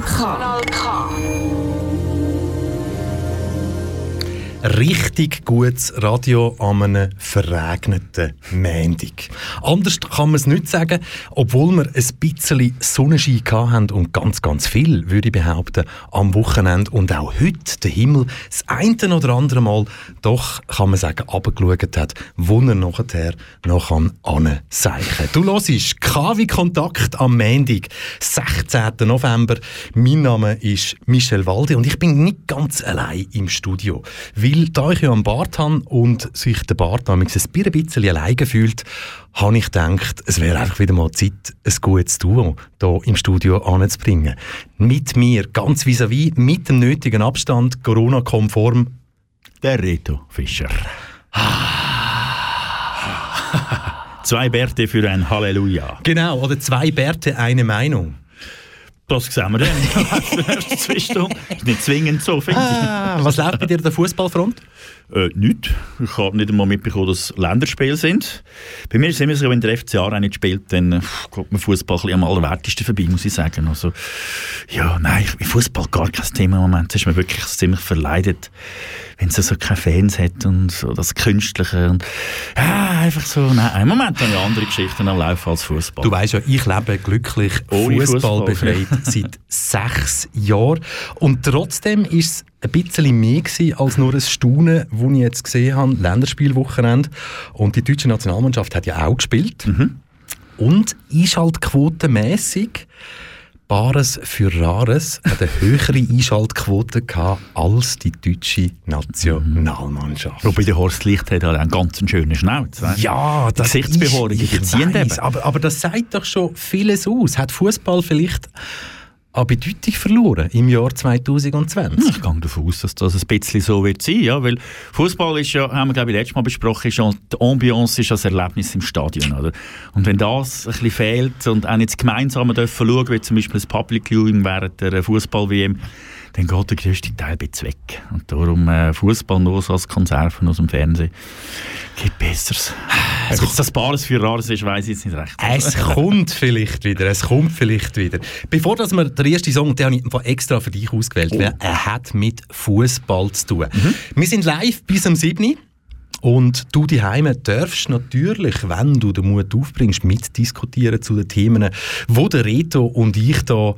Kanal Richtig gutes Radio an einem verregneten Montag. Anders kann man es nicht sagen, obwohl wir ein bisschen Sonnenschein hatten und ganz, ganz viel, würde ich behaupten, am Wochenende und auch heute der Himmel das eine oder andere Mal doch, kann man sagen, abgeschaut hat, wo er nachher noch an anseichen Du hörst KW Kontakt am Montag, 16. November. Mein Name ist Michel Walde und ich bin nicht ganz allein im Studio, weil weil da ich ja einen Bart habe und sich der Bart ein bisschen alleine fühlt, habe ich gedacht, es wäre einfach wieder mal Zeit, ein gutes Duo hier im Studio anzubringen. Mit mir, ganz vis-à-vis, -vis, mit dem nötigen Abstand, Corona-konform. Der Reto Fischer. zwei Bärte für ein Halleluja. Genau, oder zwei Bärte, eine Meinung. Das sehen wir dann. Nicht zwingend so, finde ah, Was läuft bei dir der Fußballfront? Äh, nichts. Ich habe nicht einmal mitbekommen, dass Länderspiele sind. Bei mir ist es immer so, wenn der FCA auch nicht spielt, dann äh, kommt mir Fußball am allerwertesten vorbei, muss ich sagen. Also, ja, nein, Fußball gar kein Thema im Moment. Es ist mir wirklich ziemlich verleidet wenn es so keine Fans hat und so das Künstliche und ja, einfach so, nein, im Moment habe ich andere Geschichten am Laufen als Fußball. Du weißt ja, ich lebe glücklich Fußball befreit seit sechs Jahren und trotzdem ist es ein bisschen mehr gewesen als nur ein Staunen, das ich jetzt gesehen habe, Länderspielwochenende und die deutsche Nationalmannschaft hat ja auch gespielt mhm. und ist halt quotenmässig Bares für Rares hat eine höhere Einschaltquote gehabt als die deutsche Nationalmannschaft. Wobei der Horst Licht hat halt einen ganz schönen Schnauz. Weißt? Ja, das Gesichtsbehaarung, ist, aber, aber das sagt doch schon vieles aus. Hat Fußball vielleicht an Bedeutung verloren im Jahr 2020. Ich gehe davon aus, dass das ein bisschen so wird sein, ja, weil Fußball ist ja, haben wir glaube ich letztes Mal besprochen, ist ja, die Ambiance ist das Erlebnis im Stadion, oder? Und wenn das ein bisschen fehlt und auch nicht gemeinsam dürfen schauen, wie zum Beispiel das Public Viewing während der Fußball-WM, dann geht der größte Teil weg. Und darum äh, Fußball nur so als Konserven aus dem Fernsehen gibt Besseres. Ob jetzt das Bares für Rares ist, weiß ich jetzt nicht recht. Es kommt vielleicht wieder, es kommt vielleicht wieder. Bevor dass wir den ersten Song, den habe ich extra für dich ausgewählt, oh. er hat mit Fußball zu tun. Mhm. Wir sind live bis am 7. Und du die Heime darfst natürlich, wenn du den Mut aufbringst, mitdiskutieren zu den Themen, wo der Reto und ich da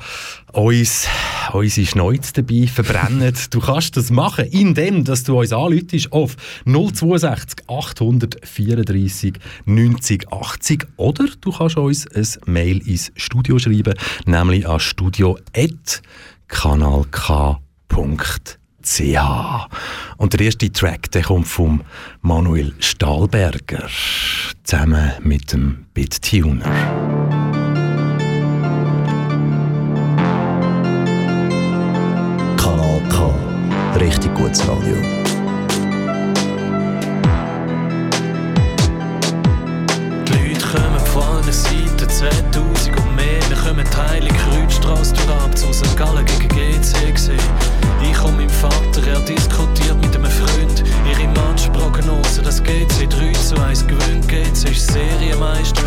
uns unsere Schnäuze dabei verbrennen. du kannst das machen, indem dass du uns anläutest auf 062 834 90 80 oder du kannst uns ein Mail ins Studio schreiben, nämlich an studio.kanalk.de CH. Und der erste Track der kommt von Manuel Stahlberger zusammen mit dem Bit Tuner. Kanal K. Richtig gutes Radio. Die Leute kommen von allen Seiten, 2000 und kommen die Heilige Kreuzstrasse durch ab zu St. Gallen gegen GC gesehen. Ich und mein Vater, er diskutiert mit einem Freund ihre Matchprognose. Das GC 3 zu 1 gewinnt. GC ist Serienmeister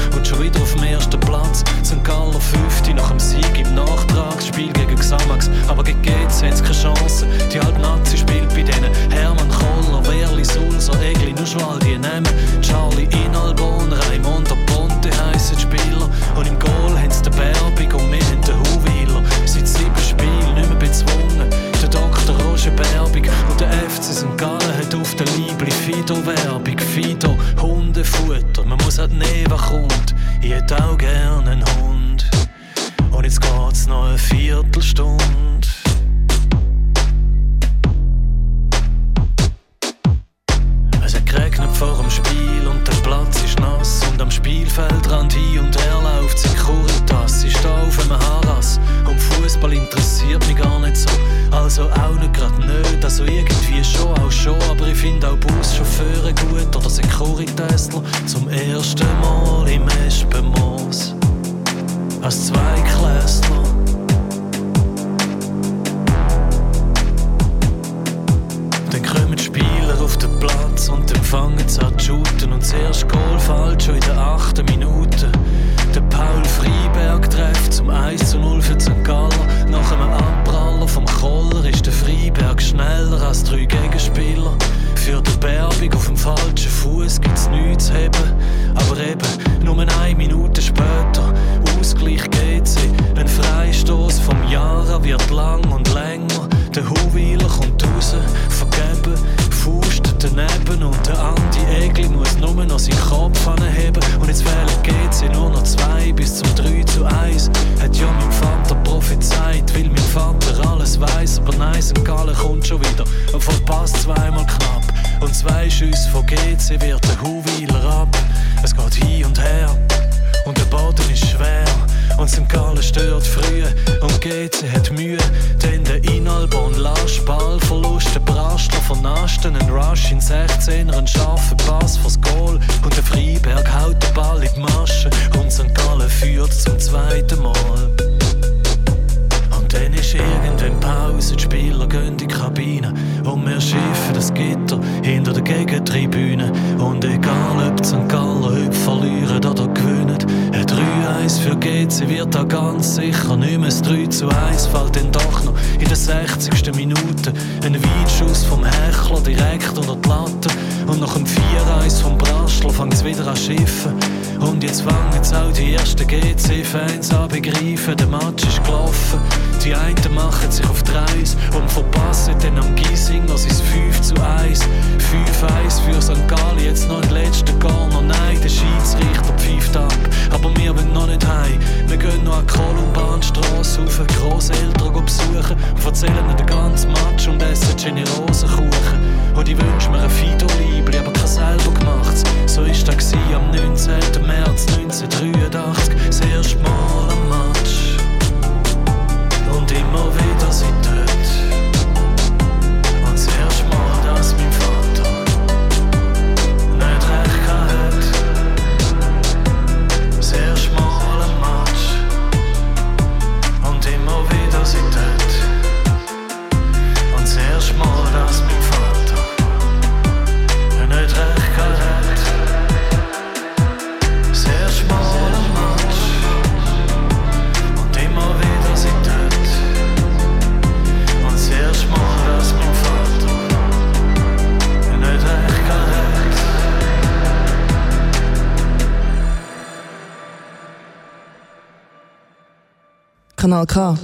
Kanal K.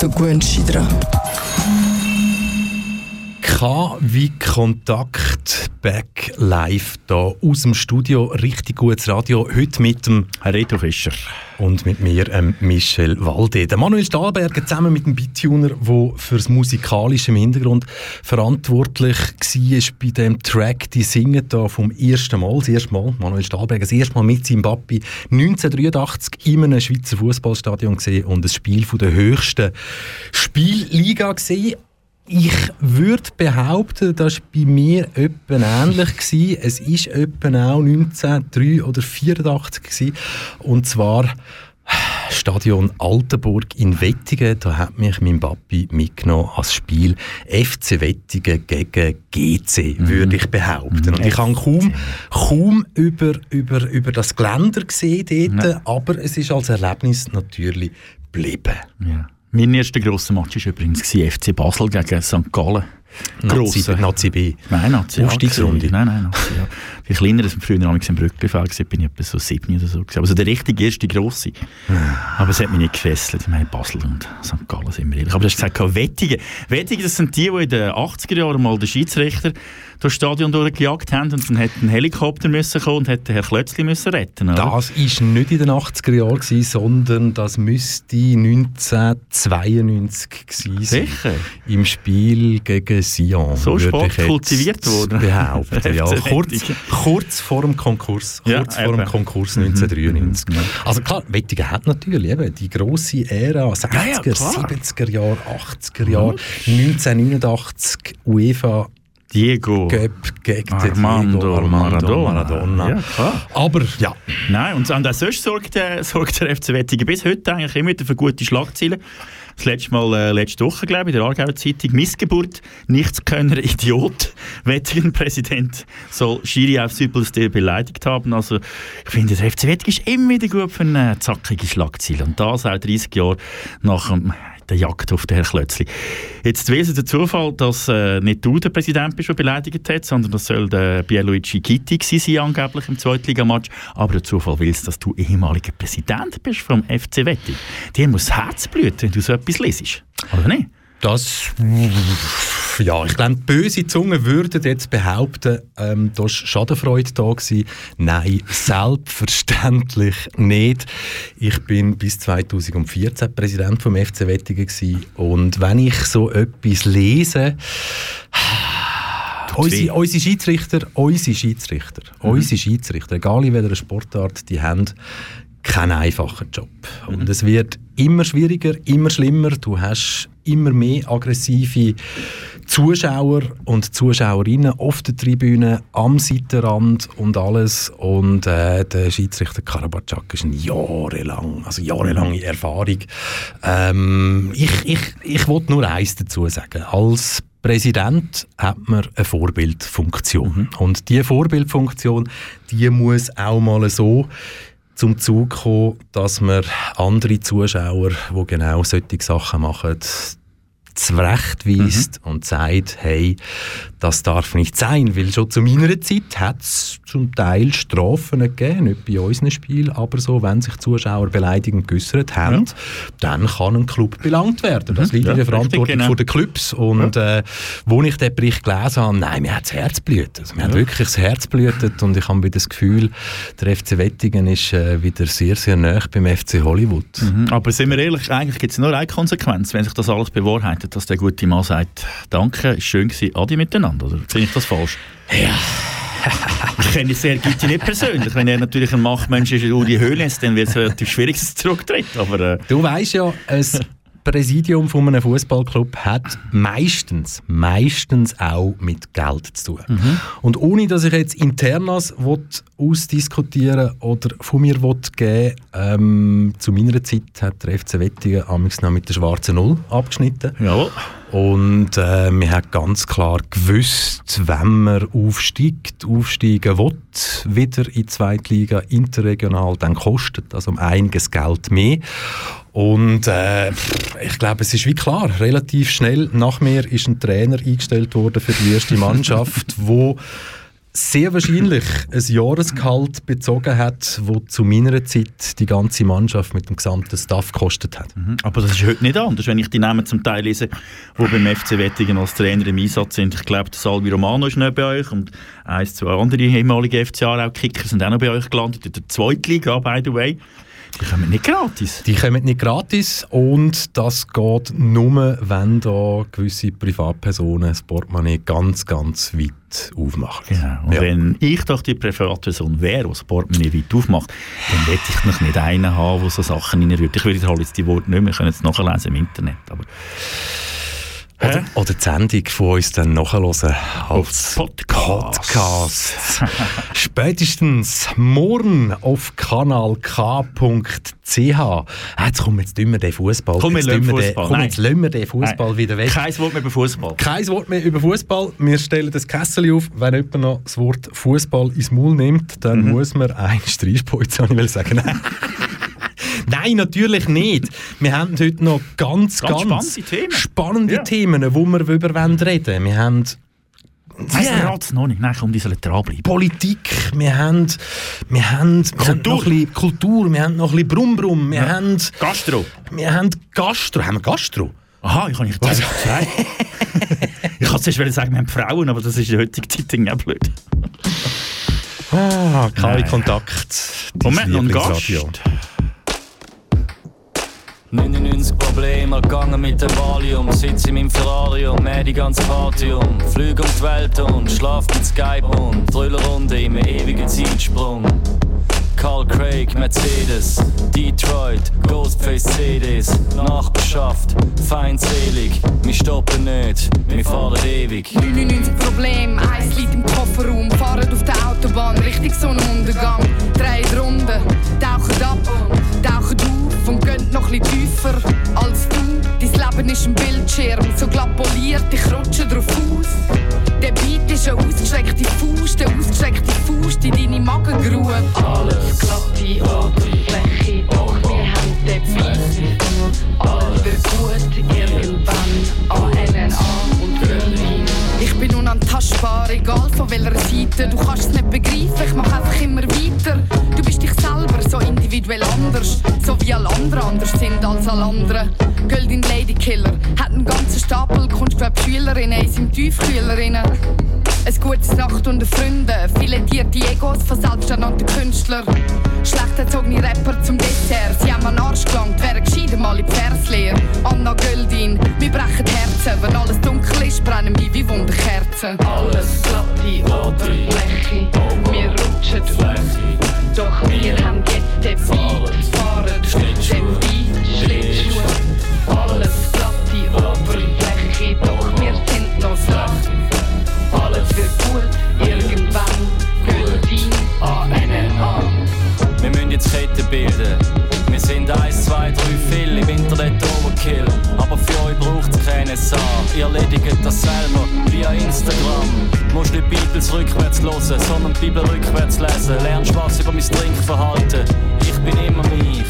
Du gewöhnst dich dran. K wie Kontakt back live da aus dem Studio. Richtig gutes Radio. Heute mit dem Reto Fischer. und mit mir ähm, Michel Walde. Der Manuel Stahlberger zusammen mit dem Beattuner, der für das musikalische im Hintergrund verantwortlich war bei dem Track «Die singen» da vom ersten Mal, das erste Mal, Manuel Stahlberger, das erste Mal mit seinem Papi 1983 in einem Schweizer Fußballstadion gesehen und das Spiel von der höchsten Spielliga gesehen. Ich würde behaupten, das war bei mir etwa ähnlich. Gewesen. Es war auch 1983 oder 1984. Gewesen. Und zwar Stadion Altenburg in Wettingen. Da hat mich mein Papi mitgenommen als Spiel FC Wettingen gegen GC, würde ich behaupten. Und ich habe kaum, kaum über, über, über das Geländer gesehen dort, aber es ist als Erlebnis natürlich geblieben. Ja. Mein erster grosser Match war übrigens FC Basel gegen St. Gallen. Nazi, Grosser. Nazi B. Nein, Nazi A. Aufstiegsrunde. Nein, nein, Nazi A. Wie kleiner als früher am im Brücklifeld gewesen, bin ich etwa so sieben oder so. gewesen. Aber so der richtige erste grosse. Aber es hat mich nicht gefesselt. Ich meine, Basel und St. Gallen sind wir ehrlich. Aber du hast gesagt, Wettigen. Wettigen, das sind die, die in den 80er Jahren mal den Schiedsrichter durchs Stadion durchgejagt haben und dann hätte ein Helikopter müssen kommen und hätte Herr Klötzli müssen retten. Oder? Das war nicht in den 80er Jahren, gewesen, sondern das müsste 1992 gewesen sein. Sicher? Im Spiel gegen Sion. So spät kultiviert worden. Behaupten, ja. Kurz, kurz vor dem Konkurs. Ja, Kurz vor dem. Konkurs Mhm. 1993. Mhm. Also klar, Wettigen hat natürlich eben die grosse Ära, 60er, Ja, ja, klar. 70er Jahre, 80er Jahre, 1989 UEFA Diego. Gegen Armando Diego Armando Maradona. Maradona. Ja. Aber ja, Nein, und, und auch sonst sorgt, äh, sorgt der FC Wettingen bis heute eigentlich immer wieder für gute Schlagzeilen. Das letzte Mal, äh, letzte Woche, glaube ich, in der Aargauer Zeitung, Missgeburt, Nichtskönner, Idiot. Wettingen-Präsident soll Schiri aufs Übelste beleidigt haben. Also, ich finde, der FC Wettingen ist immer wieder gut für eine zackige Schlagzeile. Und das auch 30 Jahre nach dem der Jagd auf den Herr Klötzli. Jetzt gewesen der Zufall, dass äh, nicht du der Präsident bist, der beleidigt hat, sondern das soll der Pierluigi Gitti sein, angeblich im Zweitligamatch. Aber der Zufall will dass du ehemaliger Präsident bist vom FC Wetti. Dir muss das Herz blühen, wenn du so etwas lesest. Oder nicht? Das, ja, ich glaube, böse Zungen würden jetzt behaupten, ähm, da war Schadenfreude da gewesen. Nein, selbstverständlich nicht. Ich bin bis 2014 Präsident vom FC Wettigen gewesen. und wenn ich so etwas lese, unsere, unsere Schiedsrichter, unsere Schiedsrichter, mhm. unsere Schiedsrichter, egal in welcher Sportart, die haben keinen einfachen Job. Und mhm. es wird immer schwieriger, immer schlimmer. Du hast immer mehr aggressive Zuschauer und Zuschauerinnen auf der Tribüne, am Seitenrand und alles. Und äh, der Schiedsrichter Karabachak ist eine jahrelang, also jahrelange Erfahrung. Ähm, ich ich, ich wollte nur eins dazu sagen. Als Präsident hat man eine Vorbildfunktion. Mhm. Und diese Vorbildfunktion, die muss auch mal so zum Zug kommen, dass man andere Zuschauer, die genau solche Sachen machen, zurechtweist mhm. und sagt, hey, das darf nicht sein, weil schon zu meiner Zeit hat es zum Teil Strafen gegeben, nicht bei unseren Spielen, aber so, wenn sich Zuschauer beleidigend geäussert haben, ja. dann kann ein Club belangt werden. Das mhm. liegt ja, in der Verantwortung genau. der Clubs und ja. äh, wo ich den Bericht gelesen habe, nein, mir hat das Herz blutet. Also, mir hat wirklich das Herz blutet und ich habe wieder das Gefühl, der FC Wettingen ist äh, wieder sehr, sehr nah beim FC Hollywood. Mhm. Aber sind wir ehrlich, eigentlich gibt es nur eine Konsequenz, wenn sich das alles bewahrheitet, dass der gute Mann sagt, danke, ist schön gewesen, Adi miteinander, oder finde ich das falsch? Ja. ich kenne sehr Gitti nicht persönlich. Wenn er natürlich ein Machtmensch ist und die Höhle ist, dann wird es relativ schwierig, dass er zurücktritt. Aber, äh. Du weißt ja, es Präsidium von einem Fußballclub hat meistens, meistens auch mit Geld zu tun. Mhm. Und ohne, dass ich jetzt Internas ausdiskutieren oder von mir geben ähm, zu meiner Zeit hat der FC Wettingen noch mit der schwarzen Null abgeschnitten. Jawohl. Und äh, man hat ganz klar gewusst, wenn man aufsteigt, aufsteigen will, wieder in die Zweitliga, interregional, dann kostet das um einiges Geld mehr. Und äh, ich glaube, es ist wie klar, relativ schnell nach mir ist ein Trainer eingestellt worden für die erste Mannschaft, wo sehr wahrscheinlich ein Jahresgehalt bezogen hat, wo zu meiner Zeit die ganze Mannschaft mit dem gesamten Staff gekostet hat. Mhm. Aber das ist heute nicht anders, wenn ich die Namen zum Teil lese, die beim FC Wettingen als Trainer im Einsatz sind. Ich glaube, Salvi Romano ist nicht bei euch und eins, zwei andere ehemalige FCA-Kicker sind auch noch bei euch gelandet, in der Zweitliga, by the way. Die kommen nicht gratis. Die kommen nicht gratis und das geht nur, wenn da gewisse Privatpersonen das Portemonnaie ganz, ganz weit aufmachen. Genau. Und ja. wenn ich doch die Privatperson wäre, die das Portemonnaie weit aufmacht, dann hätte ich noch nicht einen haben, der so Sachen reinrührt. Ich würde jetzt die Worte nicht mehr, wir können es nachlesen im Internet. Aber oder, oder die Sendung von uns dann nachhören als Podcast. Podcast. Spätestens morgen auf kanal K.ch. Jetzt kommen jetzt immer den Fußball. Komm, jetzt lassen wir komm, jetzt lassen wir den Fußball wieder weg. Kein Wort mehr über Fußball. Kein Wort mehr über Fußball. Wir stellen das Kessel auf. Wenn jemand noch das Wort Fußball ins Maul nimmt, dann mhm. muss man ein Streichpolz, ich will sagen. Nein, natürlich nicht. Wir haben heute noch ganz, ganz, ganz spannende Themen, spannende ja. Themen wo wir darüber reden Wir haben Nein, yeah. noch nicht. Nein, komm, die sollen dranbleiben. Politik, wir haben, wir haben, wir haben noch ein bisschen Kultur, wir haben noch ein bisschen Brumm-Brumm, wir ja. haben... Gastro. Wir haben Gastro. Haben wir Gastro? Aha, ich kann nicht sagen. ich kann zuerst sagen, wir haben Frauen, aber das ist in der heutigen Zeit auch blöd. Ah, kein Kontakt. Moment, noch ein Gast. 99 Probleme gegangen mit dem Valium. Sitz in meinem Ferrari und mehr die ganze Party um. Flüge um die Welt und schlaf mit Skype und Runde im ewigen Zeitsprung. Carl Craig, Mercedes, Detroit, Ghostface CDs, Nachbarschaft, feindselig, wir stoppen nicht, wir fahren ewig. 99 Probleme, eins liegt im Kofferraum, fahren auf der Autobahn, richtig Sonnenuntergang, drei Runden, tauchen ab, tauchen auf und gehen noch ein tiefer als du. Dein Leben ist ein Bildschirm, so glatt poliert, ich rutsche drauf aus. Der Beat ist eine ausgestreckte Faust, eine ausgestreckte Faust in Magengrube. Alles glatte Oberfläche, doch wir haben den Beat. Alles wird gut irgendwann. ANNA und Grünwein. Ich bin unantastbar, egal von welcher Seite. Du kannst es nicht begreifen, ich mach einfach immer weiter. Du bist dich selber, so individuell anders. So wie alle anderen anders sind als alle anderen. Goldin Lady Killer hat einen ganzen Stapel Kunstweb-Schülerinnen in seinem Tiefkühler. Ein gutes Nacht unter Freunden, viele die Egos von selbsternannten Künstlern. Schlecht erzogene Rapper zum Dessert, sie haben an Arsch gelangt, wären gescheiden mal in die Verslehr. Anna Göldin, wir brechen Herzen, wenn alles dunkel ist, brennen wir wie Wunderkerzen. Alles glatte Oberfläche, wir rutschen auf, doch wir haben jetzt den Beat, fahren den Beat, Schlittschuhe. Alles Ketten bilden. Wir sind 1, 2, 3 viel im Internet Overkill. Aber für euch braucht es keine SA. Ihr erledigt das selber via Instagram. Musst nicht Bibels rückwärts hören, sondern Bibel rückwärts lesen. Lernst was über mein Trinkverhalten. Ich bin immer mich.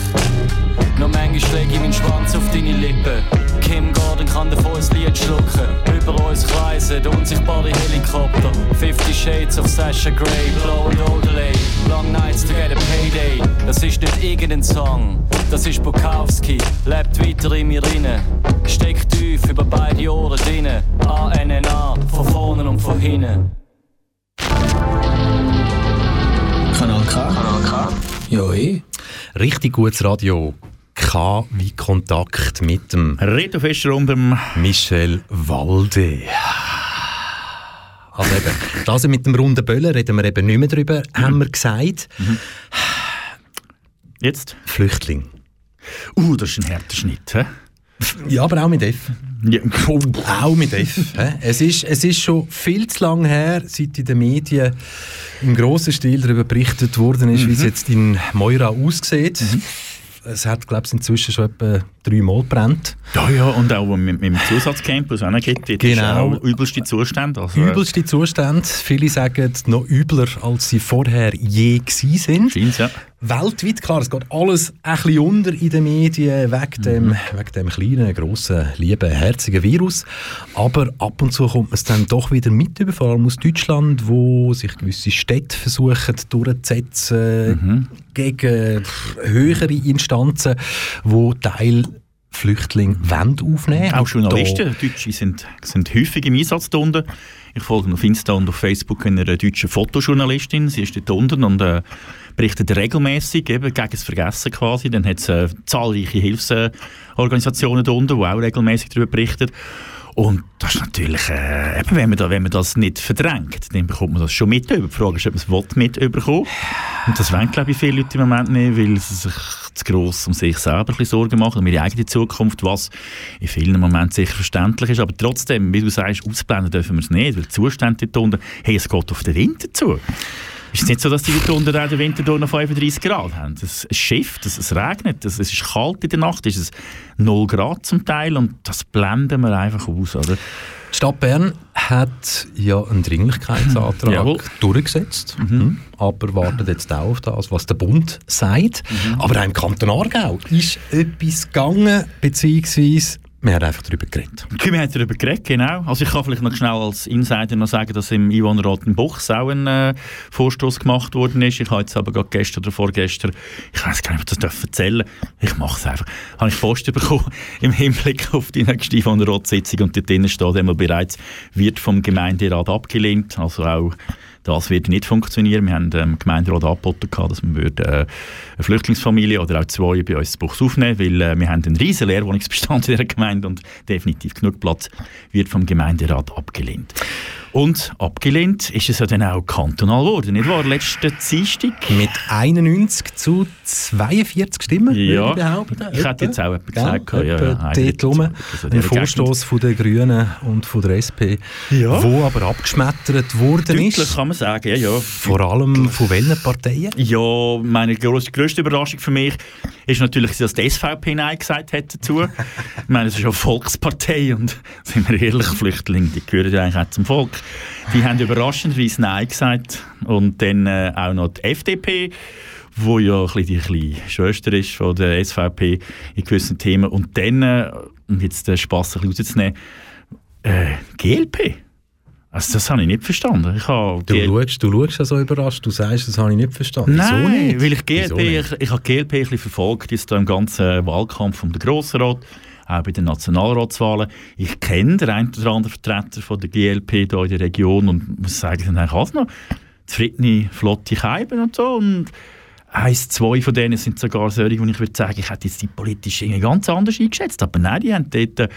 Noch manchmal lege ich meinen Schwanz auf deine Lippen. Kim Gordon kann davon ein Lied schlucken. Über uns kreisen der unsichtbare Helikopter. 50 Shades of Sasha Grey, Blow and Odelay. Long nights to get a payday. Das ist nicht irgendein Song, das ist Bukowski. Lebt weiter in mir inne. Steckt tief über beide Ohren drinnen. ANNA, von vorne und von hinten. Kanal K. Kanal K. Ja, eh. Richtig gutes Radio. K wie Kontakt mit dem Reto Fischer und dem Michel Walde. Also eben, das mit dem runden Böllen reden wir eben nicht mehr drüber, haben wir gesagt. jetzt. Flüchtling. Uh, das ist ein harter Schnitt. He? Ja, aber auch mit F. Ja, oh, Auch mit F. es, ist, es ist schon viel zu lange her, seit in den Medien im grossen Stil darüber berichtet worden ist, wie es jetzt in Moira aussieht. Es hat, glaube ich, inzwischen schon etwa dreimal brennt. ja, ja, und auch mit, mit dem Zusatzcampus gibt, dort ist Genau. auch übelste Zustände. Also, äh, Übelste Zustände. Viele sagen, noch übler, als sie vorher je gewesen sind. Scheint's, ja. Weltweit, klar, es geht alles ein bisschen unter in den Medien wegen, dem, wegen dem kleinen, grossen, lieben, herzigen Virus. Aber ab und zu kommt man es dann doch wieder mit über, vor allem aus Deutschland, wo sich gewisse Städte versuchen durchzusetzen gegen pff, höhere Instanzen, wo Teil Flüchtlinge wollen aufnehmen Auch Und Journalisten, Deutsche, sind, sind häufig im Einsatz da unten. Ich folge auf Insta und auf Facebook einer deutschen Fotojournalistin. Sie ist dort unten und äh, berichtet regelmäßig eben gegen das Vergessen quasi. Dann hat es äh, zahlreiche Hilfsorganisationen da unten, die auch regelmäßig darüber berichten. Und das ist natürlich, äh, eben, wenn, man da, wenn man das nicht verdrängt, dann bekommt man das schon mit. Die Frage ist, ob man es will mit überkommen Und das wollen, glaube ich, viele Leute im Moment nicht, weil sie sich zu gross um sich selber ein bisschen Sorgen machen, um ihre eigene Zukunft, was in vielen Momenten sicher verständlich ist. Aber trotzdem, wie du sagst, ausblenden dürfen wir es nicht, weil die Zustände dort unten, hey, es geht auf den Winter zu. Ist es nicht so, dass die Leute unten den Winter noch 35 Grad haben? Es schifft, es, regnet, es, ist kalt in der Nacht, es ist 0 Grad zum Teil und das blenden wir einfach aus, oder? Die Stadt Bern hat ja einen Dringlichkeitsantrag Jawohl. durchgesetzt, mhm. aber wartet jetzt auch auf das, was der Bund sagt. Aber auch im Kanton Aargau ist etwas gegangen, beziehungsweise wir haben einfach darüber geredet. Wir haben darüber geredet, genau. Also ich kann vielleicht noch schnell als Insider noch sagen, dass im Einwohnerrat in Buchs auch ein äh, Vorstoß gemacht worden ist. Ich habe jetzt aber gerade gestern oder vorgestern, ich weiß gar nicht, ob ich das darf erzählen ich mache es einfach, habe ich Post bekommen im Hinblick auf die nächste Einwohnerratssitzung und dort drinnen steht einmal bereits, wird vom Gemeinderat abgelehnt, also auch das wird nicht funktionieren. Wir haben dem Gemeinderat angeboten, dass wir würden, äh, eine Flüchtlingsfamilie oder auch zwei bei uns in Buchs aufnehmen weil äh, wir haben einen riesen Leerwohnungsbestand in der Gemeinde und definitiv genug Platz wird vom Gemeinderat abgelehnt. Und abgelehnt ist es ja dann auch kantonal geworden, nicht wahr? Letzten Dienstag. Mit 91 zu 42 Stimmen, würde Ja, ich behaupten. ich hätte jetzt auch etwas gesagt, ja, ja, dort rum. so in Ein Vorstoß von den Grünen und von der SP, Ja. wo aber abgeschmettert worden Deutlich ist. kann man sagen, ja, ja. Vor allem von welchen Parteien? Ja, meine grösste Überraschung für mich ist natürlich, dass die SVP Nein gesagt hat dazu. ich meine, es ist ja eine Volkspartei und sind wir ehrlich, Flüchtlinge, die gehören ja eigentlich auch zum Volk. Die haben überraschenderweise Nein gesagt und dann äh, auch noch die FDP, wo ja ein die kleine Schwester ist von der SVP in gewissen Themen und dann, äh, um jetzt den Spass ein bisschen rauszunehmen, äh, GLP. Also das habe ich nicht verstanden. Ich habe Du, schaust, du schaust ja so überrascht, du sagst, das habe ich nicht verstanden. Wieso Nein, nicht? weil ich Wieso GLP, ich, ich habe GLP ein bisschen verfolgt, jetzt da im ganzen Wahlkampf vom Grossrat, auch bei den Nationalratswahlen. Ich kenne den einen oder anderen Vertreter von der GLP hier in der Region und muss sagen, sind eigentlich alles noch zufriedene, flotte Scheiben und so. Und eins, zwei von denen sind sogar solche, wo ich würde sagen, ich hätte jetzt die irgendwie ganz anders eingeschätzt. Aber nein, die haben dort äh,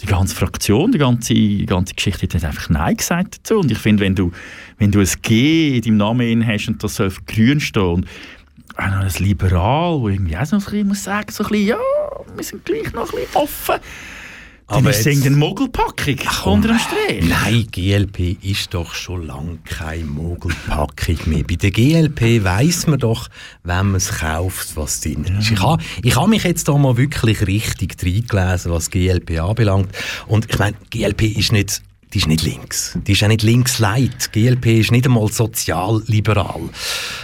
die ganze Fraktion, die ganze, die ganze Geschichte hat einfach Nein gesagt dazu. Und ich finde, wenn du, wenn du ein G in deinem Namen hast und das soll auf grün stehen und auch noch ein Liberal, wo irgendwie auch so ein bisschen, muss sagen, so ein bisschen, ja, wir sind gleich noch ein bisschen offen. Aber Aber ist irgendeine Mogelpackung unter dem Strich. Nein, GLP ist doch schon lange keine Mogelpackung mehr. Bei der GLP weiss man doch, wenn man es kauft, was drin ist. Ich habe ich ha mich jetzt da mal wirklich richtig reingelesen, was GLP anbelangt. Und ich meine, GLP ist nicht die ist nicht links. Die ist auch nicht links-light. GLP ist nicht einmal sozialliberal.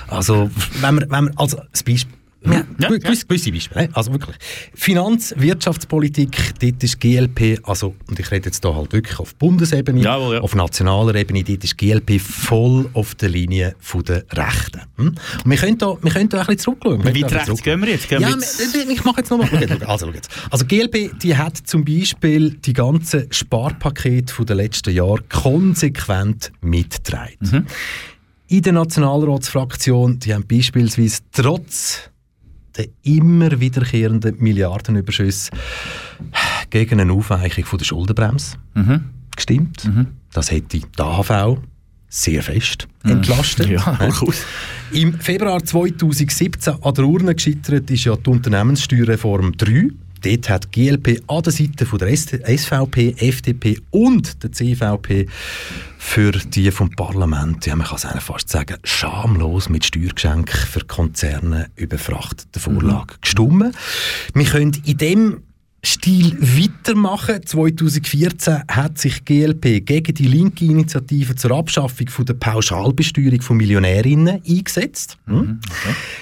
Also, wenn man, wenn man, also, das Beispiel, ja, Ja, gew- gewisse, gewisse Beispiele, also wirklich. Finanz-, Wirtschaftspolitik, dort ist GLP, also, und ich rede jetzt da halt wirklich auf Bundesebene, Jawohl, ja. auf nationaler Ebene, dort ist GLP voll auf der Linie der Rechten. Hm? Und wir können da, wir können da ein bisschen zurückschauen. Wie ein rechts gehen wir jetzt? Gehen ja, wir jetzt wir- ich mache jetzt nochmal. Also, schau jetzt. also GLP, die hat zum Beispiel die ganzen Sparpakete der letzten Jahre konsequent mitgetragen. Mhm. In der Nationalratsfraktion, die haben beispielsweise trotz der immer wiederkehrenden Milliardenüberschüsse gegen eine Aufweichung von der Schuldenbremse Mhm. gestimmt. Das hätte die AHV sehr fest entlastet. Mhm. Ja, Hä? durchaus. Im Februar 2017 an der Urne gescheitert ist ja die Unternehmenssteuerreform 3. Dort hat die GLP an der Seite von der SVP, FDP und der CVP für die vom Parlament, ja, man kann es eigentlich fast sagen, schamlos mit Steuergeschenk für Konzerne überfrachtete Vorlage gestimmt. Wir können in dem Stil weitermachen. 2014 hat sich GLP gegen die linke Initiative zur Abschaffung von der Pauschalbesteuerung von Millionärinnen eingesetzt. Hm?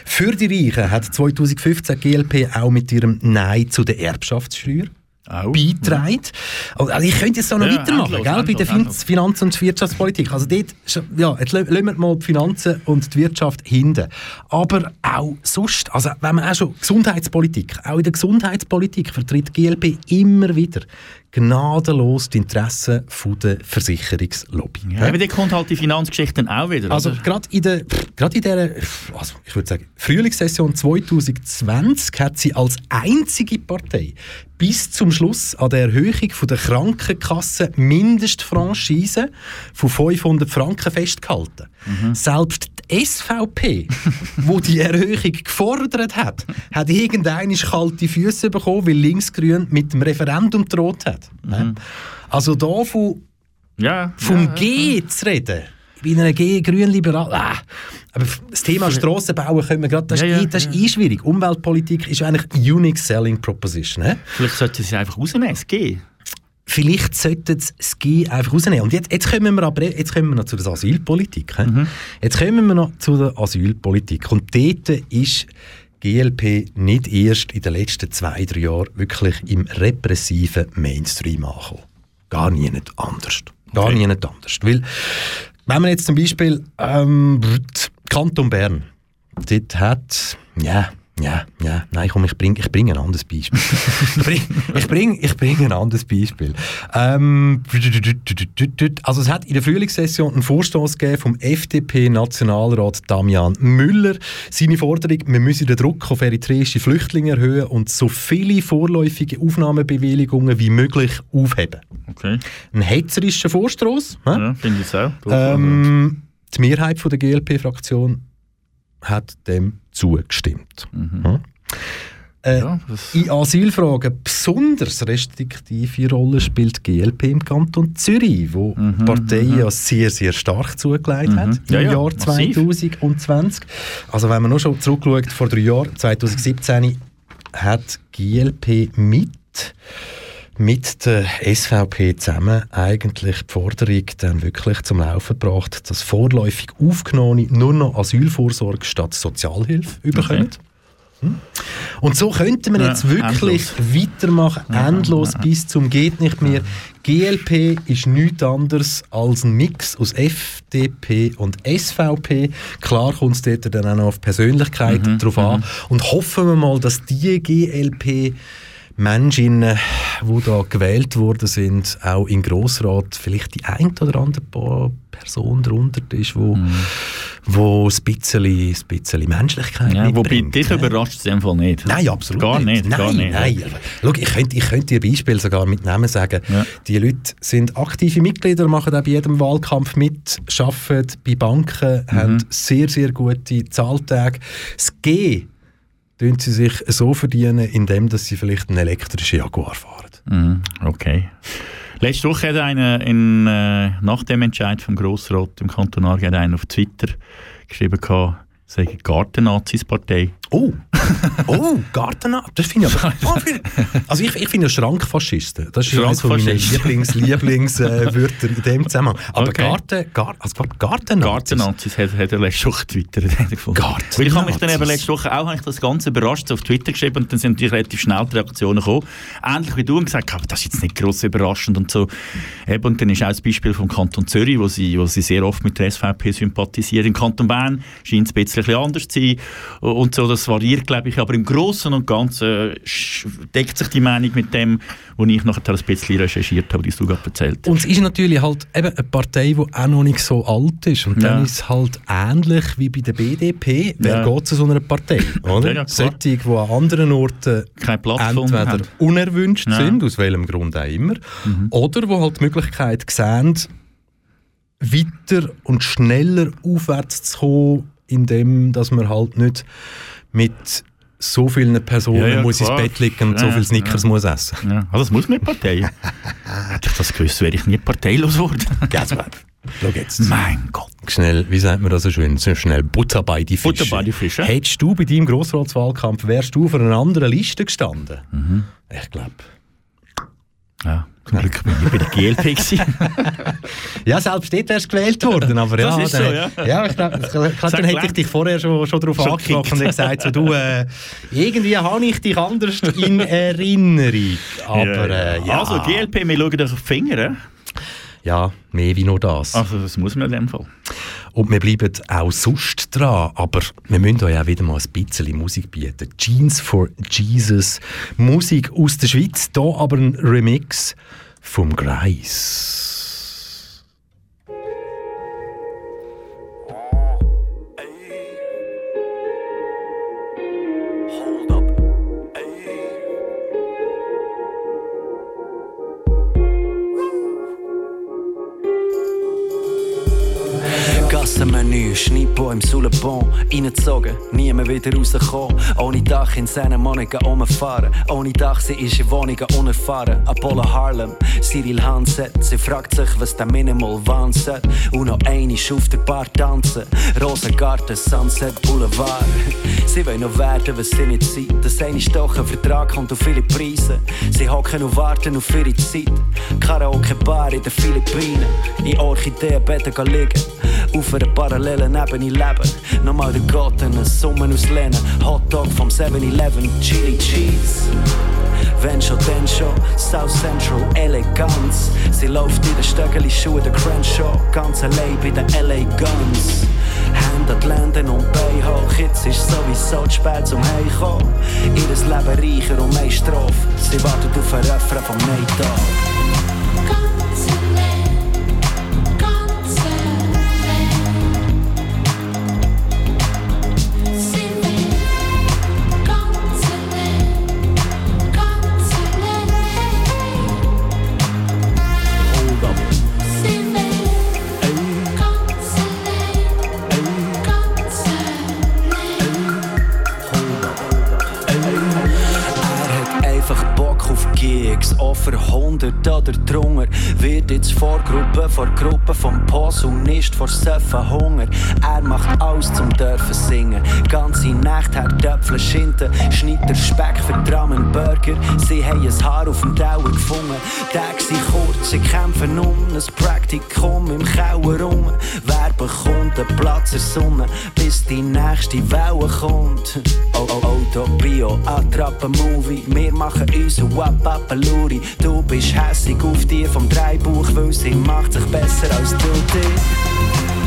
Für die Reichen hat 2015 GLP auch mit ihrem Nein zu der Erbschaftssteuer Auch. beitragen. Also ich könnte jetzt da noch Ja, weitermachen, endlos, gell, bei der endlos, Fin endlos. Finanz- und Wirtschaftspolitik. Also dort, ja, jetzt lassen wir mal die Finanzen und die Wirtschaft hinten. Aber auch sonst, also wenn man auch schon Gesundheitspolitik, auch in der Gesundheitspolitik vertritt GLP immer wieder gnadenlos die Interessen von der Versicherungslobby. Ja, aber dann kommt halt die Finanzgeschichte dann auch wieder. Also gerade in der, gerade in der, also ich würde sagen, Frühlingssession 2020 hat sie als einzige Partei bis zum Schluss an der Erhöhung von der Krankenkasse Mindestfranchise von 500 Franken festgehalten. Selbst die SVP, wo die Erhöhung gefordert hat, hat irgendeine kalte Füße bekommen, weil Linksgrün mit dem Referendum droht hat. Also da von ja, vom ja, G zu reden. Bei einer G, grün-liberal. Ah. Aber das Thema Strassenbauen können wir gerade, das, Ja, ist ja, eh, das ist ja. eh schwierig. Umweltpolitik ist eigentlich eine unique selling proposition. He? Vielleicht sollte sie einfach rausnehmen, es geht. Vielleicht sollten sie das G einfach rausnehmen. Und jetzt, jetzt kommen wir aber jetzt kommen wir noch zu der Asylpolitik. he? Jetzt kommen wir noch zu der Asylpolitik. Und dort ist GLP nicht erst in den letzten zwei, drei Jahren wirklich im repressiven Mainstream angekommen. Gar nie nicht anders. Gar Okay. nie nicht anders. Weil, wenn man jetzt zum Beispiel ähm, Kanton Bern, dort hat, ja, ja, ja, nein, komm, ich bringe ich bring ein anderes Beispiel. ich bringe ich bring, ich bring ein anderes Beispiel. Ähm, also es hat in der Frühlingssession einen Vorstoß gegeben vom FDP-Nationalrat Damian Müller. Seine Forderung, wir müssen den Druck auf eritreische Flüchtlinge erhöhen und so viele vorläufige Aufnahmebewilligungen wie möglich aufheben. Okay. Ein hetzerischer Vorstoß. Ja, finde ich auch. Ähm, die Mehrheit von der GLP-Fraktion hat dem zugestimmt. Hm? Äh, ja, in Asylfragen besonders restriktive Rolle spielt die GLP im Kanton Zürich, wo die Partei ja sehr, sehr stark zugelegt hat im Ja, ja, Jahr massiv. 2020. Also wenn man noch schon zurückschaut, vor drei Jahren, 2017, hat GLP mit mit der SVP zusammen eigentlich die Forderung dann wirklich zum Laufen gebracht, dass vorläufig Aufgenommene nur noch Asylvorsorge statt Sozialhilfe überkommen. Hm? Und so könnten wir Ja, jetzt wirklich weitermachen, endlos bis zum geht nicht mehr. GLP ist nichts anderes als ein Mix aus FDP und SVP. Klar kommt es dort dann auch noch auf Persönlichkeit drauf an. Und hoffen wir mal, dass die GLP Menschen, die da gewählt worden sind, auch im Grossrat vielleicht die ein oder andere Person darunter ist, wo, wo ein bisschen, ein bisschen Menschlichkeit Ja, wobei, mitbringt. dich überrascht es in dem Fall nicht. Nein, absolut Gar nicht. Nein, gar nicht. nein. Schau, ich könnte, ich könnte dir Beispiele sogar mit Namen sagen. Ja. Die Leute sind aktive Mitglieder, machen auch bei jedem Wahlkampf mit, arbeiten bei Banken, Mhm. haben sehr, sehr gute Zahltage. Das G tun sie sich so verdienen, indem dass sie vielleicht einen elektrischen Jaguar fahren. Mhm, okay. Letzte Woche hat einer in, äh, nach dem Entscheid vom Grossrat im Kanton Aargau auf Twitter geschrieben, sei Gartennazis-Partei. Oh, oh, Garten Das finde ich aber. Oh, finde- also ich, ich finde Schrankfaschisten. Das ist eines von meinen Schrankfaschisten. Lieblings, Lieblingswörter in dem Zusammenhang. Aber Okay. Garten, Gar, also Garten Gartennazis hat, hat er letzte Woche getwittert. er. Gartennazis. Weil ich habe mich dann eben letzte Woche auch habe ich das Ganze überrascht auf Twitter geschrieben und dann sind natürlich relativ schnell die Reaktionen gekommen. Ähnlich wie du und gesagt, aber das ist jetzt nicht gross überraschend und so. Eben, und dann ist auch das Beispiel vom Kanton Zürich, wo sie, wo sie sehr oft mit der SVP sympathisieren. Im Kanton Bern scheint es ein bisschen anders zu sein und so, das variiert, glaube ich, aber im Großen und Ganzen deckt sich die Meinung mit dem, was ich nachher ein bisschen recherchiert habe, was du gerade erzählt hast. Und es ist natürlich halt eben eine Partei, die auch noch nicht so alt ist. Und dann Ja. ist es halt ähnlich wie bei der BDP. Wer Ja. geht zu so einer Partei? Oder? Ja. Solche, die an anderen Orten entweder haben. unerwünscht sind, aus welchem Grund auch immer, oder wo halt die Möglichkeit sehen, weiter und schneller aufwärts zu kommen, indem dass man halt nicht mit so vielen Personen Ja, ja, muss ins klar. Bett liegen und Ja, so viel Snickers muss essen. Ja, also das muss die Partei. Hätte ich das gewusst, wäre ich nie parteilos well. Schau jetzt. mein Gott. Schnell, wie sagt man das so schön? So schnell Butter bei die Fische. Butter bei die Fische. Hättest du bei deinem Grossratswahlkampf, wärst du auf einer anderen Liste gestanden? Mhm. Ich glaube. Ja, zum Glück bin ich bei der GLP. Ja, selbst dort wärst du gewählt worden, aber Das ja. ist so, ja. ja ich glaub, dann hätte ich dich vorher schon, schon darauf Schon angesprochen und gesagt, so, du, äh, irgendwie habe ich dich anders in Erinnerung. Aber äh, ja, Also GLP, wir schauen euch auf die Finger. Ja, mehr wie nur das. Also das muss man in dem Fall. Und wir bleiben auch sonst dran, aber wir müssen euch auch wieder mal ein bisschen Musik bieten. Jeans for Jesus, Musik aus der Schweiz, hier aber ein Remix vom Greis. Schneidbo im Sulebon, reingezogen, niemand wieder rausgekommen. Ohne Dach in seinen Monaten umfahren, ohne Dach, sie ist in Wohnungen unerfahren. Apollo Harlem, Cyril Hansen, sie fragt sich, was der Minimal Wahnsinn. Und noch eine auf der Bar tanzen, Rosengarten, Sunset Boulevard. Sie wollen noch werden, was sie nicht sind. Das eine ist doch ein Vertrag kommt auf viele Preise. Sie hocken und warten auf ihre Zeit. Karaoke-Bar in den Philippinen, in Orchideenbetten liegen. Auf einer parallelen Ebene leben. Nochmal der Summen aus Lehnen. Hotdog vom 7-Eleven, Chili Cheese. Wenn schon, dann schon, South Central, Eleganz. Sie läuft in den Stöckeli Schuhe, der Crenshaw, ganz allein bei den LA Guns. Hände an die Lenden und Beine hoch, jetzt ist sowieso zu spät zum Heimkommen. Ihres Leben reicher und mehr Strophe, sie wartet auf ein Refrain vom Nate Er Kriegsopfer, hundert oder drunter. Wird jetzt vor Gruppe, vor Gruppe vom nicht vor Söffen Hunger. Er macht alles zum dürfen singen. Ganze Nacht hat Töpfle Schinten, schneidet der Speck für Drammen Burger. Sie haben ein Haar auf dem Dauer gefunden. Tage sind kurz, sie kämpfen um ein Praktikum im Kauer rum. Wer bekommt einen Platz der Sonne, bis die nächste Welle kommt? Oh, oh, Auto, Bio, Attrappe, Movie. Wir machen uns Wapapaluri. Du bist hässig auf die vom Dreibuch, weil sie macht sich besser als du dich.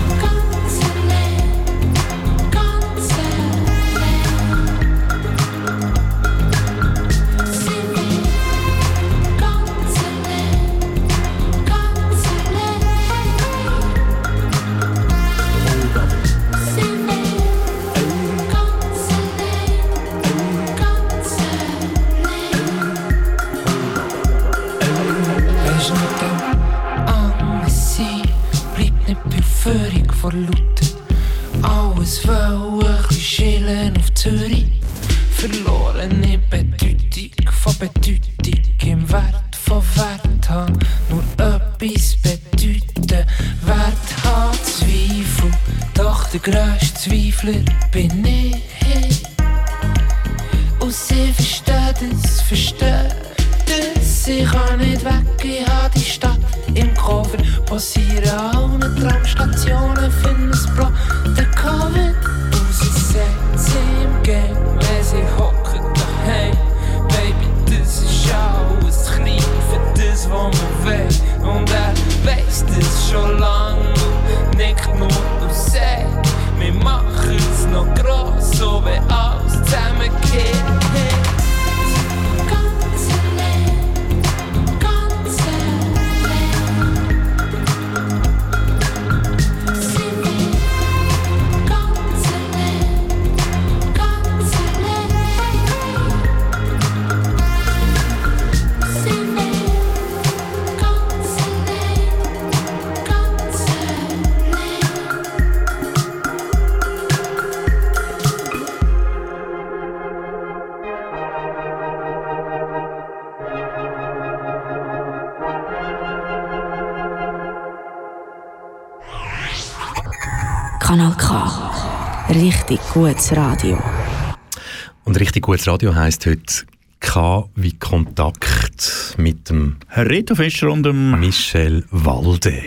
Gutes Radio heisst heute K wie Kontakt mit dem Herr Reto Fischer und dem... Michel Walde.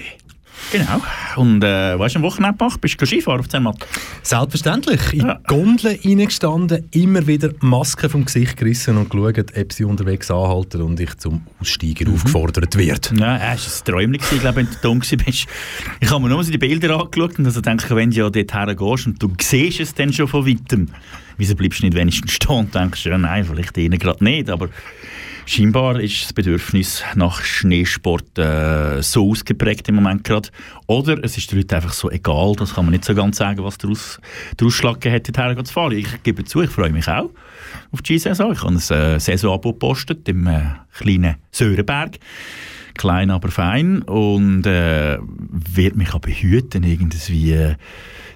Genau. Und äh, was hast du am Wochenende gemacht? Bist du Skifahren auf Zermatt? Selbstverständlich. In Ja. die Gondel reingestanden, immer wieder Masken vom Gesicht gerissen und geschaut, ob sie unterwegs anhalten und ich zum Aussteigen Mhm. aufgefordert wird. Ja, es war ein Träumchen, gewesen, glaube ich, wenn du dumm bist. Ich habe mir nur so die Bilder angeschaut und also denke, wenn du ja dort hergehst und du siehst es dann schon von weitem, wieso bleibst du nicht wenigstens stehen und denkst, ja nein, vielleicht ihnen gerade nicht, aber scheinbar ist das Bedürfnis nach Schneesport äh, so ausgeprägt im Moment gerade. Oder es ist den Leuten einfach so egal, das kann man nicht so ganz sagen, was der, Aus, der Ausschlag hat, dorthin zu fahren. Ich gebe zu, ich freue mich auch auf die Saison. Ich habe ein äh, Saisonabo gepostet im äh, kleinen Sörenberg klein, aber fein und äh, wird mich aber hüten, irgendwie äh,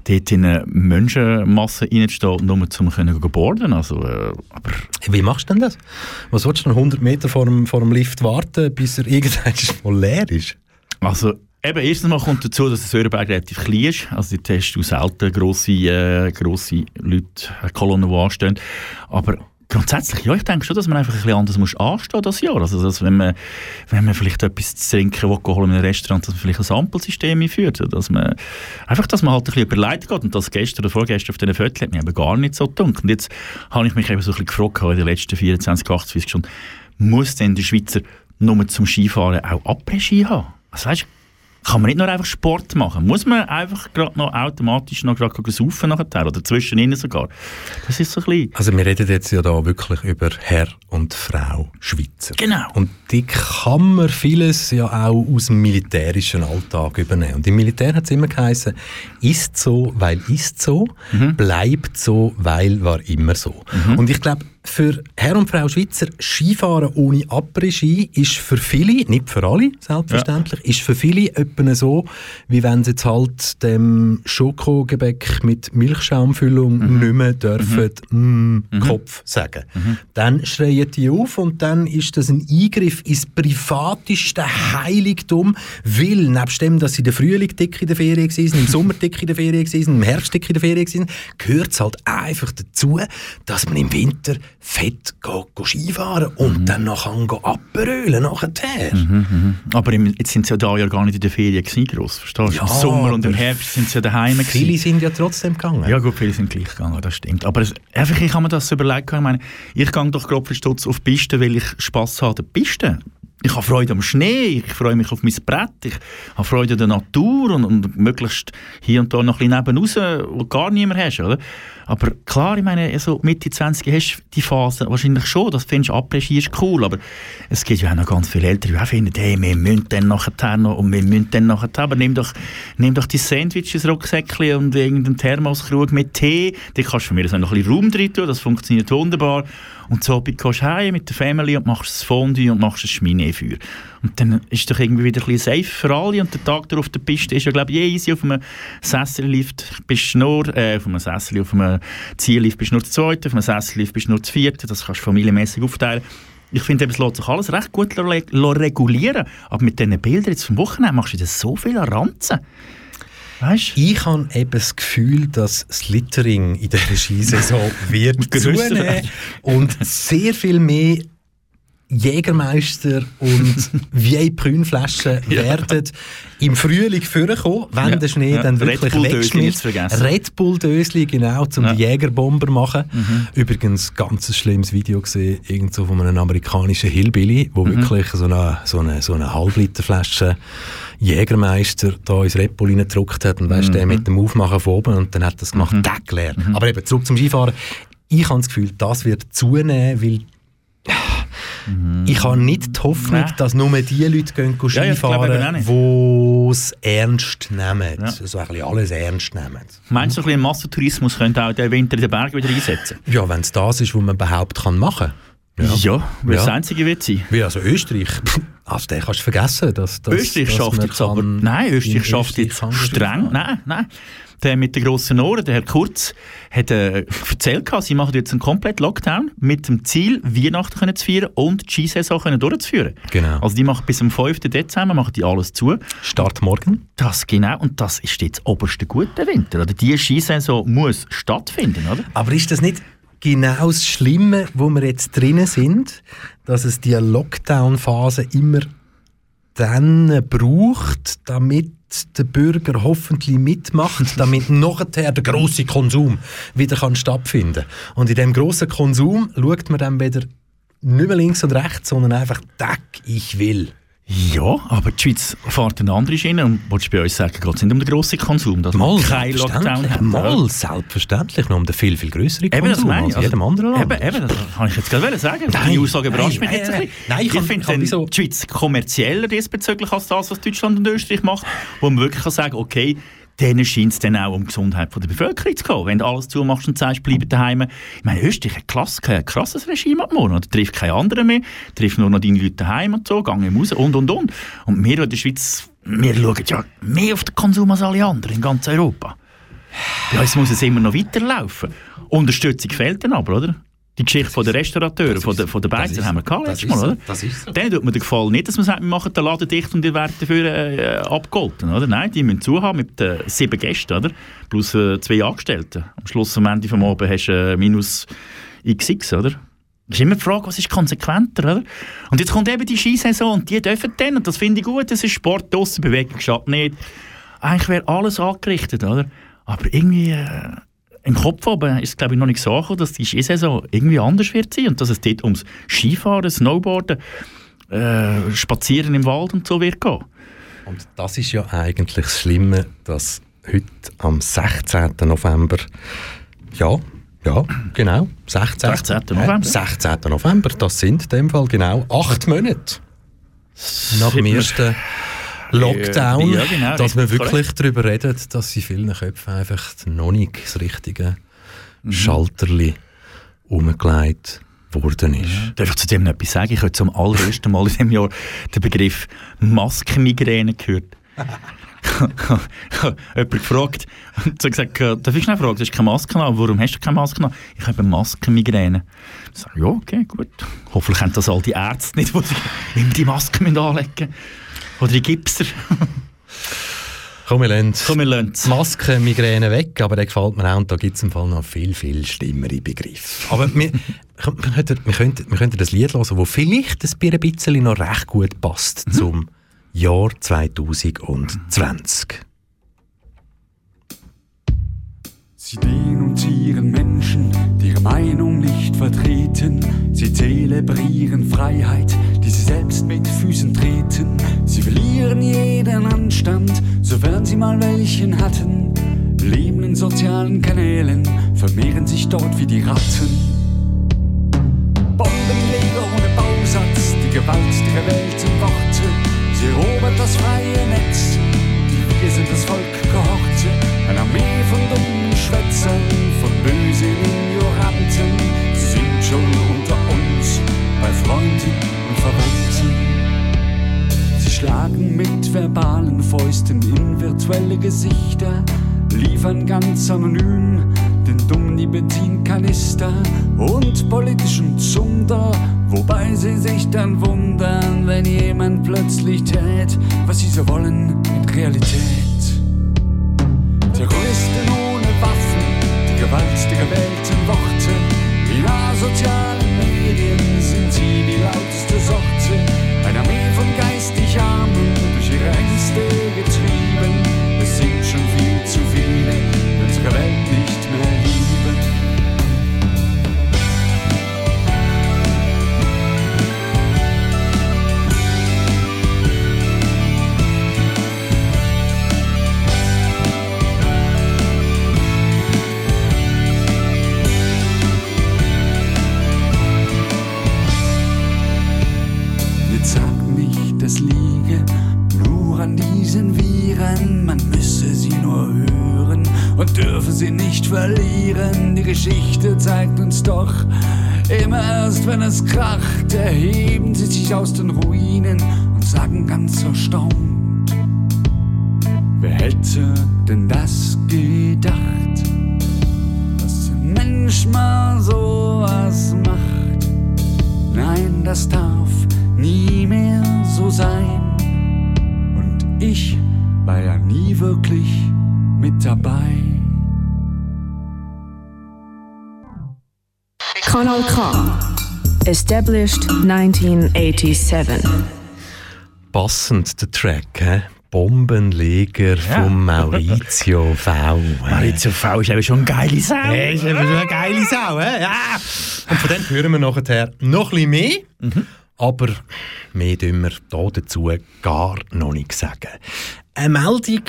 dort in eine Menschenmasse reinzustehen, nur können gehen boarden. Also, äh, aber Wie machst du denn das? Was willst du denn 100 Meter vor dem, vor dem Lift warten, bis er irgendwann leer ist? Also, eben, erstens mal kommt dazu, dass der Sörenberg relativ klein ist. Also, dort hast du selten grosse, äh, grosse Leute, äh, Kolonnen, die anstehen. Aber grundsätzlich, ja, ich denke schon, dass man einfach ein bisschen anders muss anstehen das Jahr. Also, dass wenn man, wenn man vielleicht etwas zu trinken will, in einem Restaurant, dass man vielleicht ein Ampelsystem einführt. Dass man, einfach, dass man halt ein bisschen überlegt geht. Und das gestern oder vorgestern auf diesen Fotos hat mich eben gar nicht so gedacht. Und jetzt habe ich mich eben so ein bisschen gefragt, in den letzten 24, 28 Stunden, muss denn der Schweizer nur zum Skifahren auch Après-Ski haben? Also, weißt, kann man nicht nur einfach Sport machen? Muss man einfach gerade noch automatisch noch gerade saufen nachher oder zwischendrin sogar? Das ist so ein bisschen... Also wir reden jetzt ja da wirklich über Herr und Frau Schweizer. Genau. Und die kann man vieles ja auch aus dem militärischen Alltag übernehmen. Und im Militär hat es immer geheißen, ist so, weil ist so, bleibt so, weil war immer so. Und ich glaube, für Herr und Frau Schweizer Skifahren ohne Après-Ski ist für viele, nicht für alle selbstverständlich, ist für viele etwa so, wie wenn sie jetzt halt dem Schokogebäck mit Milchschaumfüllung Mhm. nicht mehr dürfen mm, Kopf sagen. Dann schreien die auf und dann ist das ein Eingriff ins privateste Heiligtum, weil nebst dem, dass sie im Frühling dick in der Ferien waren, im Sommer dick in der Ferien waren, im Herbst dick in der Ferien waren, gehört es halt einfach dazu, dass man im Winter fett geht Skifahren und dann noch kann gehen abrölen nachher. Aber im, jetzt sind sie ja da ja gar nicht in der Ferien gewesen, gross, verstehst du? Ja, Im Sommer und im Herbst sind sie ja daheim gewesen. Viele sind ja trotzdem gegangen. Ja gut, viele sind gleich gegangen, das stimmt. Aber es, einfach, ich habe mir das überlegt, ich meine, ich gehe doch grob Stutz auf die Piste, weil ich Spass habe an der Piste. Ich habe Freude am Schnee, ich freue mich auf mein Brett, ich habe Freude an der Natur und, und möglichst hier und da noch ein bisschen nebenaus, wo du gar niemand hast, oder? Aber klar, ich meine, so Mitte 20 hast du die Phase wahrscheinlich schon, das findest du ist cool, aber es gibt ja auch noch ganz viele Eltern, die auch finden, hey, wir müssen dann nachher noch und wir müssen dann nachher, aber nimm doch, nimm doch die Sandwiches, Rucksäckchen und irgendeinen Thermoskrug mit Tee, da kannst du von mir so noch ein bisschen Raum drin tun, das funktioniert wunderbar. Und so gehst du heim mit der Family und machst das Fondue und machst das Schminefeuer. Und dann ist doch irgendwie wieder ein bisschen safe für alle und der Tag darauf auf der Piste ist ja, glaube ich, eh easy. Auf einem Sessellift bist du nur, äh, auf einem Sessellift, auf einem Ziellift bist du nur zu zweit, auf einem Sessellift bist du nur zu viert. Das kannst du familienmäßig aufteilen. Ich finde, es lässt sich alles recht gut regulieren. Aber mit diesen Bildern jetzt vom Wochenende machst du dir so viel Ranzen. Weißt? Ich habe eben das Gefühl, dass das Littering in dieser Skisaison wird zunehmen und sehr viel mehr Jägermeister und VIP-Prünflaschen werden im Frühling vorkommen, wenn Ja. der Schnee Ja. dann wirklich wegschmilzt. Red Bull Dösli, genau, zum Ja. Mhm. die Jägerbomber machen. Übrigens, ganz schlimmes Video gesehen, irgendwo von einem amerikanischen Hillbilly, wo Mhm. wirklich so eine, so eine, so eine Halbliterflasche Jägermeister da ins Red Bull reingedruckt hat und weißt, der Mhm. mit dem Aufmachen von oben und dann hat das gemacht, Deck leer. Aber eben, zurück zum Skifahren. Ich habe das Gefühl, das wird zunehmen, weil ich habe nicht die Hoffnung, Mhm. Nein. dass nur die Leute gehen Ja, ja, die es ernst nehmen. Ja. So ein bisschen alles ernst nehmen. Meinst du, ein bisschen Massentourismus könnte auch den Winter in den Bergen wieder einsetzen? Ja, wenn es das ist, was man überhaupt kann machen kann. Ja, weil Ja. das Einzige wird sein. Wie also Österreich, also den kannst du vergessen. Dass, dass, Österreich dass schafft jetzt aber... Nein, in Österreich schafft jetzt streng... Nein, nein. Der mit den grossen Ohren, der Herr Kurz, hat äh, erzählt, gehabt, sie machen jetzt einen kompletten Lockdown mit dem Ziel, Weihnachten können zu feiern und die Skisaison können durchzuführen. Genau. Also die machen bis am 5. Dezember machen die alles zu. Start morgen. Das genau, und das ist jetzt oberste gute Winter. Oder? Die Skisaison muss stattfinden, oder? Aber ist das nicht genau das Schlimme, wo wir jetzt drinnen sind, dass es die Lockdown-Phase immer dann braucht, damit der Bürger hoffentlich mitmacht, damit nachher der große Konsum wieder kann stattfinden Und in dem großen Konsum schaut man dann wieder nicht mehr links und rechts, sondern einfach «Deck, ich will». Ja, aber die Schweiz fährt eine andere Schiene und willst du bei uns sagen, geht es nicht um den grossen Konsum, dass wir keinen Lockdown haben? Mal, selbstverständlich, noch um den viel, viel grösseren Eben, das Konsum meine ich. als jedem anderen Land. Eben, eben, das kann ich jetzt gerade sagen. Nein, die Aussage überrascht nein, mich jetzt nein, ein bisschen. nein, ich ich kann- finde kann wieso- die Schweiz kommerzieller diesbezüglich als das, was Deutschland und Österreich macht, wo man wirklich kann sagen okay, denen scheint es dann auch um die Gesundheit der Bevölkerung zu gehen. Wenn du alles zumachst und sagst, bleib daheim. Ich meine, Österreich hat klass, ein krasses Regime ab morgen. Da trifft keine anderen mehr, trifft nur noch deine Leute daheim und so, gehen raus und, und, und. Und wir in der Schweiz, wir schauen ja mehr auf den Konsum als alle anderen in ganz Europa. Bei uns muss es immer noch weiterlaufen. Unterstützung fehlt dann aber, oder? Die Geschichte von den Restaurateuren, von der, von der Beizer, ist haben wir gehabt Das letztes Mal, oder? Das ist so. Denen tut mir den Gefallen nicht, dass man sagt, wir machen den Laden dicht und die werden dafür äh, abgeholten, oder? Nein, die müssen zuhaben mit äh, sieben Gästen, oder? Plus äh, zwei Angestellten. Am Schluss, am Ende vom Abend hast du äh, minus XX, oder? Das ist immer die Frage, was ist konsequenter, oder? Und jetzt kommt eben die Skisaison und die dürfen dann, und das finde ich gut, das ist Sport, draussen, Bewegung schadet nicht. Eigentlich wäre alles angerichtet, oder? Aber irgendwie... Äh, im Kopf oben ist es, glaube ich, noch nicht so angekommen, dass die Skisaison irgendwie anders wird sein und dass es dort ums Skifahren, Snowboarden, äh, Spazieren im Wald und so wird gehen. Und das ist ja eigentlich das Schlimme, dass heute am 16. November, ja, ja, genau, 16. 16. November. 16. November, das sind in dem Fall genau acht Monate nach dem ersten Lockdown, Ja, genau, dass wir wirklich darüber reden, dass in vielen Köpfen einfach noch nicht das richtige Mhm. Schalterli umgelegt geworden ist. Darf ich zu dem noch etwas sagen? Ich habe zum allerersten Mal in diesem Jahr den Begriff Maskenmigräne gehört. jemand gefragt und so gesagt, äh, darf ich schnell fragen, du hast keine Maske an, warum hast du keine Maske an? Ich habe Maskenmigräne. Ich sage, ja, okay, gut. Hoffentlich haben das all die Ärzte nicht, die die Maske anlegen müssen. Oder die Gipser. Komm, wir lassen Komm, wir lassen es. Masken, Migräne weg, aber der gefällt mir auch und da gibt es im Fall noch viel, viel schlimmere Begriffe. Aber wir, wir, könnten, wir, könnten, wir könnten das Lied hören, das vielleicht ein bisschen noch recht gut passt zum Jahr 2020. Sie denunzieren Menschen, die ihre Meinung nicht vertreten. Sie zelebrieren Freiheit, die sie selbst mit Füßen treten. Sie verlieren jeden Anstand, sofern sie mal welchen hatten. Leben in sozialen Kanälen, vermehren sich dort wie die Ratten. Bombenleger ohne Bausatz, die Gewalt der Welten Worte. Sie erobern das freie Netz, die wir sind das Volk Gehorte. Eine Armee von dummen Schwätzern, von bösen Ignoranten. Sie sind schon bei Freunden und Verwandten. Sie schlagen mit verbalen Fäusten in virtuelle Gesichter, liefern ganz anonym den dummen Nikotinkanister und politischen Zunder, wobei sie sich dann wundern, wenn jemand plötzlich tät, was sie so wollen in Realität. Terroristen ohne Waffen, die Gewalt der gewählten Worte, in asozialen Medien die lauteste Sorte, eine Armee von geistig Armen, durch ihre Ängste es kracht, erheben sie sich aus den Ruinen und sagen ganz erstaunt. Wer hätte denn das gedacht, dass ein Mensch mal sowas macht? Nein, das darf nie mehr so sein. Und ich war ja nie wirklich mit dabei. Kanal K. Established 1987. Passend der Track, hä? Bombenleger von Maurizio V. Maurizio V ist eben schon eine geile Sau. Ja, ist eben schon eine geile Sau, hä? Ja. Und von dem hören wir nachher noch ein bisschen mehr. Aber mehr dürfen wir da dazu gar noch nicht sagen. Eine Meldung,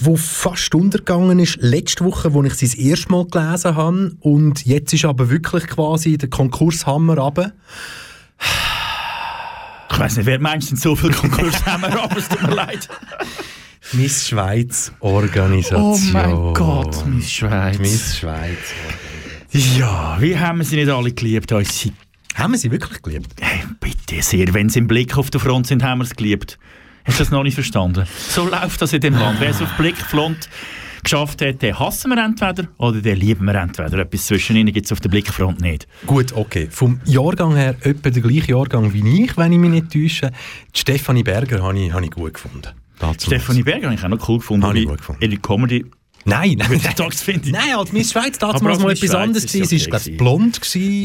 die fast untergegangen ist, letzte Woche, als ich sie das erste Mal gelesen habe. Und jetzt ist aber wirklich quasi der Konkurshammer runter. Ich weiss nicht, wer meinst denn so viel Konkurs haben wir, aber es tut mir leid. Miss Schweiz Organisation. Oh mein Gott, Miss Schweiz. Miss Schweiz. Ja, wie haben wir sie nicht alle geliebt, unsere Haben wir sie wirklich geliebt? Hey, bitte sehr, wenn sie im Blick auf der Front sind, haben wir es geliebt. Hast du das noch nicht verstanden? So läuft das in dem Land. Wer es auf Blickfront geschafft hat, den hassen wir entweder oder den lieben wir entweder. Etwas zwischen ihnen gibt es auf der Blickfront nicht. Gut, okay. Vom Jahrgang her etwa der gleiche Jahrgang wie ich, wenn ich mich nicht täusche. Die Stefanie Berger habe ich, habe ich gut gefunden. Stefanie Berger habe ich auch noch cool gefunden. Habe ich gut gefunden. Ihre Comedy Nein, nein, Würde ich tags finden. Nein, als Miss Schweiz damals als mal etwas anderes sie Sie war, okay glaube blond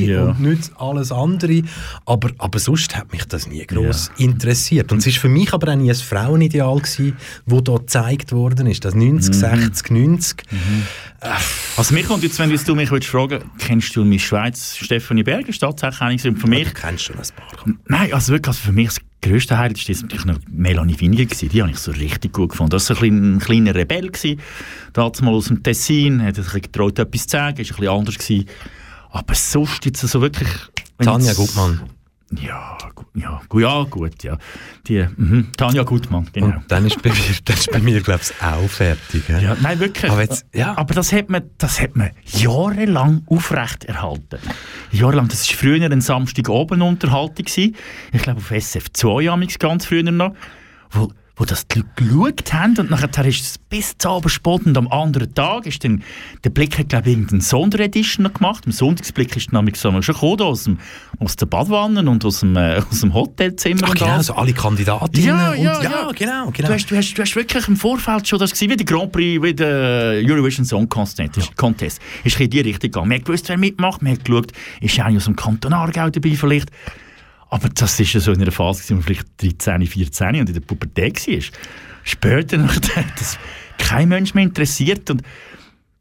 Ja. und nicht alles andere. Aber, aber sonst hat mich das nie gross interessiert. Und es war für mich aber auch nie ein Frauenideal gewesen, das da gezeigt worden ist. Das 90, Mhm. 60, 90. Also mich kommt jetzt, wenn du mich willst fragen kennst du Miss Schweiz Stefanie Berger? Tatsächlich eine gewesen. Und für mich... kennst schon ein paar. Nein, also wirklich, also für mich grösste Highlight ist natürlich noch Melanie Winiger gewesen. Die habe ich so richtig gut gefunden. Das war so ein, klein- ein kleiner Rebell gewesen. Mal aus dem Tessin, hat sich getraut, etwas zu sagen, ist ein bisschen anders gewesen. Aber sonst jetzt so wirklich... wenn Tanja Gutmann. Ja, gu- ja, gu- ja, gut, ja. Die, mhm. Tanja Gutmann, genau. Und dann ist bei mir, dann ist bei mir glaube ich, auch fertig. hä? Ja, nein, wirklich. Aber jetzt- ja. Aber das hat man, das hat man jahrelang aufrecht erhalten. Jahrelang. Das war früher eine Samstagabendunterhaltung. gewesen. Ich glaube auf SF 2 amigs ganz früher noch. Wo, wo das die Leute geschaut haben und nachher ist es bis zu Abend spät und am anderen Tag ist dann, der Blick hat glaube ich irgendeine Sonderedition noch gemacht. Am Sonntagsblick ist dann schon gekommen, aus, dem, aus der Badwanne und aus dem, äh, aus dem Hotelzimmer. Ach genau, alles. so alle Kandidatinnen. Ja, und, ja, ja. genau, genau. Du hast, du, hast, du hast wirklich im Vorfeld schon das gesehen, wie der Grand Prix, wie der Eurovision Song Contest. Contest. Ist in die Richtung gegangen. Man hat gewusst, wer mitmacht, man hat geschaut, ist einer aus dem Kanton Aargau dabei vielleicht. Aber das war ja so in einer Phase, gewesen, wo man vielleicht 13, 14 und in der Pubertät war. Später nachher hat das kein Mensch mehr interessiert. Und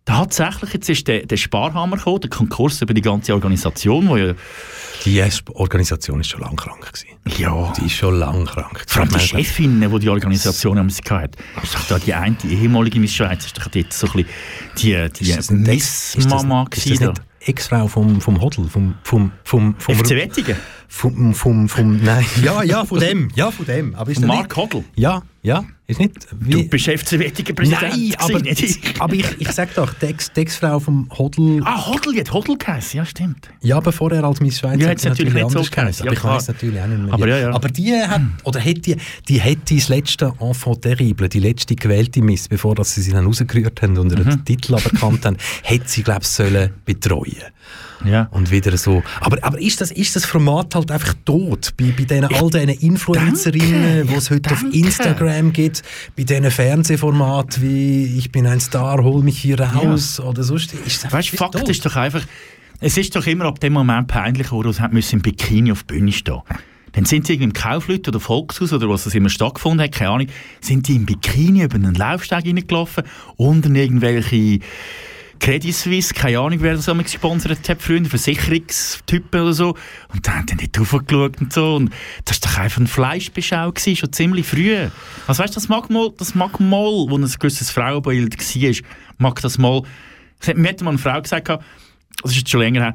tatsächlich, jetzt ist der, der Sparhammer gekommen, der Konkurs über die ganze Organisation, wo ja Die Organisation ist schon lange krank gewesen. Ja. Die ist schon lange krank. Vor allem die Chefin, die die Organisation am hatte, ist doch da die eine, die ehemalige Miss Schweiz, ist doch dort so ein bisschen die, die Ist nicht Ex- ist das- Miss-Mama Ist gewesen. nicht Ex-Frau vom, vom Hodl? Vom, vom, vom, vom, FC Wettigen? Vom, vom, vom, nein, ja, ja, von dem, ja, von dem. Aber ist Von das Mark nicht, Hodl? Ja, ja, ist nicht, wie, Du bist FC Wettigen Präsident. Nein, aber, aber ich, ich sag doch, die Ex- die Ex-Frau vom Hodl, Ah, Hodl, hat Hodl geheißen, ja stimmt. ja, aber vorher als Miss Schweiz Ja, hat sie natürlich natürlich nicht so geheißen. ja, Aber ich weiss natürlich auch nicht mehr. Aber ja, ja. aber die hat, oder hat die, die hätte das letzte Enfant terrible, die letzte gewählte Miss, bevor dass sie sie dann rausgerührt haben und ihren Mhm. Titel aberkannt haben, hätte sie, glaube ich, sollen betreuen Ja. und wieder so. Aber, aber ist, das, ist das Format halt einfach tot? Bei, bei den, all diesen Influencerinnen, die es heute auf denke. Instagram gibt, bei diesen Fernsehformaten wie Ich bin ein Star, hol mich hier raus oder sonst. Ist das Weißt du, Fakt tot. ist doch einfach, es ist doch immer ab dem Moment peinlich, wo müssen im Bikini auf der Bühne stehen. Dann sind sie irgendwie im Kaufleut oder Volkshaus oder was es immer stattgefunden hat, keine Ahnung, sind die im Bikini über einen Laufsteg reingelaufen und dann irgendwelche Credit Suisse, keine Ahnung, wer das einmal gesponsert hat, früher, Versicherungstypen oder so. Und dann haben die nicht und so. Und das war doch einfach ein Fleischbeschau gewesen, schon ziemlich früh. Also weißt du, das mag mal, das mag mal, wo ein gewisses Frauenbild war, mag das mal, mir hat mal eine Frau gesagt, das ist jetzt schon länger her,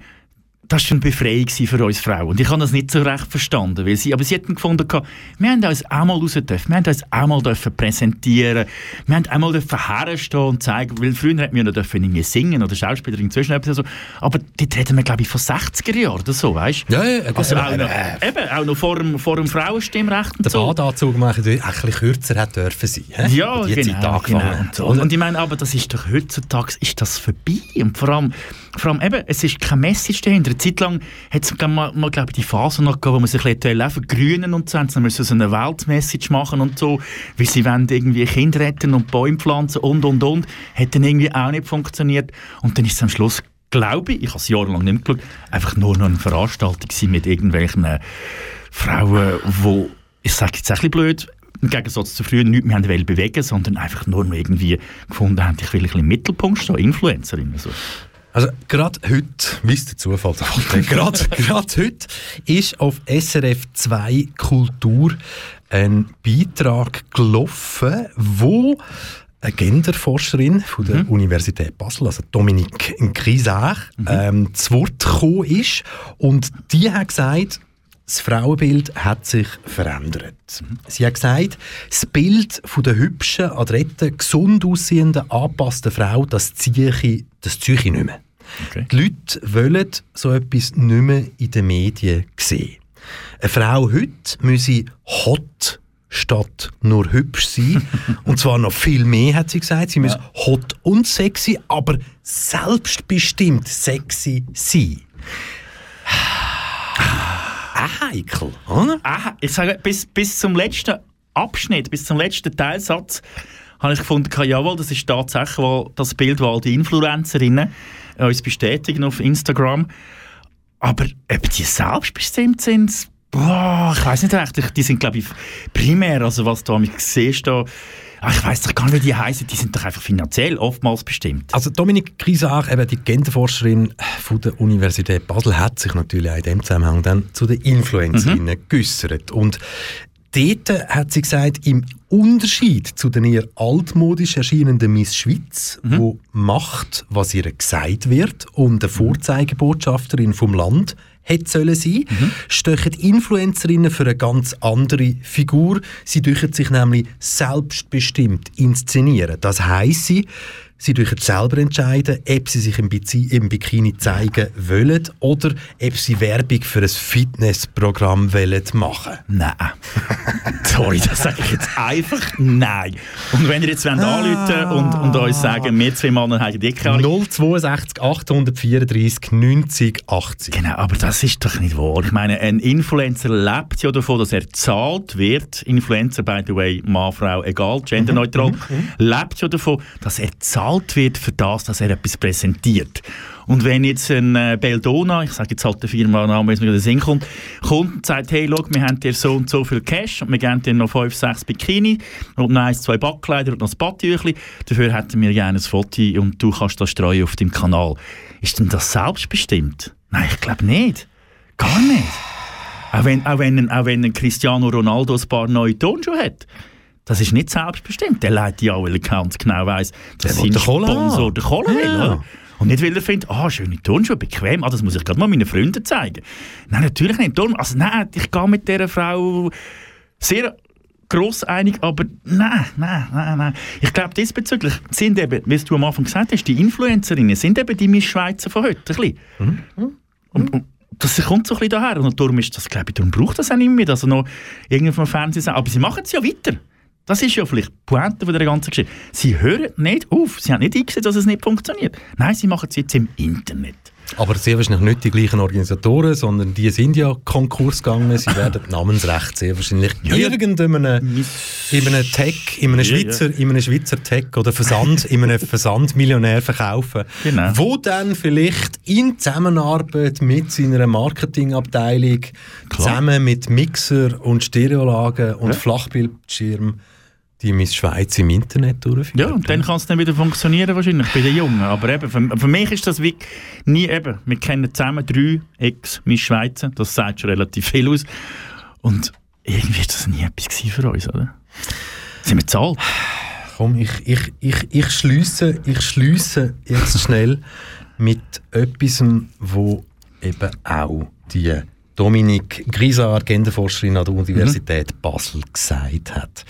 das war eine Befreiung für uns Frauen. Und ich habe das nicht so recht verstanden. Weil sie, aber sie hatten gefunden, wir haben uns auch mal raus dürfen, wir haben uns auch mal dürfen präsentieren, wir haben auch mal dürfen herstehen und zeigen, weil früher hätten wir noch dürfen irgendwie singen oder Schauspieler inzwischen etwas so. Aber dort reden wir, glaube ich, von 60er Jahren oder so, weißt du? Ja, ja, Also auch noch, eben, auch noch vor dem, vor dem Frauenstimmrecht und der so. Badeanzug machen, der ein bisschen kürzer hat dürfen sein. hä? Ja, genau, genau. Und, so. und, und ich meine, aber das ist doch heutzutage ist das vorbei. Und vor allem, vor allem eben, es ist kein Message dahinter. Eine Zeit lang hat es mal, mal glaube ich, die Phase noch gegeben, wo man sich ein bisschen vergrünen und so, haben sie müssen so eine Weltmessage machen und so, weil sie wollen irgendwie Kinder retten und Bäume pflanzen und, und, und. Hat dann irgendwie auch nicht funktioniert. Und dann ist es am Schluss glaube ich, ich habe es jahrelang nicht geschaut, einfach nur noch eine Veranstaltung mit irgendwelchen Frauen, wo ich sage jetzt ein bisschen blöd, im Gegensatz zu früher nicht mehr bewegen, sondern einfach nur irgendwie gefunden haben, ich will ein bisschen im Mittelpunkt stehen, Influencerinnen. So. Also gerade heute, wie es der Zufall so gerade, gerade heute ist auf SRF 2 Kultur ein Beitrag gelaufen, wo eine Genderforscherin von der Universität Basel, also Dominique Grisach, ähm, zu Wort gekommen ist. Und die hat gesagt, das Frauenbild hat sich verändert. Sie hat gesagt, das Bild von der hübschen, adretten, gesund aussehenden, angepassten Frau, das ziehe ich, das ziehe ich nicht mehr. Okay. Die Leute wollen so etwas nicht mehr in den Medien sehen. Eine Frau heute müsse hot statt nur hübsch sein. und zwar noch viel mehr, hat sie gesagt. Sie muss hot und sexy, aber selbstbestimmt sexy sein. Ah, heikel, oder? Ah, ich sage, bis, bis zum letzten Abschnitt, bis zum letzten Teilsatz, habe ich gefunden, jawohl, das ist tatsächlich das Bild, das all die Influencerinnen äh, uns bestätigen auf Instagram. Aber ob die selbstbestimmt sind, boah, ich weiß nicht recht. Die sind, glaube ich, primär, also was du siehst, da, ah, ich weiß doch gar nicht, wie die heißen, die sind doch einfach finanziell oftmals bestimmt. Also Dominik Grisach, eben die Genderforscherin von der Universität Basel, hat sich natürlich auch in dem Zusammenhang dann zu den Influencerinnen geäussert. Und dort hat sie gesagt, im Unterschied zu den eher altmodisch erscheinenden Miss Schweiz, mhm. wo macht, was ihr gesagt wird und eine Vorzeigebotschafterin vom Land hätte sollen sein, mhm. stechen Influencerinnen für eine ganz andere Figur. Sie dürfen sich nämlich selbstbestimmt inszenieren. Das heisst sie, Sie dürfen selber entscheiden, ob sie sich im, Bikini zeigen wollen oder ob sie Werbung für ein Fitnessprogramm wollen machen Nein. Sorry, das sage ich jetzt einfach nein. Und wenn ihr jetzt wollt ah. und, und uns sagen, wir zwei Männer haben die keine 062 834 90 80. Genau, aber das ist doch nicht wahr. Ich meine, ein Influencer lebt ja davon, dass er zahlt wird. Influencer, by the way, Mann, Frau, egal, genderneutral, mhm. mhm. lebt ja davon, dass er zahlt bezahlt wird für das, dass er etwas präsentiert. Und wenn jetzt ein äh, Beldona, ich sage jetzt halt der Firma Name, wenn es mir in den Sinn kommt, kommt und sagt, hey, schau, wir haben dir so und so viel Cash und wir geben dir noch fünf, sechs Bikini und noch eins, zwei Backkleider und noch ein Badtüchli, dafür hätten wir gerne ein Foto und du kannst das streuen auf deinem Kanal. Ist denn das selbstbestimmt? Nein, ich glaube nicht. Gar nicht. Auch wenn, auch, wenn, auch wenn ein Cristiano Ronaldo ein paar neue Tonschuhe hat. Das ist nicht selbstbestimmt. Der leitet ja er ganz genau weiss, dass sein Sponsor der Kohle will. Ja. Und nicht, weil er findet, ah, oh, schöne Turnschuhe, bequem, ah, das muss ich gerade mal meinen Freunden zeigen. Nein, natürlich nicht. Darum, also nein, ich gehe mit dieser Frau sehr gross einig, aber nein, nein, nein, nein. Ich glaube, diesbezüglich sind eben, wie du am Anfang gesagt hast, die Influencerinnen sind eben die Miss Schweizer von heute. Ein mhm. Und, und, das kommt so ein bisschen daher. Und darum ist das, glaube ich, darum braucht das auch nicht mehr, dass er noch irgendwie vom Fernsehen Aber sie machen es ja weiter. Das ist ja vielleicht die Pointe von der ganzen Geschichte. Sie hören nicht auf. Sie haben nicht eingesehen, dass es nicht funktioniert. Nein, sie machen es jetzt im Internet. Aber sehr wahrscheinlich nicht die gleichen Organisatoren, sondern die sind ja Konkurs gegangen. Sie werden Namensrecht sehr wahrscheinlich ja, irgendeinem in einem Tech, in einem Schweizer, ja. in einem Schweizer Tech oder Versand, in einem Versandmillionär verkaufen, genau. wo dann vielleicht in Zusammenarbeit mit seiner Marketingabteilung Klar. zusammen mit Mixer und Stereolagen und ja. Flachbildschirm die Miss Schweiz im Internet durchführen. Ja, und dann kann es dann wieder funktionieren wahrscheinlich bei den Jungen. Aber eben, für, für mich ist das wie nie eben. Wir kennen zusammen drei Ex-Miss Schweizer, das sagt schon relativ viel aus. Und irgendwie war das nie etwas für uns, oder? Sind wir zahlt? Komm, ich, ich, ich, ich schließe ich schliesse jetzt schnell mit etwas, wo eben auch die Dominik Grisa, Genderforscherin an der Universität mhm. Basel, gesagt hat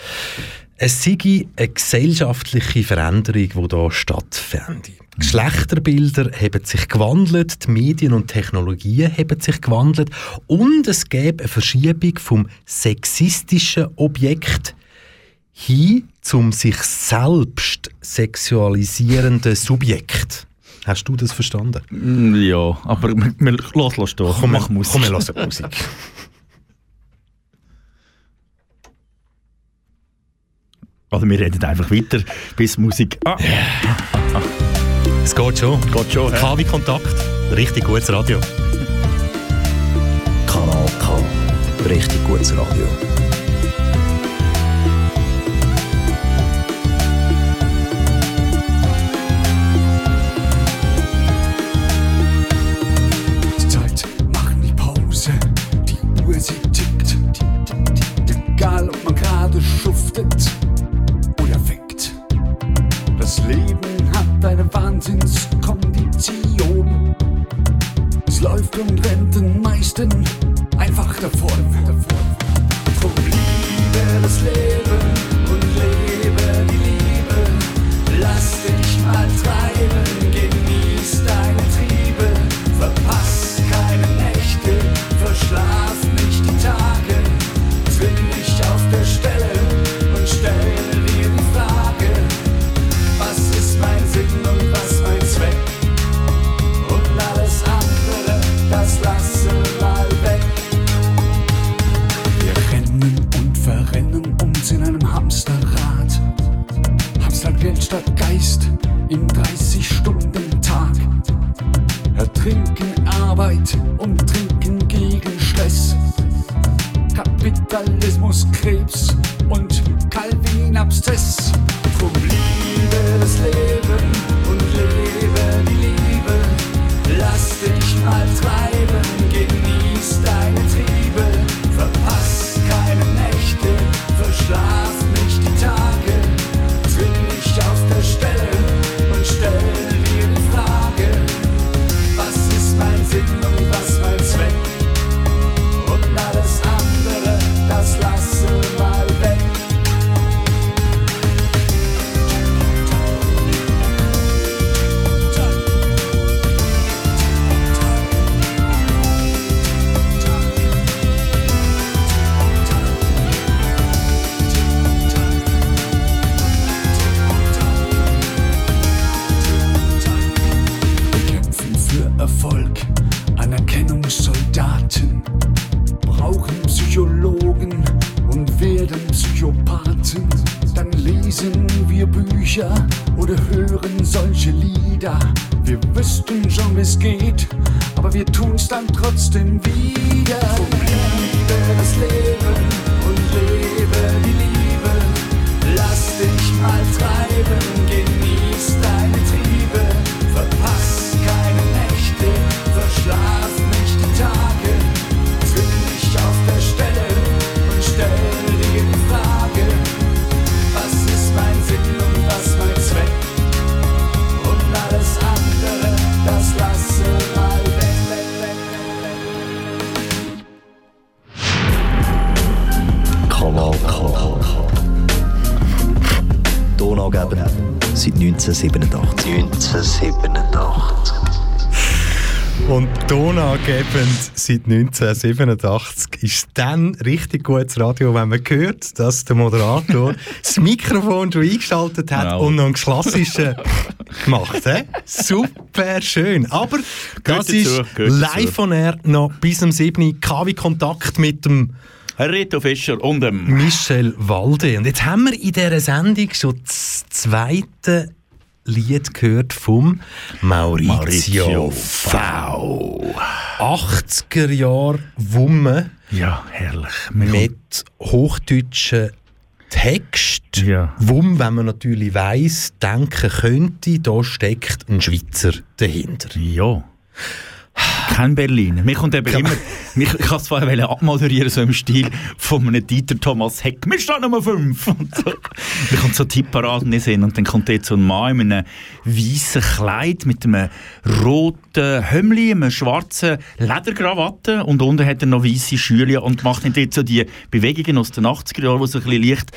es sei eine gesellschaftliche Veränderung, die hier stattfindet. Die Geschlechterbilder haben sich gewandelt, die Medien und Technologien haben sich gewandelt und es gäbe eine Verschiebung vom sexistischen Objekt hin zum sich selbst sexualisierenden Subjekt. Hast du das verstanden? Mm, ja, aber wir, wir, lass, lass doch. Komm, mach Musik. Komm, wir hören Musik. Oder wir reden einfach weiter, bis Musik. Ah. Es geht schon. Geht schon. KW Kontakt. Richtig gutes Radio. Kanal K. Richtig gutes Radio. Tonangebend seit 1987 ist dann richtig gutes Radio, wenn man hört, dass der Moderator das Mikrofon schon eingeschaltet hat Genau. und noch einen klassischen gemacht hat. Super schön. Aber das dazu, ist dazu. live von er noch bis zum 7. KW-Kontakt mit dem Reto Fischer und dem Michel Walde. Und jetzt haben wir in dieser Sendung schon das zweite Lied gehört vom Maurizio, Maurizio V. 80er Jahre Wumme Ja, herrlich. Wir mit hochdeutschen Text. Ja. Wum, wenn man natürlich weiss, denken könnte, da steckt ein Schweizer dahinter. Ja. Kein Berliner. Mir kommt eben immer, mich, ich kann es vorher abmoderieren, so im Stil von einem Dieter Thomas Heck. Wir stehen Nummer 5. Und so. Mir kommt so Tippparaden in und dann kommt dort so ein Mann in einem weißen Kleid mit einem roten Hömmli, einem schwarzen Lederkrawatte und unten hat er noch weiße Schüler und macht dann dort so die Bewegungen aus den 80er Jahren, die so ein bisschen leicht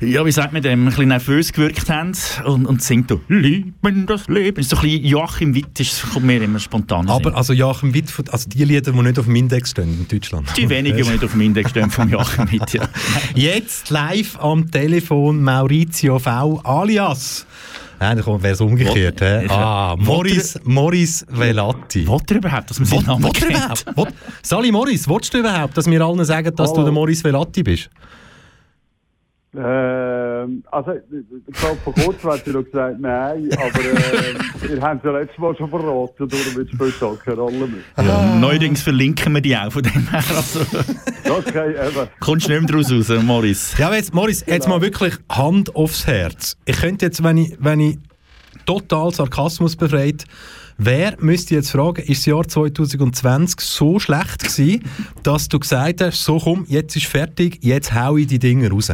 ja, wie sagt man dem, ein bisschen nervös gewirkt haben und, und singt so «Lieben das Leben». Ist so ein bisschen Joachim Witt, ist, kommt mir immer spontan Aber also Joachim Witt, also die Lieder, die nicht auf dem Index stehen in Deutschland. Die wenigen, die nicht auf dem Index stehen von Joachim Witt, ja. Jetzt live am Telefon Maurizio V. alias. Nein, dann wäre es umgekehrt. Ich- Ah, Morris, Morris Velati. Wollt ihr überhaupt, dass man seinen Namen? Wollt- Sali Morris, willst du überhaupt, dass wir allen sagen, dass du Hallo. der Morris Velati bist? Ähm, also, ich glaube, vor kurzem hat sie noch gesagt, nein, aber ähm, ihr habt es ja letztes Mal schon verraten, darum wird es keine Rolle mehr. Ja, neuerdings verlinken wir die auch, von dem her. Also, Okay, eben. kommst du nicht mehr draus raus, Morris. Ja, aber jetzt, Morris, jetzt mal wirklich Hand aufs Herz. Ich könnte jetzt, wenn ich, wenn ich total Sarkasmus befreit, wer müsste jetzt fragen, ist das Jahr 2020 so schlecht gewesen, dass du gesagt hast, so komm, jetzt ist fertig, jetzt hau ich die Dinge raus?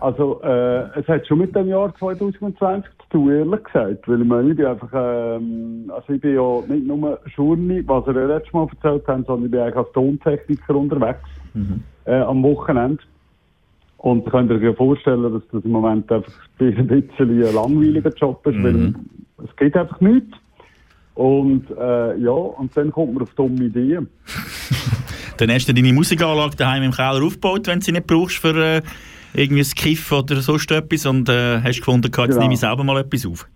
Also, äh, es hat schon mit dem Jahr 2020 zu tun, ehrlich gesagt. Weil ich meine, ich bin einfach, ähm, also ich bin ja nicht nur Schurni, was ihr ja letztes Mal erzählt habt, sondern ich bin eigentlich als Tontechniker unterwegs, äh, am Wochenende. Und ihr könnt euch ja vorstellen, dass das im Moment einfach ein bisschen ein langweiliger Job ist, weil es geht einfach nichts. Und, äh, ja, und dann kommt man auf dumme Ideen. Dann hast du deine Musikanlage daheim im Keller aufgebaut, wenn du sie nicht brauchst für äh, irgendwie ein Kiff oder sonst etwas und äh, hast gefunden, jetzt Genau. nehme ich selber mal etwas auf.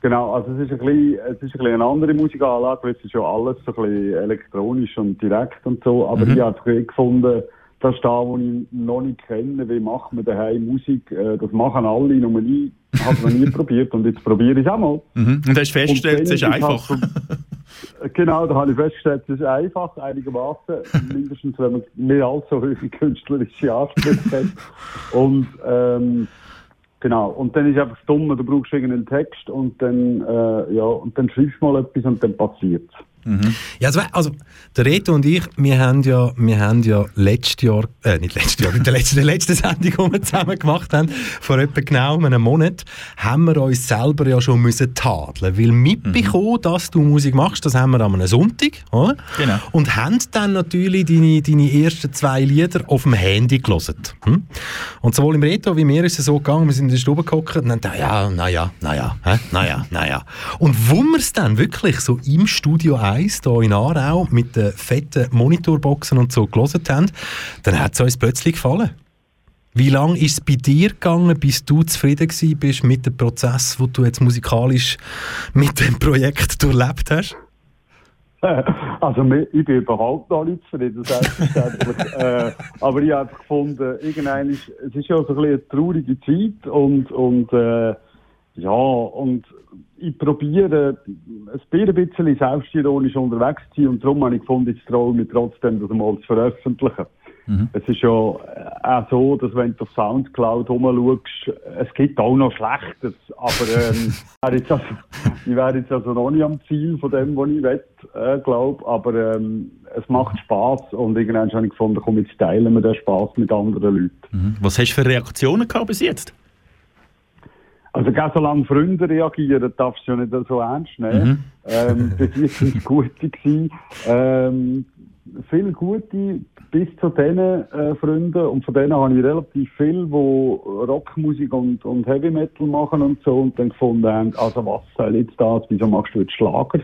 Genau, also es ist ein bisschen, es ist ein bisschen eine andere Musikanlage, weil es ist ja alles so ein bisschen elektronisch und direkt und so, aber Mhm. ich habe gefunden, das ist da, wo ich noch nicht kenne, wie macht man daheim Musik, äh, das machen alle, nur ich habe es noch nie probiert und jetzt probiere ich es auch mal. Mhm. Und hast festgestellt, es ist einfach. halt Genau, da habe ich festgestellt, es ist einfach, einigermaßen, mindestens wenn man mehr allzu hohe künstlerische Ansprüche hat. Und ähm, genau, und dann ist einfach das Dumme, du brauchst irgendeinen Text und dann, äh, ja, und dann schreibst du mal etwas und dann passiert Ja, also, also der Reto und ich, wir haben ja, wir haben ja letztes Jahr, äh, nicht letztes Jahr, in der letzten, der letzten Sendung, die wir zusammen gemacht haben, vor etwa genau einem Monat, haben wir uns selber ja schon müssen tadeln, weil mitbekommen, dass du Musik machst, das haben wir an einem Sonntag, oder? Genau. Und haben dann natürlich deine, deine ersten zwei Lieder auf dem Handy gelesen. Hm? Und sowohl im Reto wie mir ist es so gegangen, wir sind in der Stube gehockt und haben gedacht, ja, naja, naja, naja, naja. Und wo wir es dann wirklich so im Studio 1 hier in Aarau mit den fetten Monitorboxen und so gelesen haben, dann hat es uns plötzlich gefallen. Wie lange ist es bei dir gegangen, bis du zufrieden bist mit dem Prozess, den du jetzt musikalisch mit dem Projekt durchlebt hast? Also ich bin überhaupt noch nicht zufrieden, selbstverständlich. äh, aber ich habe gefunden, irgendwann ist, es ist ja so ein bisschen eine traurige Zeit und, und äh, ja, und ich probiere ein bisschen selbstironisch unterwegs zu sein und darum habe ich gefunden, ich traue mich trotzdem, das mal zu veröffentlichen. Mhm. Es ist ja auch so, dass wenn du auf Soundcloud rumschaust, es gibt auch noch Schlechtes, aber ähm, also, ich wäre jetzt also noch nicht am Ziel von dem, was ich will, äh, glaube aber ähm, es macht Spaß und irgendwann habe ich gefunden, komm, jetzt teilen wir den Spaß mit anderen Leuten. Mhm. Was hast du für Reaktionen gehabt bis jetzt? Also, gar solange Freunde reagieren, darfst du ja nicht so ernst nehmen. Mhm. Ähm, bis jetzt es gute. Gewesen. Ähm, viele gute bis zu diesen äh, Freunden. Und von denen habe ich relativ viel, die Rockmusik und, und Heavy Metal machen und so. Und dann gefunden haben, also was soll jetzt das? Wieso machst du jetzt Schlager?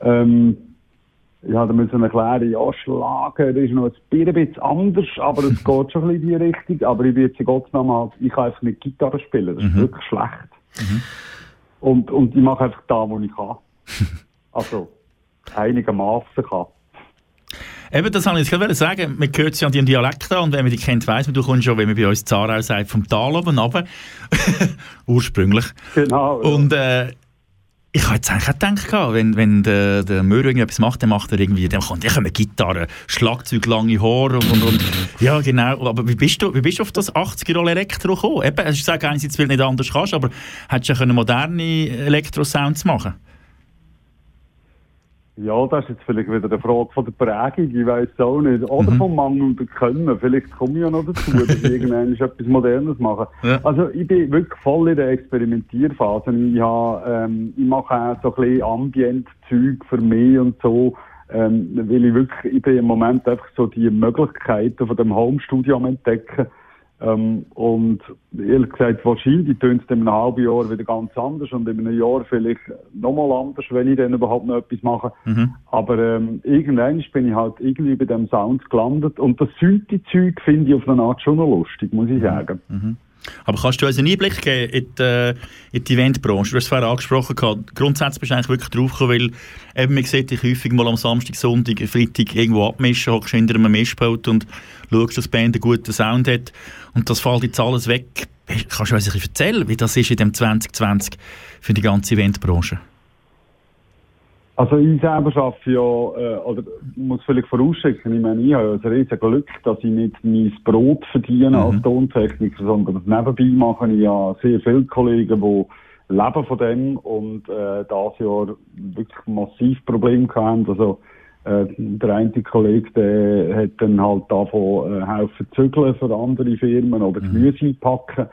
Ähm, ja, da müssen wir erklären, ja, Schlager ist noch ein bisschen anders, aber es geht schon ein bisschen in die Richtung. Aber ich bin jetzt in Gottes Namen halt, ich kann einfach nicht Gitarre spielen, das ist mhm. wirklich schlecht. Mhm. Und, und ich mache einfach da, wo ich kann. also, einigermaßen kann. Eben, das wollte ich gerade sagen. Man hört es ja an deinem Dialekt an und wenn man dich kennt, weiss man, du kommst schon, wenn man bei uns Zarau sagt, vom Tal oben runter. Ursprünglich. Genau. Ja. Und äh, ich jetzt eigentlich auch gedacht, wenn, wenn der, der Möhrer etwas macht, dann macht er irgendwie, dann kommt eine Gitarre, Schlagzeug, lange Haare und, und, und ja genau. Aber wie bist du, wie bist du auf das 80er Elektro gekommen? Eben, ich sage einerseits, weil du nicht anders kannst, aber hättest du ja moderne Elektro-Sounds machen ja, das ist jetzt vielleicht wieder eine Frage von der Prägung, ich weiß es auch nicht. Oder mhm. vom mangelnden Können. Vielleicht komme ich ja noch dazu, dass ich irgendwann etwas Modernes mache. Ja. Also ich bin wirklich voll in der Experimentierphase. Ich, habe, ähm, ich mache auch so ein bisschen Ambient-Zeug für mich und so. Ähm, weil ich wirklich, ich bin im Moment einfach so die Möglichkeiten von dem Homestudio am entdecken. Ähm, und ehrlich gesagt, wahrscheinlich tönt es in einem halben Jahr wieder ganz anders und in einem Jahr vielleicht nochmal anders, wenn ich dann überhaupt noch etwas mache. Mhm. Aber ähm, irgendwann bin ich halt irgendwie bei dem Sound gelandet und das Synthi-Zeug finde ich auf eine Art schon noch lustig, muss ich mhm. sagen. Mhm. Aber kannst du uns einen Einblick geben in die, äh, in die Eventbranche? Du hast es vorher angesprochen, grundsätzlich bist du eigentlich wirklich draufgekommen, weil eben, man sieht dich häufig mal am Samstag, Sonntag, Freitag irgendwo abmischen, hockst hinter einem Mischpult und schaust, dass die Band einen guten Sound hat und das fällt jetzt alles weg. Kannst du uns ein bisschen erzählen, wie das ist in dem 2020 für die ganze Eventbranche? Also ich selber arbeite ja, äh, oder muss vielleicht vorausschicken, ich meine, ich habe ja ein riesiges Glück, dass ich nicht mein Brot verdiene mhm. als Tontechniker, sondern das nebenbei mache ich ja sehr viele Kollegen, die leben von dem und äh, das Jahr wirklich massiv Probleme hatten. Also äh, der eine Kollege, der hat dann halt davon äh, helfen zügeln für andere Firmen oder mhm. Gemüse packen.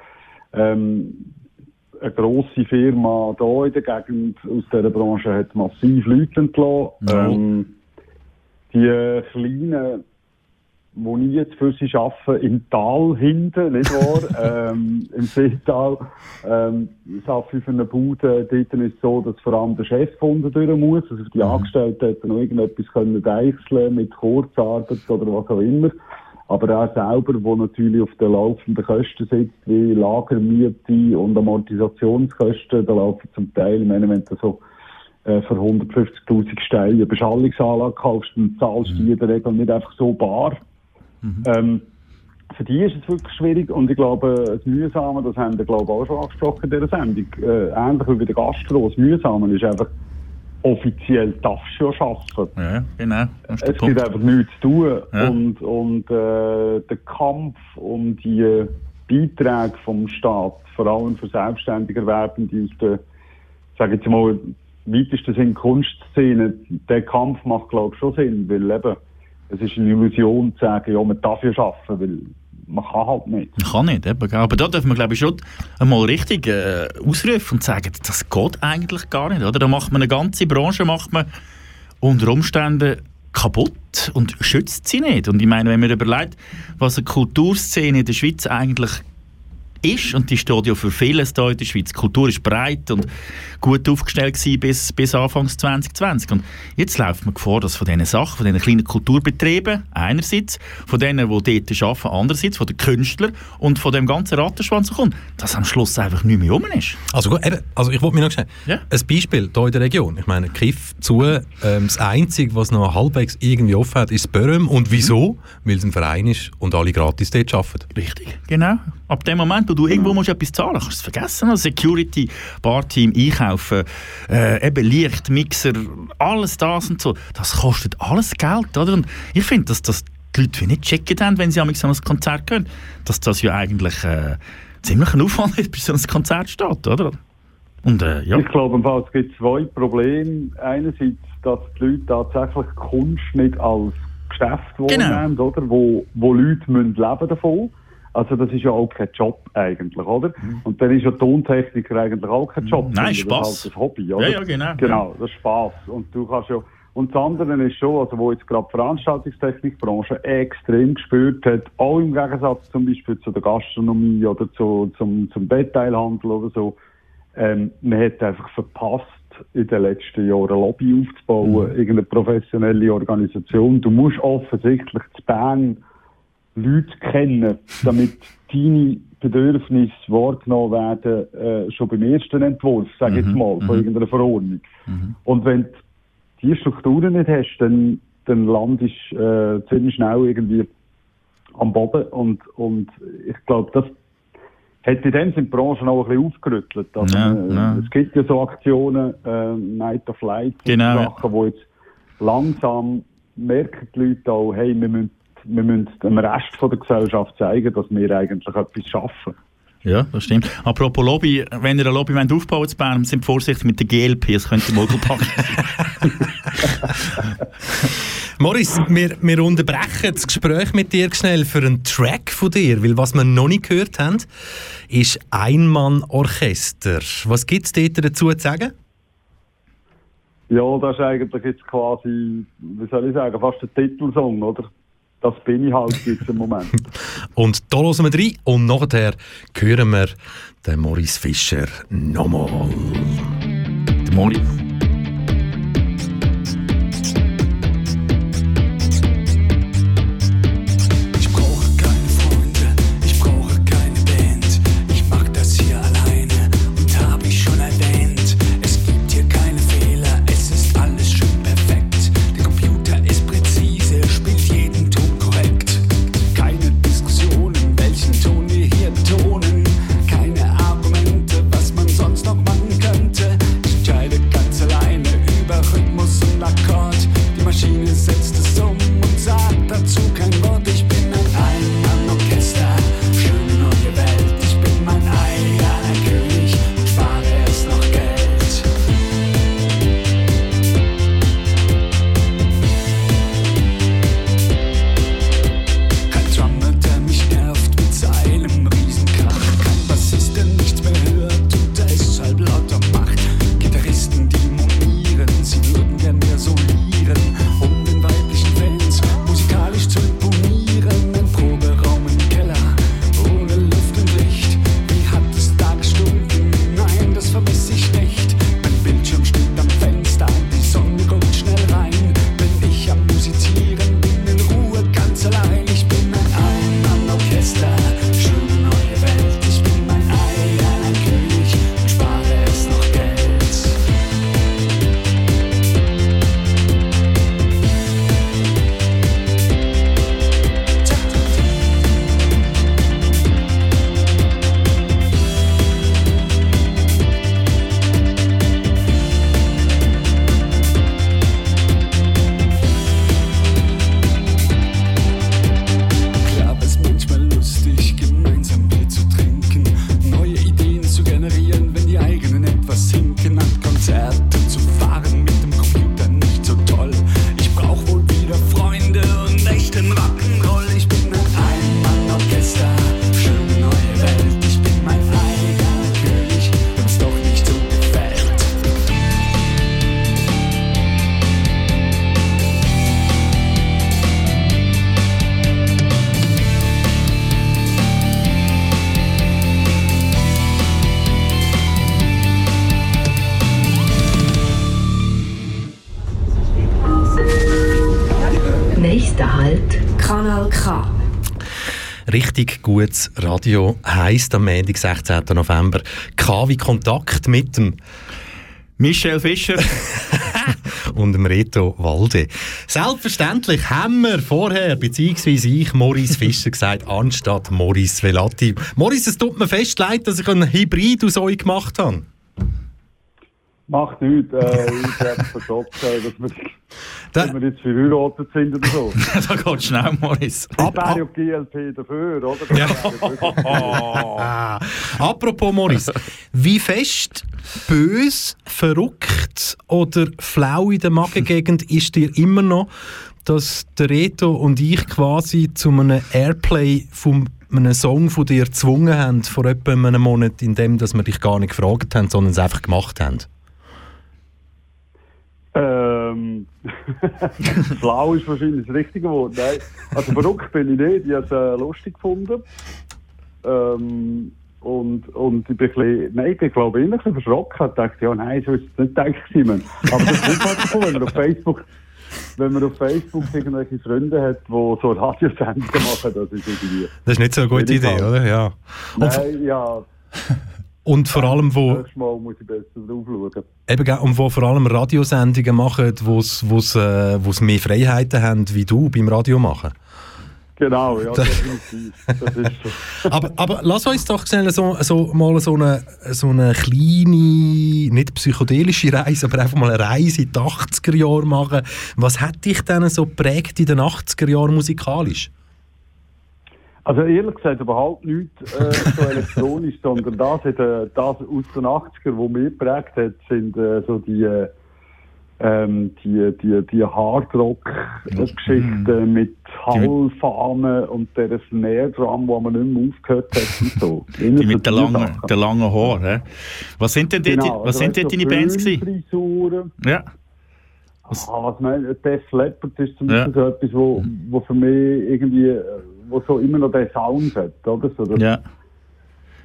Ähm, eine grosse Firma hier in der Gegend aus dieser Branche hat massiv Leute entlassen. Ja. Ähm, die kleinen, wo ich jetzt für sie arbeite, im Tal hinten, nicht wahr? ähm, Im Seetal, ähm, ich arbeite für eine Bude, dort ist es so, dass vor allem der Chef unten durch muss, also die mhm. Angestellten hätten noch irgendetwas können deichseln mit Kurzarbeit oder was auch immer aber er selber, der natürlich auf den laufenden Kosten sitzt, wie Lagermiete und Amortisationskosten, da laufen zum Teil, ich meine, wenn du so äh, für 150'000 Steine eine Beschallungsanlage kaufst, dann zahlst du mhm. die in der Regel nicht einfach so bar. Mhm. Ähm, für die ist es wirklich schwierig und ich glaube, das Mühsame, das haben wir glaube ich auch schon angesprochen in dieser Sendung, äh, ähnlich wie bei der Gastro, das Mühsame ist einfach, offiziell darfst du ja arbeiten. Ja, genau. Es gibt Punkt. einfach nichts zu tun. Ja. Und, und äh, der Kampf um die Beiträge vom Staat, vor allem für selbstständig Erwerbende aus der, sage jetzt mal, weitesten Sinn Kunstszene, der Kampf macht, glaube ich, schon Sinn, weil eben, es ist eine Illusion zu sagen, ja, man darf ja arbeiten, weil man kann halt nicht. Man kann nicht, eben. aber da dürfen wir glaube ich schon einmal richtig äh, ausrufen und sagen, das geht eigentlich gar nicht. Oder? Da macht man eine ganze Branche macht man unter Umständen kaputt und schützt sie nicht. Und ich meine, wenn man überlegt, was eine Kulturszene in der Schweiz eigentlich ist und die steht ja für vieles hier in der Schweiz. Die Kultur ist breit und gut aufgestellt gewesen bis, bis Anfangs 2020. Und jetzt läuft man Gefahr, dass von diesen Sachen, von diesen kleinen Kulturbetrieben einerseits, von denen, die dort arbeiten, andererseits, von den Künstlern und von dem ganzen Rattenschwanz kommt, dass am Schluss einfach nicht mehr rum ist. Also gut, eben, also ich wollte mir noch schnell, Ja. ein Beispiel hier in der Region. Ich meine, Kiff zu, ähm, das Einzige, was noch halbwegs irgendwie offen hat, ist Böhm. Und wieso? Weil es ein Verein ist und alle gratis dort arbeiten. Richtig. Genau. Ab dem Moment, wo du irgendwo musst etwas zahlen kannst du es vergessen. Also Security, Barteam, Einkaufen, äh, eben Licht, Mixer, alles das und so. Das kostet alles Geld, oder? Und ich finde, dass das die Leute nicht checken haben, wenn sie an so ein Konzert gehen, dass das ja eigentlich äh, ziemlich ein Aufwand ist, bis so ein Konzert steht, oder? Und äh, ja. Ich glaube, es gibt zwei Probleme. Einerseits, dass die Leute tatsächlich Kunst nicht als Geschäft Genau. wahrnehmen, oder? Wo, wo Leute müssen leben davon. Also das ist ja auch kein Job eigentlich, oder? Und dann ist ja Tontechniker eigentlich auch kein Job. Mhm. Nein, sondern das ist halt ein Hobby, oder? Ja, ja, genau. Genau, das ist Spass. Und du kannst ja und das andere ist schon, also wo jetzt gerade die Veranstaltungstechnikbranche extrem gespürt hat, auch im Gegensatz zum Beispiel zu der Gastronomie oder zu, zum, zum Detailhandel oder so, ähm, man hat einfach verpasst, in den letzten Jahren ein Lobby aufzubauen, irgendeine professionelle Organisation. Du musst offensichtlich zu Bern Leute kennen, damit deine Bedürfnisse wahrgenommen werden, äh, schon beim ersten Entwurf, sage ich jetzt mal, von irgendeiner Verordnung. Und wenn du diese Strukturen nicht hast, dann, dann landest du äh, ziemlich schnell irgendwie am Boden. Und, und ich glaube, das hat in dem Sinne die Branche auch ein bisschen aufgerüttelt. Also, Ja, äh, ja. Es gibt ja so Aktionen, äh, Night of Light, Genau, ja. Sachen, wo jetzt langsam merken die Leute auch, hey, wir müssen, wir müssen dem Rest von der Gesellschaft zeigen, dass wir eigentlich etwas schaffen. Ja, das stimmt. Apropos Lobby, wenn ihr eine Lobby wollt aufbauen wollt, in Bern, sind vorsichtig mit der GLP, es könnte Mogelpack Morris, wir, wir unterbrechen das Gespräch mit dir schnell für einen Track von dir, weil was wir noch nicht gehört haben, ist Einmann-Orchester. Was gibt es dort dazu zu sagen? Ja, das ist eigentlich jetzt quasi, wie soll ich sagen, fast der Titelsong, oder? Das bin ich halt jetzt im Moment. Und da hören wir rein und nachher hören wir den Morris Fischer nochmal. Der Morris. Richtig gutes Radio heisst am Montag, 16. November KW Kontakt mit dem Michel Fischer und dem Reto Walde. Selbstverständlich haben wir vorher, beziehungsweise ich, Maurice Fischer gesagt, anstatt Maurice Velati. Maurice, es tut mir fest leid, dass ich einen Hybrid aus euch gemacht habe. Macht nichts. Äh, ich habe verschockt, äh, dass wir, dass wir jetzt verheiratet sind oder so. da geht schnell, Maurice. Ich wäre ja GLP dafür, oder? Ja. Apropos Maurice, wie fest bös, verrückt oder flau in der Magengegend ist dir immer noch, dass der Reto und ich quasi zu einem Airplay von einem Song von dir gezwungen haben vor etwa einem Monat, in dem dass wir dich gar nicht gefragt haben, sondern es einfach gemacht haben? Ähm, Flau ist wahrscheinlich das richtige Wort. Nein. Also verrückt bin ich nicht. Ich habe es äh, lustig gefunden. Ähm, und, und ich bin ein bisschen, nein, ich bin, glaube ich, ein bisschen verschrocken. Ich dachte, ja, nein, so ist es nicht gedacht, Simon. Aber das kommt halt davon, wenn man auf Facebook, wenn man auf Facebook irgendwelche Freunde hat, die so Radiosendungen machen, das ist irgendwie... Das ist nicht so eine gute Idee, oder? Ja. Nein, ja, und vor allem, wo, nächstes Mal muss ich besser drauf schauen. eben, und wo vor allem Radiosendungen machen, wo's, wo's, äh, mehr Freiheiten haben, wie du beim Radio machen. Genau, ja, definitiv. Das ist so. aber, aber lass uns doch schnell so, so, mal so eine, so eine kleine, nicht psychedelische Reise, aber einfach mal eine Reise in die 80er Jahre machen. Was hat dich denn so geprägt in den 80er Jahren musikalisch? Also ehrlich gesagt überhaupt nicht äh, so elektronisch, sondern das, hat, äh, das aus den 80er, wo mich geprägt hat, sind äh, so die, äh, ähm, die, die, die Hardrock-Geschichten mit Hallfahnen und der Snare Drum, wo man nicht mehr aufgehört hat und so. Die mit den langen, den langen Haaren. hä? Was sind denn, die, Genau, was also sind denn du, deine Bands gewesen? Ja. Ah, was mein, Def Leppard ist zum Ja. Beispiel so etwas, wo, wo für mich irgendwie, äh, wo so immer noch den Sound hat, oder? So, das Ja.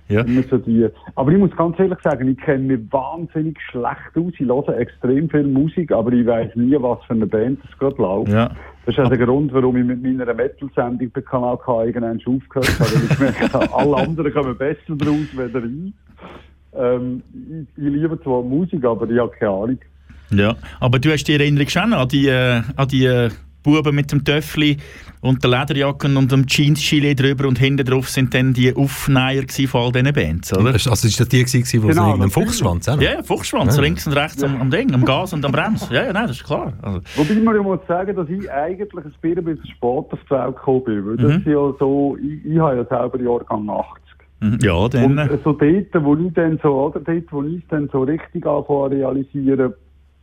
Ja. So die. Aber ich muss ganz ehrlich sagen, ich kenne mich wahnsinnig schlecht aus. Ich höre extrem viel Musik, aber ich weiß nie, was für eine Band es gerade läuft. Ja. Das ist auch der Grund, warum ich mit meiner Metal-Sendung bei Kanal K irgendwann schon aufgehört habe. Weil ich gemerkt habe, alle anderen kommen besser draus, weder ich. Ähm, ich, ich liebe zwar Musik, aber ich habe keine Ahnung. Ja, aber du hast die Erinnerung schon an die, äh, an die äh, Buben mit dem Töffli und der Lederjacken und dem Jeans-Gilet drüber und hinten drauf sind dann die Aufnäher von all diesen Bands, oder? Also ist das die, gewesen, die Genau, so natürlich. Fuchsschwanz haben? Ja, ja, Fuchsschwanz, Ja. links und rechts am, am Ding, am Gas und am Brems. Ja, ja, nein, das ist klar. Also, Wobei man ja muss sagen, dass ich eigentlich ein bisschen, spät auf die Welt gekommen bin. Weil das Mhm. ja so, ich, ich habe ja selber Jahrgang 80. mhm. ja, Und dann... äh, Äh, so dort, wo ich dann so, oder dort, wo ich es dann so richtig anfange zu realisieren,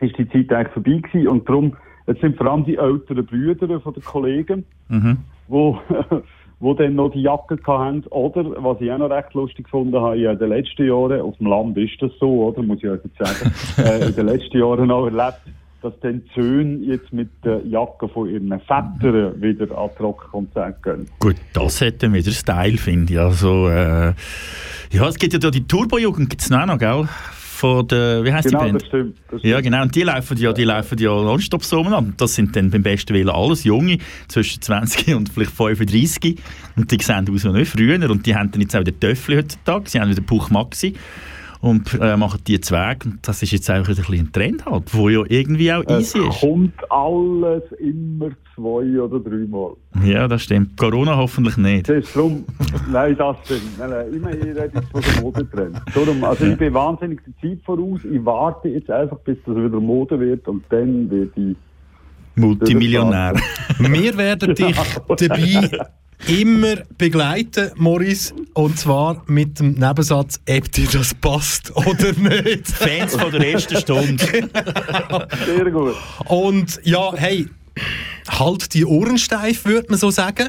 ist die Zeit eigentlich vorbei gewesen. Und darum, es sind vor allem die älteren Brüder von den Kollegen, mhm. wo, wo dann noch die Jacke hatten. Oder, was ich auch noch recht lustig gefunden habe, in den letzten Jahren, auf dem Land ist das so, oder, muss ich euch jetzt sagen, äh, in den letzten Jahren auch erlebt, dass dann die Söhne jetzt mit der Jacke von ihren Vätern wieder an die Rockkonzerte gehen. Gut, das hätte wieder Style, finde ich. Also, äh, ja, es gibt ja da die Turbo-Jugend, gibt es noch, gell? Von der, wie heisst Genau, die Band? das stimmt. Das Ja, stimmt. genau. Und die laufen ja, die laufen ja nonstop so umeinander. Das sind dann beim besten Willen alles Junge, zwischen 20 und vielleicht 35. Und die sehen aus wie nicht früher. Und die haben dann jetzt auch den Töffel heutzutage. Sie haben wieder Puch Maxi. Und äh, machen die Zweig. Und das ist jetzt einfach ein bisschen ein Trend halt, wo ja irgendwie auch Es easy ist. kommt alles immer zwei oder dreimal. Ja, das stimmt. Corona hoffentlich nicht. Das ist drum, nein, das stimmt. Nein, nein, immer ich rede jetzt von der Modetrend. Darum, also ich bin wahnsinnig der Zeit voraus. Ich warte jetzt einfach, bis das wieder Mode wird und dann wird ich Multimillionär. Wir werden dich dabei immer begleiten, Morris, und zwar mit dem Nebensatz, ob dir das passt oder nicht. Fans von der ersten Stunde. sehr gut. Und ja, hey, halt die Ohren steif, würde man so sagen.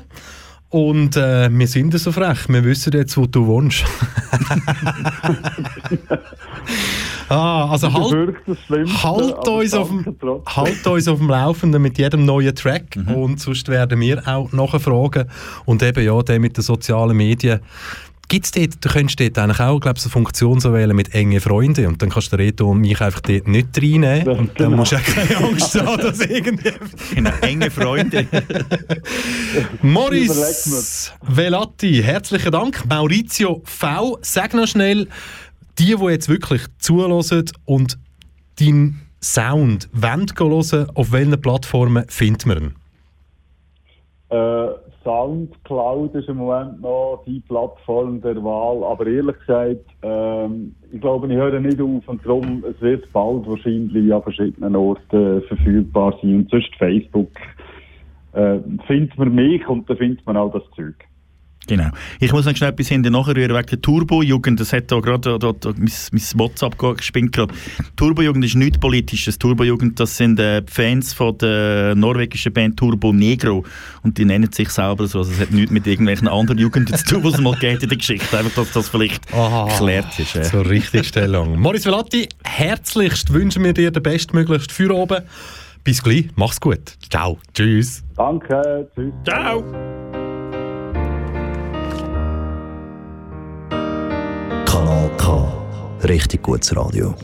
Und äh, wir sind ja so frech, wir wissen jetzt, wo du wohnst. ah, also halt, das halt, uns auf dem, halt uns auf dem Laufenden mit jedem neuen Track und sonst werden wir auch nachfragen. Und eben ja, der mit den sozialen Medien Gibt's dort, du könntest dort eigentlich auch, glaube ich, so eine Funktion so wählen mit engen Freunden und dann kannst du Reto und mich einfach dort nicht reinnehmen und dann genau. musst du auch keine Angst haben, dass irgendwie... Genau, enge Freunde. Morris Velati, herzlichen Dank. Maurizio V, sag noch schnell, die, die jetzt wirklich zuhören und deinen Sound wollen hören, auf welchen Plattformen findet man ihn? Äh, Soundcloud ist im Moment noch die Plattform der Wahl, aber ehrlich gesagt, ähm, ich glaube, ich höre nicht auf und darum, es wird bald wahrscheinlich an verschiedenen Orten verfügbar sein und sonst Facebook äh, findet man mich und dann findet man auch das Zeug. Genau. Ich muss noch schnell etwas hinten nachrühren wegen der Turbo-Jugend. Das hat da gerade da, da, mein, mein WhatsApp gespinnt gerade. Turbo-Jugend ist nichts Politisches. Turbo-Jugend, das sind äh, die Fans von der norwegischen Band Turbo Negro. Und die nennen sich selber so. Also es hat nichts mit irgendwelchen anderen Jugenden zu tun, was es mal geht in der Geschichte. Einfach, dass das vielleicht geklärt ist. Äh. So richtig Stellung. Morris Velati, herzlichst wünschen wir dir den bestmöglichsten für oben. Bis gleich, mach's gut. Ciao, tschüss. Danke, tschüss. Ciao. Richtig gutes Radio.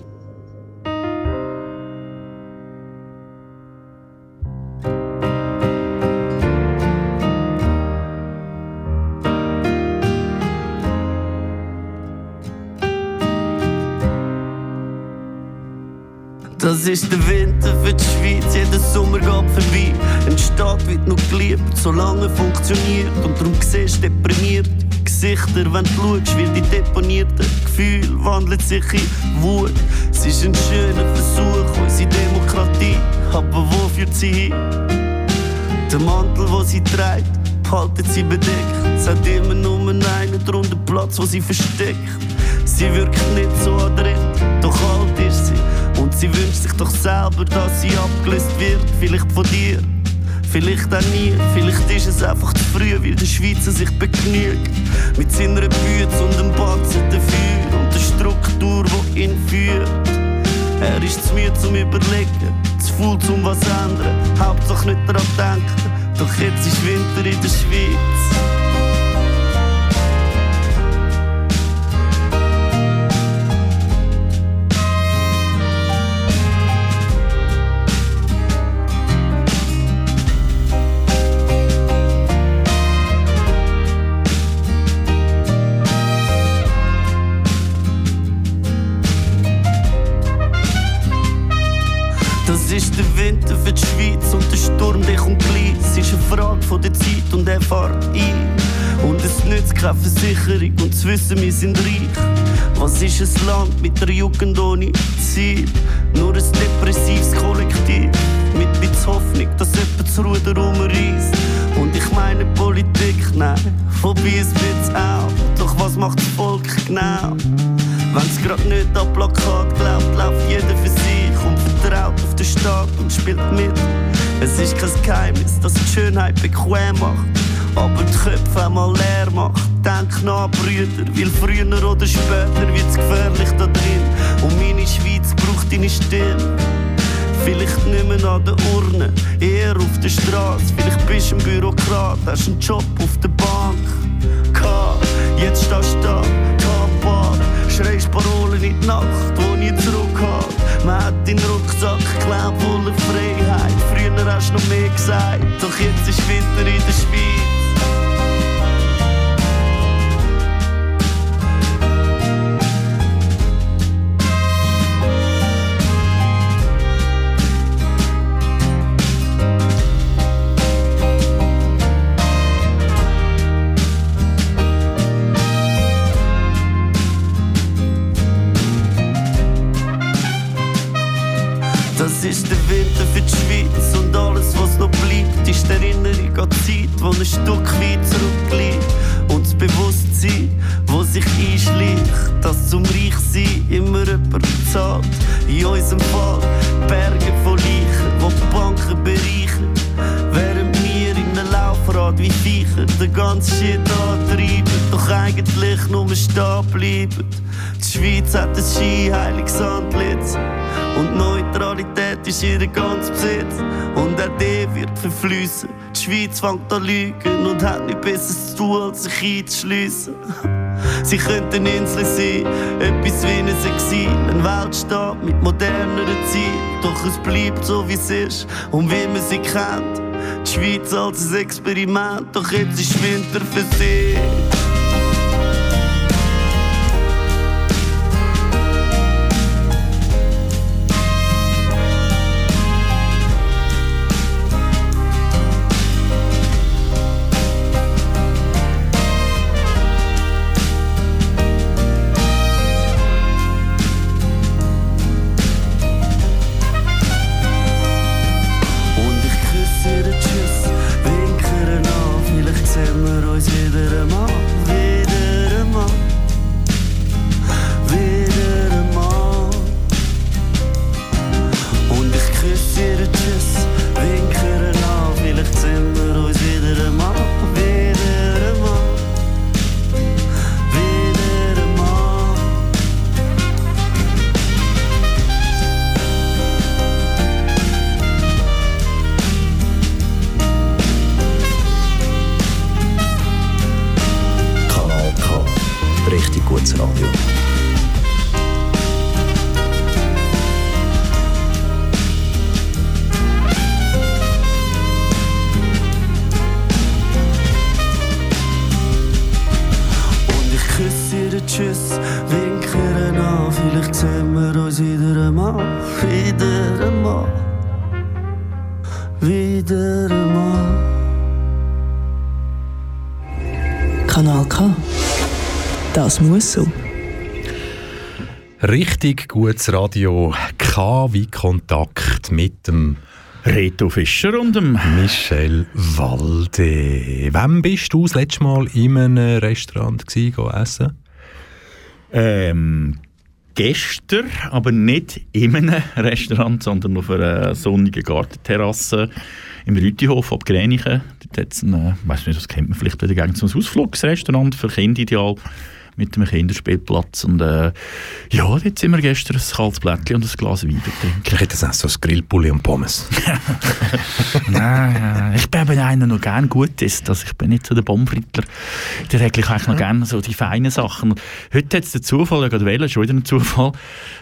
Das ist der Winter für die Schweiz, jeder Sommer geht vorbei. Eine Stadt wird noch geliebt, solange funktioniert. Und darum siehst du deprimiert Gesichter, wenn du schaust, wie die deponierten Gefühle wandeln sich in Wut. Es ist ein schöner Versuch, unsere Demokratie, aber wo führt sie hin? Der Mantel, den sie trägt, behaltet sie bedeckt. Es hat immer nur einen drunter Platz, wo sie versteckt. Sie wirkt nicht so adrett, doch alt ist sie. Und sie wünscht sich doch selber, dass sie abgelöst wird. Vielleicht von dir, vielleicht auch nie. Vielleicht ist es einfach zu früh, weil der Schweizer sich begnügt. Mit seiner Bütze und dem Batzen dafür. Und der Struktur, die ihn führt. Er ist zu müde zum Überlegen, zu faul zum was ändern. Hauptsache nicht daran denken, doch jetzt ist Winter in der Schweiz. Schweiz und der der gleich. Es ist eine Frage von der Zeit und er fährt ein. Und es nützt keine Versicherung und zu wissen, wir sind reich. Was ist ein Land mit einer Jugend ohne Ziel? Nur ein depressives Kollektiv. Mit bisschen Hoffnung, dass jemand das Ruder rumreißt. Und ich meine Politik, nein, vorbei es wird's auch. Doch was macht das Volk genau? Wenn's grad nicht an Plakat glaubt, läuft jeder für sich vertraut auf den Staat und spielt mit. Es ist kein Geheimnis, dass die Schönheit bequem macht, aber die Köpfe einmal leer macht. Denk nach, Brüder, weil früher oder später wird's gefährlich da drin. Und meine Schweiz braucht deine Stimme. Vielleicht nicht mehr an der Urne, eher auf der Straße. Vielleicht bist du ein Bürokrat, hast einen Job auf der Bank. K, jetzt stehst du da. Schreist Parolen in die Nacht, wo zurück hat. Man hat deinen Rucksack geklaut, voller Freiheit. Früher hast du noch mehr gesagt, doch jetzt ist Winter in der Schweiz. Ist der Winter für die Schweiz und alles, was noch bleibt, ist die Erinnerung an die Zeit, wo ein Stück weit zurückliegt. Und das Bewusstsein, wo sich einschleicht, dass zum Reichsein immer jemand zahlt. In unserem Fall Berge von Leichen, wo die Banken bereichern. Während wir in einem Laufrad wie Viecher den ganzen Shit antreiben, doch eigentlich nur stehen bleiben. Die Schweiz hat ein skiheiliges Antlitz. Und Neutralität ist ihr ganz Besitz. Und auch der wird verfließen. Die Schweiz fängt an lügen und hat nicht besser zu tun, als sich einzuschliessen. Sie könnten Insel sein, etwas wie ein Exil, ein Weltstaat mit moderneren Zielen. Doch es bleibt so wie es ist und wie man sie kennt. Die Schweiz als ein Experiment, doch jetzt ist Winter für sie. Richtig gutes Radio. K wie Kontakt mit dem Reto Fischer und dem Michel Walde. Wann bist du das letzte Mal in einem Restaurant gewesen, essen? Ähm, gestern, aber nicht in einem Restaurant, sondern auf einer sonnigen Gartenterrasse im Rütihof ab Gränichen. Dort hat es ein, äh, nicht, das kennt man vielleicht wieder ein Ausflugsrestaurant für Kinder ideal mit einem Kinderspielplatz. Und äh, ja, dort sind wir gestern ein kaltes Blättchen und ein Glas Wein getrunken. Ich hätte jetzt auch so ein Grillpulli und Pommes. Nein, äh, ich bin eben einer, der gerne gut ist. Also ich bin nicht so der Bombfrittler. Der eigentlich eigentlich noch gerne so die feinen Sachen. Heute hat es den Zufall, gerade wählen, schon wieder ein Zufall,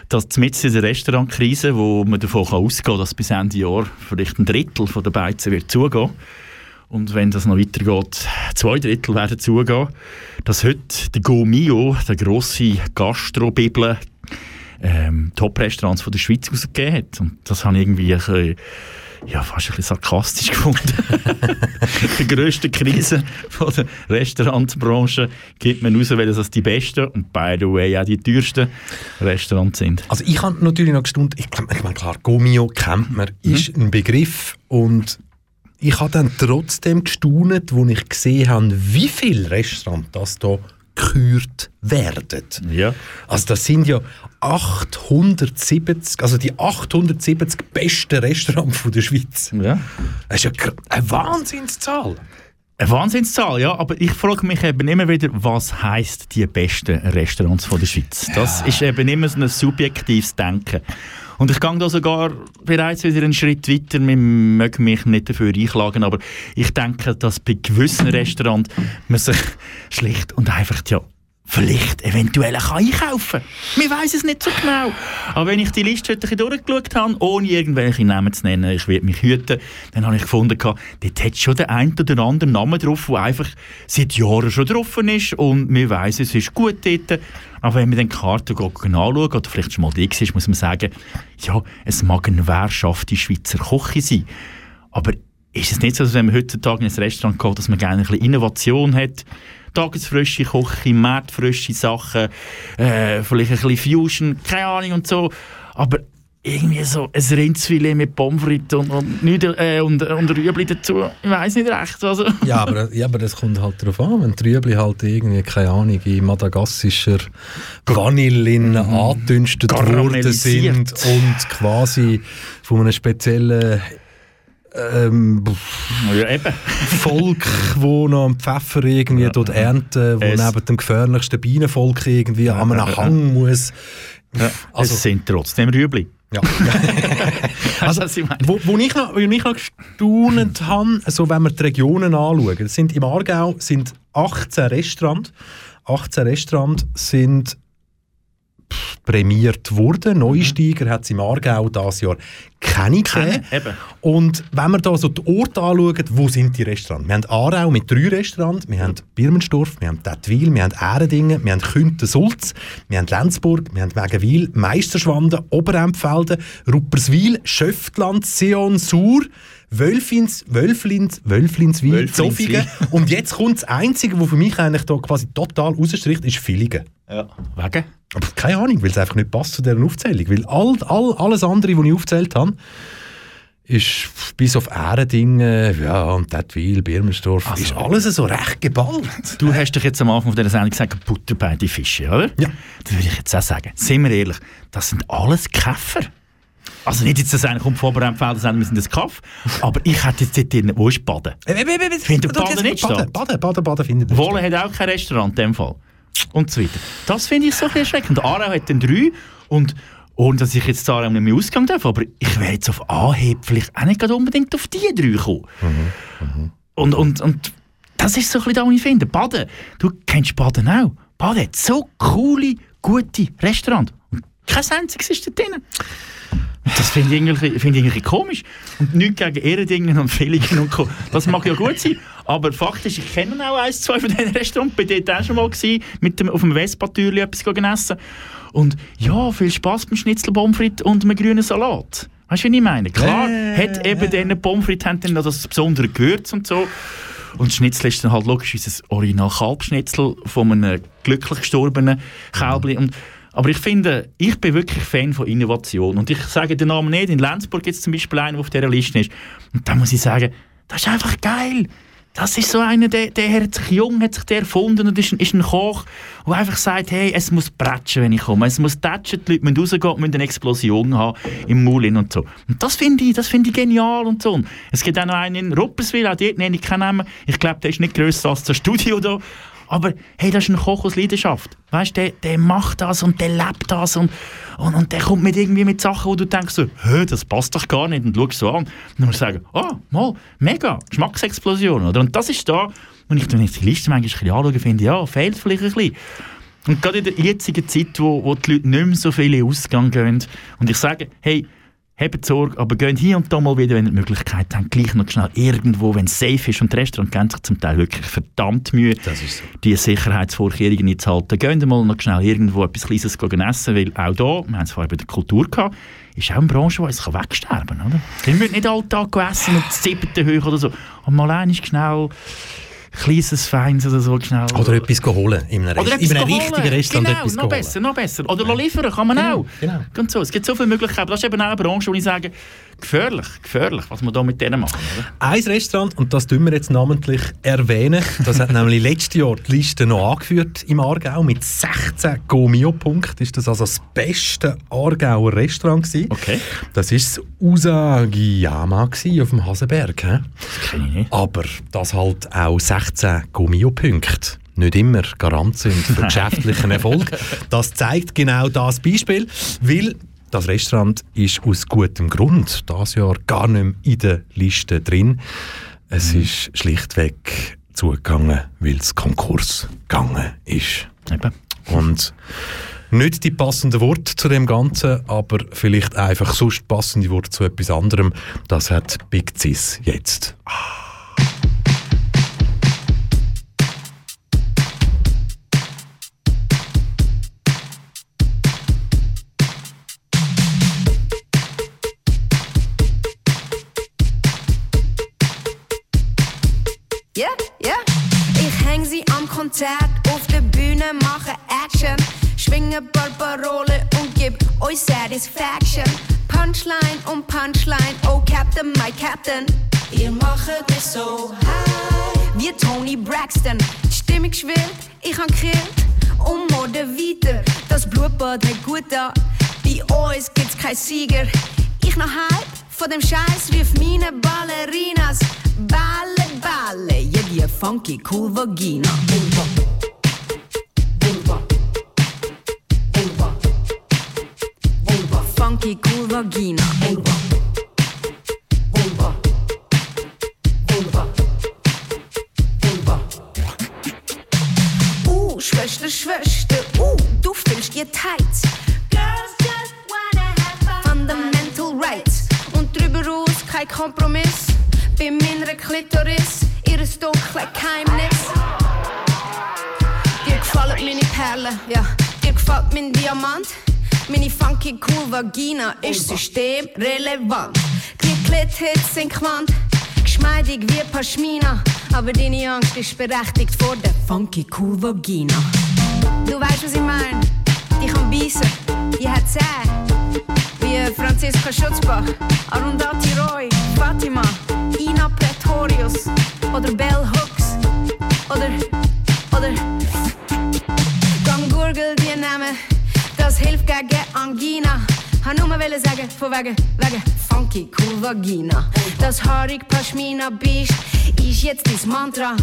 dass mit in der Restaurantkrise, wo man davon ausgehen kann, dass bis Ende Jahr vielleicht ein Drittel von der Beizen wird zugehen. Und wenn das noch weitergeht, zwei Drittel werden zugehen, dass heute der Go Mio, der grosse Gastrobibel, ähm, Top-Restaurants der Schweiz rausgegeben hat. Und das habe ich irgendwie ein bisschen, ja, fast ein bisschen sarkastisch gefunden. die grösste Krise von der Restaurantbranche gibt man raus, weil das die besten und by the way auch die teuersten Restaurants sind. Also ich habe natürlich noch gestaunt, ich, ich meine klar, Gomio kennt man, ist ein Begriff und ich habe dann trotzdem gestaunt, als ich gesehen habe, wie viele Restaurants das hier gekürt werden. Ja. Also das sind ja 870, also die 870 besten Restaurants von der Schweiz. Ja. Das ist ja eine Wahnsinnszahl. Eine Wahnsinnszahl, ja, aber ich frage mich eben immer wieder, was heisst die besten Restaurants von der Schweiz? Das ist eben immer so ein subjektives Denken. Und ich gehe da sogar bereits wieder einen Schritt weiter. Wir mögen mich nicht dafür einklagen, aber ich denke, dass bei gewissen Restaurants man sich schlicht und einfach ja vielleicht eventuell einkaufen kann. Wir weiß es nicht so genau. Aber wenn ich die Liste heute durchgeschaut habe, ohne irgendwelche Namen zu nennen, ich werde mich hüten, dann habe ich gefunden, dort hat schon der ein oder andere Name drauf, der einfach seit Jahren schon drauf ist und wir weiss, es ist gut dort. Aber wenn man dann die Karte anschaut oder vielleicht schon mal die ist, muss man sagen, ja, es mag ein wehrschafte Schweizer Küche sein. Aber ist es nicht so, dass wenn man heutzutage in ein Restaurant geht, dass man gerne ein bisschen Innovation hat? Tagesfrische Küche, marktfrische Sachen, äh, vielleicht ein bisschen Fusion, keine Ahnung und so. Aber irgendwie so ein Rindsfilet mit Pommes frites und, und, nicht, äh, und, und Rüebli dazu, ich weiß nicht recht. Also. Ja, aber, ja, aber das kommt halt darauf an, wenn die Rüebli halt irgendwie, keine Ahnung, in madagassischer Vanille angedünstet worden sind und quasi von einem speziellen ähm, ja, eben. Volk, wo noch am Pfeffer irgendwie dort ernten, wo Es- neben dem gefährlichsten Bienenvolk irgendwie an einem Hang muss. Ja, Also- es sind trotzdem Rüebli. Ja. Also, meine. Wo, wo, ich noch, wo ich noch gestaunt habe, also wenn wir die Regionen anschauen, sind im Aargau sind 18 Restaurants, 18 Restaurants sind prämiert worden. Neusteiger hat es im Aargau dieses Jahr keine gegeben. eben. Und wenn wir da so die Orte anschauen, wo sind die Restaurants? Wir haben Aarau mit drei Restaurants, wir haben Birmenstorf, wir haben Tettwil, wir haben Ähredingen, wir haben Künten-Sulz, wir haben Lenzburg, wir haben Wägenwil, Meisterschwanden, Oberempfelden, Rupperswil, Schöftland, Sion, Sur, Wölfins, Wölflins, Wölflinswil, Wölflinswil. Zofingen. Und jetzt kommt das Einzige, was für mich eigentlich da quasi total rausstricht, ist Villingen. Ja. Wegen? Aber keine Ahnung, weil es einfach nicht passt zu dieser Aufzählung. Weil all, all, alles andere, was ich aufgezählt habe, ist bis auf Ehrendingen, ja, und Tettwil, Birmenstorf, Also- ist alles so recht geballt. Du hast doch jetzt am Anfang von dieser Sendung gesagt, Butter bei die Fische, oder? Ja. Das würde ich jetzt auch sagen. Sind wir ehrlich, das sind alles Käfer. Also nicht jetzt, dass einer kommt vor Brennfeld und sagt, wir sind das Kaff, aber ich hätte jetzt dort drin, wo ist Baden? Findet Baden nicht Baden, statt? Baden, Baden, Baden findet nicht Wolle hat auch kein Restaurant in dem Fall. Und so weiter. Das finde ich so ein bisschen erschreckend. Aarau hat dann drei und ohne dass ich jetzt Aarau nicht mehr ausgehen darf, aber ich wäre jetzt auf Anhieb vielleicht auch nicht unbedingt auf die drei gekommen. Und, und, und das ist so ein bisschen das, was ich finde. Baden, du kennst Baden auch. Baden hat so coole, gute Restaurants. Und kein einziges ist da drin. Das finde ich, irgendwie- finde ich irgendwie komisch. Und nichts gegen Ehrendingen und Villingen und Co. Das mag ja gut sein. Aber faktisch, ich kenne auch eins, zwei von diesen Restaurants. Bin dort auch schon mal gewesen, mit dem, auf dem Vespa-Türli etwas gegangen essen. Und ja, viel Spaß beim Schnitzel, Pommes frites und einem grünen Salat. Weißt du, wie ich meine? Klar, hat eben diese Pommes frites haben dann noch das besondere Gewürz und so. Und das Schnitzel ist dann halt logischerweise ein original Kalbschnitzel von einem glücklich gestorbenen Kälbli. Und aber ich finde, ich bin wirklich Fan von Innovation. Und ich sage den Namen nicht. In Lenzburg gibt es zum Beispiel einen, der auf dieser Liste ist. Und da muss ich sagen, das ist einfach geil. Das ist so einer, der, der hat sich jung, hat sich der erfunden und ist ein, ist ein Koch, der einfach sagt, hey, es muss bretschen, wenn ich komme. Es muss tätschen, die Leute müssen rausgehen, müssen eine Explosion haben im Maul hin und so. Und das finde ich, das finde ich genial und so. Und es gibt auch noch einen in Rupperswil, auch dort nenne ich keinen Namen. Ich glaube, der ist nicht grösser als das Studio da. Aber hey, das ist ein Koch aus Leidenschaft. Weißt der, der macht das und der lebt das und, und, und der kommt mit irgendwie mit Sachen, wo du denkst so, Hä, das passt doch gar nicht und schaust so an. Und dann musst du sagen, ah, mal, mega, Geschmacksexplosion, oder? Und das ist da, wenn ich, wenn ich die Liste manchmal ein anschaue, finde, ja, fehlt vielleicht ein bisschen. Und gerade in der jetzigen Zeit, wo, wo die Leute nicht mehr so viele Ausgang gehen und ich sage, hey, Habt Sorge, aber geht hier und da mal wieder, wenn ihr die Möglichkeit habt, gleich noch schnell irgendwo, wenn es safe ist. Und die Restaurants geben sich zum Teil wirklich verdammt Mühe, die Sicherheitsvorkehrungen einzuhalten. Geht mal noch schnell irgendwo etwas Kleines gehen essen, weil auch da, wir haben es vorher bei der Kultur gehabt, ist auch eine Branche, die kann wegsterben kann. Oder? Die müssen nicht alltag essen und das siebte hoch oder so. Und mal einmal schnell kleines Feins oder so schnell. Oder etwas holen. In einem, Rest- in einem etwas richtigen holen. Restaurant genau, etwas noch besser, noch besser. Oder liefern kann man Genau, auch. genau. Ganz so. Es gibt so viele Möglichkeiten. Das ist eben auch eine Branche, wo ich sage, gefährlich, gefährlich, was wir da mit denen machen. Oder? Ein Restaurant, und das tun wir jetzt namentlich erwähnen, das hat nämlich letztes Jahr die Liste noch angeführt im Aargau. Mit 16 Gomio-Punkten ist das also das beste Aargauer Restaurant gewesen. Okay. Das war das Usagiyama auf dem Hasenberg. hä? Kenne ich nicht. Aber das halt auch 16 Gomio-Punkte nicht immer Garant sind für geschäftlichen Erfolg. Das zeigt genau das Beispiel, weil das Restaurant ist aus gutem Grund das Jahr gar nicht mehr in der Liste drin. Es ist schlichtweg zugegangen, weil es Konkurs gegangen ist. Eben. Und nicht die passenden Worte zu dem Ganzen, aber vielleicht einfach sonst passende Worte zu etwas anderem. Das hat Big Cis jetzt. Ja, Konzert auf der Bühne, mache Action. Schwinge Barbarole und gib euch Satisfaction. Punchline um Punchline, oh Captain, my Captain. Ihr macht es so high. Wie Tony Braxton. Die Stimmung schwillt, ich han grillt. Und Mode weiter, das Blutbad hat gut da. Bei uns gibt's kein Sieger. Ich noch halb von dem Scheiß rief meine Ballerinas. Balle, Valle, yeah, yeah, funky, cool vagina. Boom, boom. Funky cool vagina. Bomba. Bomba. Bomba. Bomba. Uh, Schwester, Schwester, uh, du fühlst dir tight. Girls just wanna have fun. Fundamental rights. Und drüber raus kein Kompromiss. Bei meiner Klitoris, ihres dunklen Geheimnis. Dir gefallen meine Perlen, ja. Dir gefällt mein Diamant. Meine funky cool Vagina ist systemrelevant. Die Klithits sind Quant, geschmeidig wie Pashmina. Aber deine Angst ist berechtigt vor der funky cool Vagina. Du weißt, was ich mein? Die kann beißen, die hat Zähne. Wie Franziska Schutzbach, Arundhati Roy, Fatima, Ina Pretorius oder Bell Hooks. Oder, oder, Gang gurgel die Namen, das hilft gegen Angina. Han nur mal sagen, von wegen, wegen funky cool Vagina. Das haarig Pashmina Beast ist jetzt dein Mantra.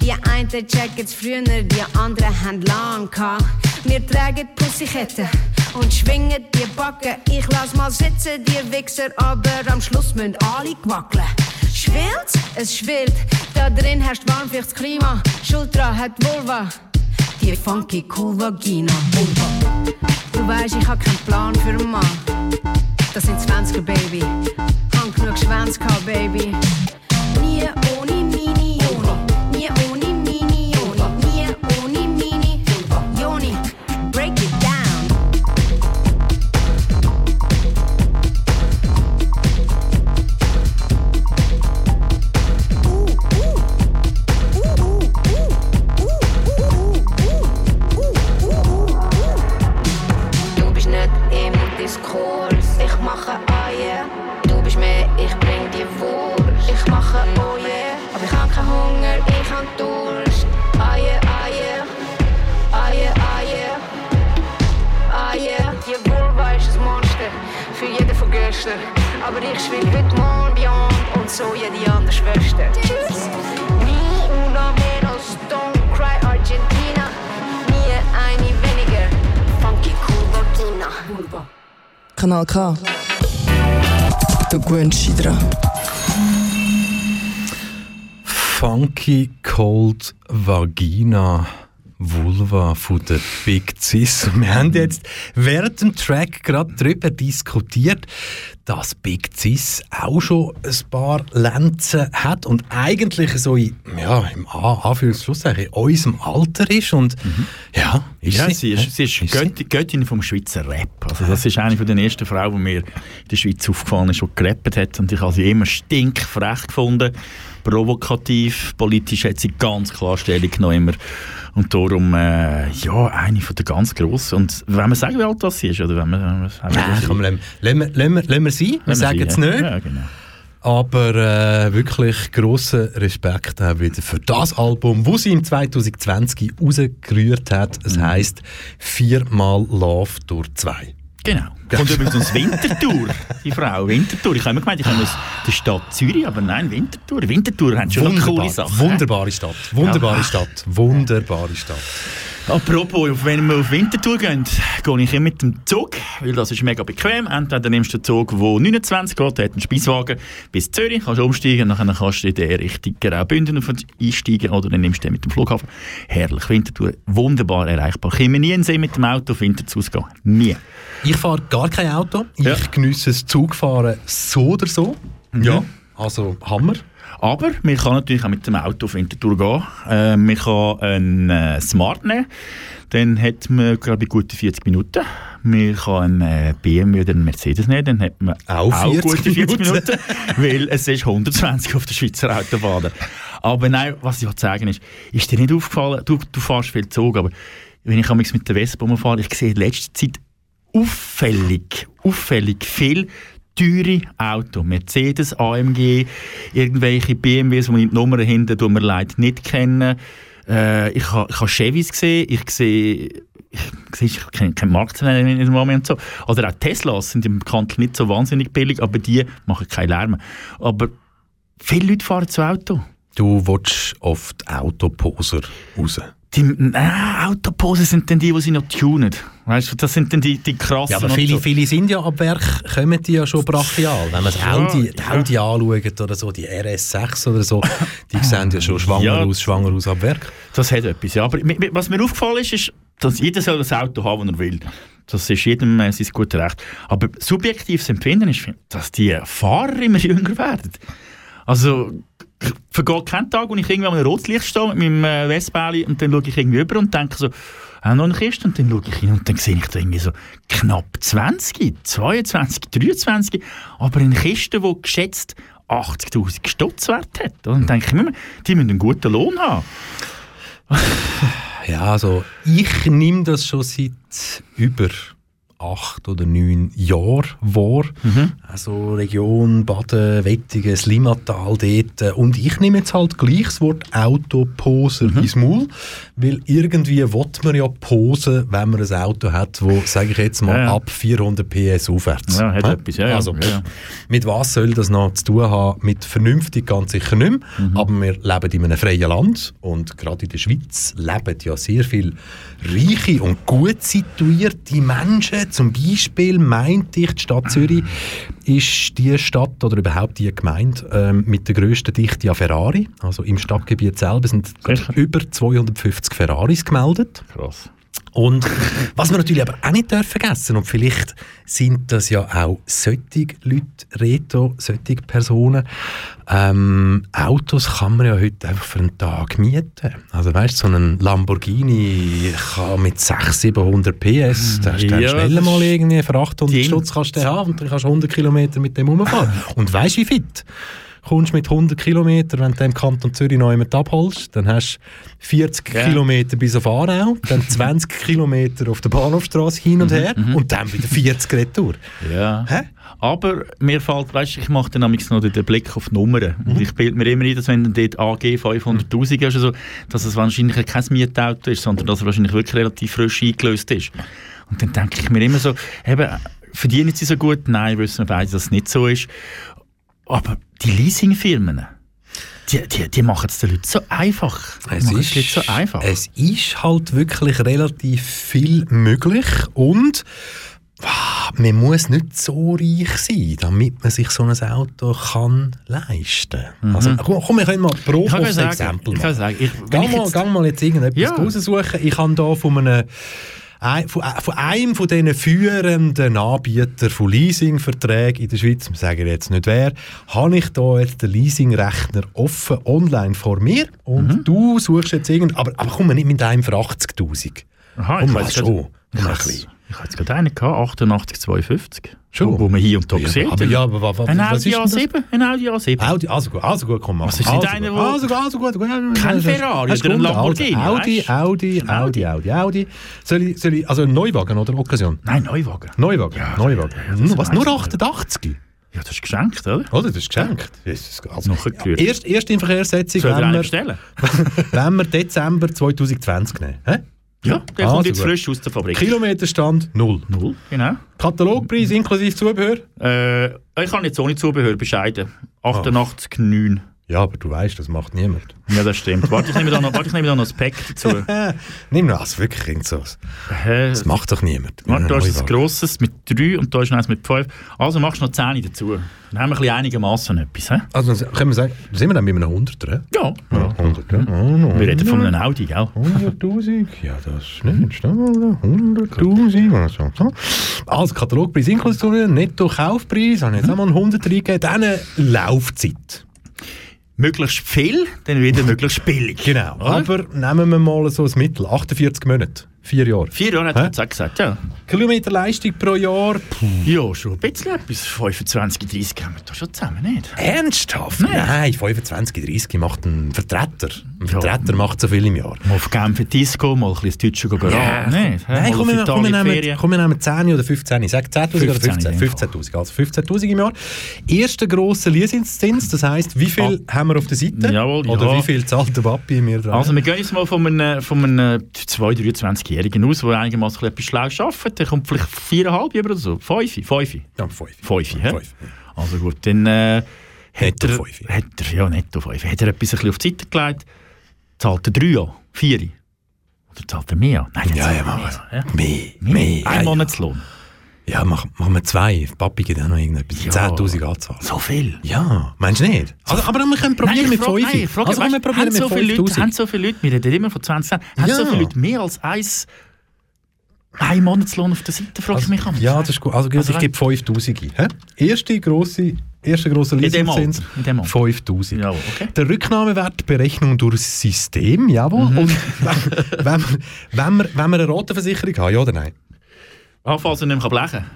Die einen checken's früher, die anderen haben lang gehabt. Wir tragen Pussyketten und schwingen die Backen. Ich lass mal sitzen, die Wichser, aber am Schluss müssen alle wackeln. Schwillt? Es schwillt. Da drin herrscht warm fürs Klima. Schultra hat Vulva. Die funky cool Vagina. Vulva. Du weißt, ich hab keinen Plan für einen Mann. Das sind 20er, Baby. Hang genug Schwänze Baby. Kanal K. Du gewöhnst dich dran. Funky Cold Vagina Vulva von der Big Cis. Wir haben jetzt während dem Track gerade darüber diskutiert, dass Big Cis auch schon ein paar Lenzen hat und eigentlich so in, ja, im A- Anführungsschlusszeichen in unserem Alter ist und ja, ist ja, sie. sie ist, sie ist, Göttin, Göttin vom Schweizer Rap. Also das ist eine von den ersten Frauen, die mir in der Schweiz aufgefallen ist, die gerappt hat. Und ich habe sie immer stinkfrech gefunden, provokativ, politisch hat sie ganz klar Stellung genommen immer. Und darum, äh, ja, eine von der ganz grossen. Und wenn man sagen, wie alt das ist, oder wenn man, wenn man Nein, komm, lassen wir- lassen wir- sein. Wir sagen es ja. nicht. Ja, genau. Aber äh, wirklich grossen Respekt auch wieder für das Album, das sie im 2020 rausgerührt hat. Es heisst Viermal Love durch zwei. Genau. Kommt übrigens aus Winterthur, die Frau. Winterthur. Ich habe immer gemeint, ich komme aus der Stadt Zürich, aber nein, Winterthur. Winterthur haben schon Wunderbar. coole Sachen. Wunderbare Stadt. Wunderbare Ja. Stadt. Wunderbare Stadt. Apropos, wenn wir auf Winterthur gehen, gehe ich immer mit dem Zug, weil das ist mega bequem. Entweder nimmst du den Zug, der 29 geht, der hat einen Speiswagen bis Zürich, kannst umsteigen, dann kannst du in der Richtung Graubünden einsteigen oder dann nimmst du den mit dem Flughafen. Herrlich, Winterthur, wunderbar erreichbar. Ich komme nie in See mit dem Auto auf Winterthur zu gehen. Nie. Ich fahre gar kein Auto. Ich geniesse das Zugfahren so oder so. Ja. Also Hammer. Aber man kann natürlich auch mit dem Auto auf Winterthur gehen. Äh, man kann einen äh, Smart nehmen. Dann hat man, glaube ich, gute 40 Minuten. Man kann einen äh, BMW oder einen Mercedes nehmen. Dann hat man Auch 40 gute 40 Minuten. Minuten. weil es ist 120 auf der Schweizer Autobahn. Aber nein, was ich sagen ist, ist dir nicht aufgefallen, du, du fährst viel Zug, aber wenn ich mit der Vespa rumfahre, ich sehe in letzter Zeit auffällig, auffällig viel teure Auto. Mercedes, AMG, irgendwelche BMWs, wo ich die Nummern hinten tut mir leid nicht kennen. Äh, ich habe ha Chevys gesehen, ich sehe ich, kenne keinen Markt in dem Moment so. Oder auch Teslas sind im bekanntlich nicht so wahnsinnig billig, aber die machen keinen Lärm. Aber viele Leute fahren zu Auto. Du willst oft Autoposer raus. Die äh, Autoposen sind dann die, die sie noch tunen. Weißt du, das sind dann die, die krassen. Ja, aber viele, viele sind ja ab Werk, kommen die ja schon brachial. Wenn man das Audi, die ja. Audi anschaut oder so, die RS6 oder so, die sehen ja schon schwanger Ja. aus, schwanger aus ab Werk. Das hat etwas, ja. Aber was mir aufgefallen ist, ist, dass jeder soll ein Auto haben, das er will. Das ist jedem äh, sein gutes Recht. Aber subjektives Empfinden ist, dass die Fahrer immer jünger werden. Also, vergeht keinen Tag, wo ich irgendwie an einem Rotlicht stehe mit meinem äh, Westbäli und dann schaue ich irgendwie über und denke so, auch noch eine Kiste und dann schaue ich hin und dann sehe ich da irgendwie so knapp 20, 22, 23, aber in Kisten, die geschätzt 80'000 Stutz wert hat. Und dann denke ich mir, die müssen einen guten Lohn haben. Ja, also ich nehme das schon seit über acht oder neun Jahren wahr. Also Region Baden, Wettigen, das Limmatal dort. Und ich nehme jetzt halt gleich das Wort Autoposer ins Maul, weil irgendwie will man ja posen, wenn man ein Auto hat, wo, sage ich jetzt mal, Ja, ja. ab 400 PS aufwärts. Ja, hat Hä? etwas, ja, ja. Also, Ja, ja. mit was soll das noch zu tun haben? Mit vernünftig ganz sicher nicht mehr. Mhm. Aber wir leben in einem freien Land und gerade in der Schweiz leben ja sehr viele reiche und gut situierte Menschen. Zum Beispiel meinte ich, die Stadt Zürich ist die Stadt oder überhaupt die Gemeinde ähm, mit der grössten Dichte an Ferrari. Also im Stadtgebiet selber sind über 250 Ferraris gemeldet. Krass. Und was wir natürlich aber auch nicht dürfen vergessen, und vielleicht sind das ja auch solche Leute, Reto, solche Personen, ähm, Autos kann man ja heute einfach für einen Tag mieten. Also weißt du, so ein Lamborghini kann mit 600, 700 PS, da hast du Ja, schnell mal irgendwie für 800 die- Stutz kannst du haben und dann kannst du 100 Kilometer mit dem rumfahren. Und weißt du, wie fit? Kommst mit 100 Kilometern, wenn du im Kanton Zürich noch jemanden abholst, dann hast du 40 Kilometer bis auf Aarau, dann 20 Kilometer auf der Bahnhofstrasse hin und her und dann wieder 40 retour. Ja. Aber mir fällt, weißt du, ich mache dann nämlich noch den Blick auf die Nummern. Und ich bilde mir immer ein, dass wenn dann dort AG 500'000 hast, also, dass es wahrscheinlich kein Mietauto ist, sondern dass er wahrscheinlich wirklich relativ frisch eingelöst ist. Und dann denke ich mir immer so, eben, verdienen sie so gut? Nein, wissen wir beide, dass es nicht so ist. Aber die Leasingfirmen, die, die, die machen es den Leuten so einfach. Es machen ist, Leuten so einfach. es ist halt wirklich relativ viel möglich und ah, man muss nicht so reich sein, damit man sich so ein Auto kann leisten kann. Also, komm, wir können mal pro Mhm. Ich kann aufs sagen, Exempel ich kann machen. sagen, ich- ich mal, jetzt- gang mal jetzt irgendetwas Ja. raussuchen. Ich habe hier von einem ein, von, äh, von einem von diesen führenden Anbietern von Leasingverträgen in der Schweiz, wir sagen jetzt nicht wer, habe ich da jetzt den Leasingrechner offen online vor mir und Mhm. du suchst jetzt irgend, aber, aber komm nicht mit einem für 80'000. Aha, komm ich schon. Komm ich mal ein bisschen. Ich habe jetzt gerade einen gehabt, 88 250. Schon? Wo, wo man hier und da Ja, sieht. aber ja, aber wa- wa- ein was Audi ist denn das? A7. Ein Audi A7. Audi, also gut, also gut, komm mal. Was ist also, einer, wo- also, also gut, gut. Kein Ferrari oder ein? Lamborghini, Also, Audi? Audi, Audi, Audi, Audi. Soll ich, soll ich, also ein Neuwagen oder Occasion? Nein, Neuwagen. Neuwagen, Neuwagen. das Was, nur ich 88? Ja, das ist geschenkt, oder? Oder, das ist geschenkt. Jesus, also, Nachgerührt. erst, erst in Verkehrssetzung, wenn wir, wenn wir Dezember 2020 nehmen. Hä? Ja, der Also kommt jetzt frisch aus der Fabrik. Kilometerstand null. Null, genau. Katalogpreis inklusive Zubehör? Äh, ich kann jetzt ohne Zubehör bescheiden. 88,9. Ja, aber du weißt, das macht niemand. Ja, das stimmt. Warte, ich nehme da noch, warte, ich nehme da noch das Pack dazu. Nimm das, wirklich irgend so. Hä? Das macht doch niemand. Warte, da ist ein grosses mit 3 und da ist eins mit 5. Also machst du noch 10 dazu. Dann haben wir ein bisschen einigermaßen etwas. He? Also können wir sagen, sind wir dann bei einem 100er? Ja. ja 100, ja. Oh, Wir reden von einem Audi, gell? 100'000? Ja, das ist nicht. Stimmt mal, 100'000 oder so. so. Also Katalogpreis inklusive, Netto-Kaufpreis, habe ich jetzt auch mal einen 100 reingegeben. Dann Laufzeit. Möglichst viel, dann wieder möglichst billig. Genau. Oder? Aber nehmen wir mal so ein Mittel. 48 Monate. Vier Jahre. Vier Jahre hat er jetzt auch gesagt, ja. Kilometerleistung pro Jahr. Puh. Ja, schon ein bisschen etwas. 25, 30 haben wir da schon zusammen, nicht? Ernsthaft? Nein. Nein, 25, 30 macht ein Vertreter. Ein Vertreter macht so viel im Jahr. Mal auf Genf in Disco, mal ein bisschen Deutsche gehen Ja. nicht? Nein, komm, wir, komm, wir, nehmen, komm, wir nehmen 10 oder 15. Ich sage 10'000 oder 15 15. 15'000. Also 15'000 im Jahr. Erster grosser Leasingzins, das heisst, wie viel haben wir auf der Seite? Jawohl, Oder ja. wie viel zahlt der Papi mir dran? Also wir gehen jetzt mal von einem, von einem 2-, 23-Jährigen aus, der einigermaßen etwas schlau arbeitet. Der kommt vielleicht 4,5 über oder so. 5, 5. ja, 5. 5, hä? Fünf. Also gut, dann äh, hat, Netto er, fünf. hat er, ja netto 5, hat er etwas ein bisschen auf die Seite gelegt, zahlt er 3 an, 4 Oder zahlt er mehr an? Nein, dann Ja, zahlt ja, er mehr ja. Mehr, Mehr. mehr. Ein ja, ja. Monatslohn. Ja, mach, machen wir zwei. Papi gibt auch noch irgendetwas. Ja. 10'000 anzahlen. So viel. Ja, meinst du nicht? Also, aber wir können probieren Nein, mit ich frage, 5. nein, ich frage, also, weißt, wir probieren haben mit so viele Leute, 5'000. haben so viele Leute, wir reden immer von 20 Jahren, haben Ja. so viele Leute mehr als eins Ein Monatslohn auf der Seite, fragst du mich an. Ja, das ist gut. Also, Also ich gebe 5000 ein. Erste grosse, erste grosse Leasingzins, Alter, in dem Alter. 5000. Jawohl, okay. Der Rücknahmewert, Berechnung durch das System, jawohl. Mhm. Und wenn, wenn, wir, wenn, wir, wenn wir eine Ratenversicherung haben, ja oder nein? Falls er nicht mehr blechen kann.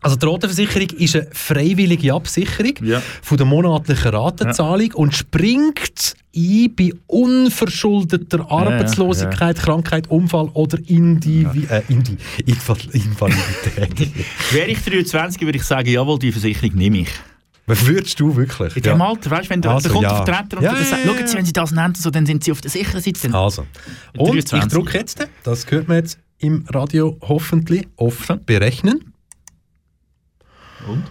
Also die Ratenversicherung ist eine freiwillige Absicherung Ja. von der monatlichen Ratenzahlung und springt ein bei unverschuldeter Arbeitslosigkeit, Krankheit, Unfall oder Indivi äh, Indi Invalidität. Wäre ich 23, würde ich sagen, jawohl, die Versicherung nehme ich. Was würdest du wirklich? In dem Alter, weißt du, wenn du Also, da kommt ja. der Vertreter und Ja, der ja, sagt, ja, schauen Sie, wenn Sie das nennen, so, dann sind Sie auf der sicheren Seite. Also. Und ich 23. drücke jetzt, das hört man jetzt im Radio hoffentlich, auf Berechnen. Und?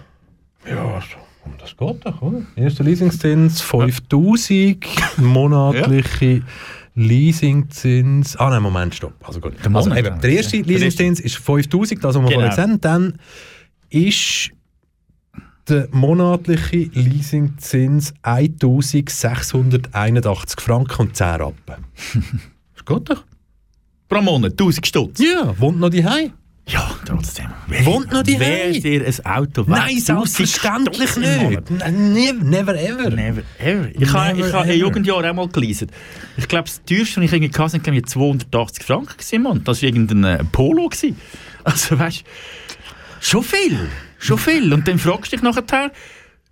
Ja, so, das geht doch, oder? Erster Leasingzins 5000, monatliche Leasingzins. Ah nein, Moment, stopp. Also gut. Der Also eben, der erste ja. Leasingzins ist 5000, das haben wir Genau. vorhin gesehen. Dann ist der monatliche Leasingzins 1681 Franken und 10 Rappen. das geht doch. Pro Monat, 1000 Stutz. Ja, wohnt noch die Hause? Ja, trotzdem. Wohnt noch die Wer dir ein Auto weg? Nein, 1000 selbstverständlich im nicht. Never, never ever. Never ever. Ich habe ich ever. in Jugendjahren auch mal geleastet. Ich glaube, das teuerste, was ich irgendwie hatte, ich 280 Franken Mann. Das war irgendein äh, Polo. Gewesen. Also weißt du, schon viel. Schon viel. Und dann fragst du dich nachher,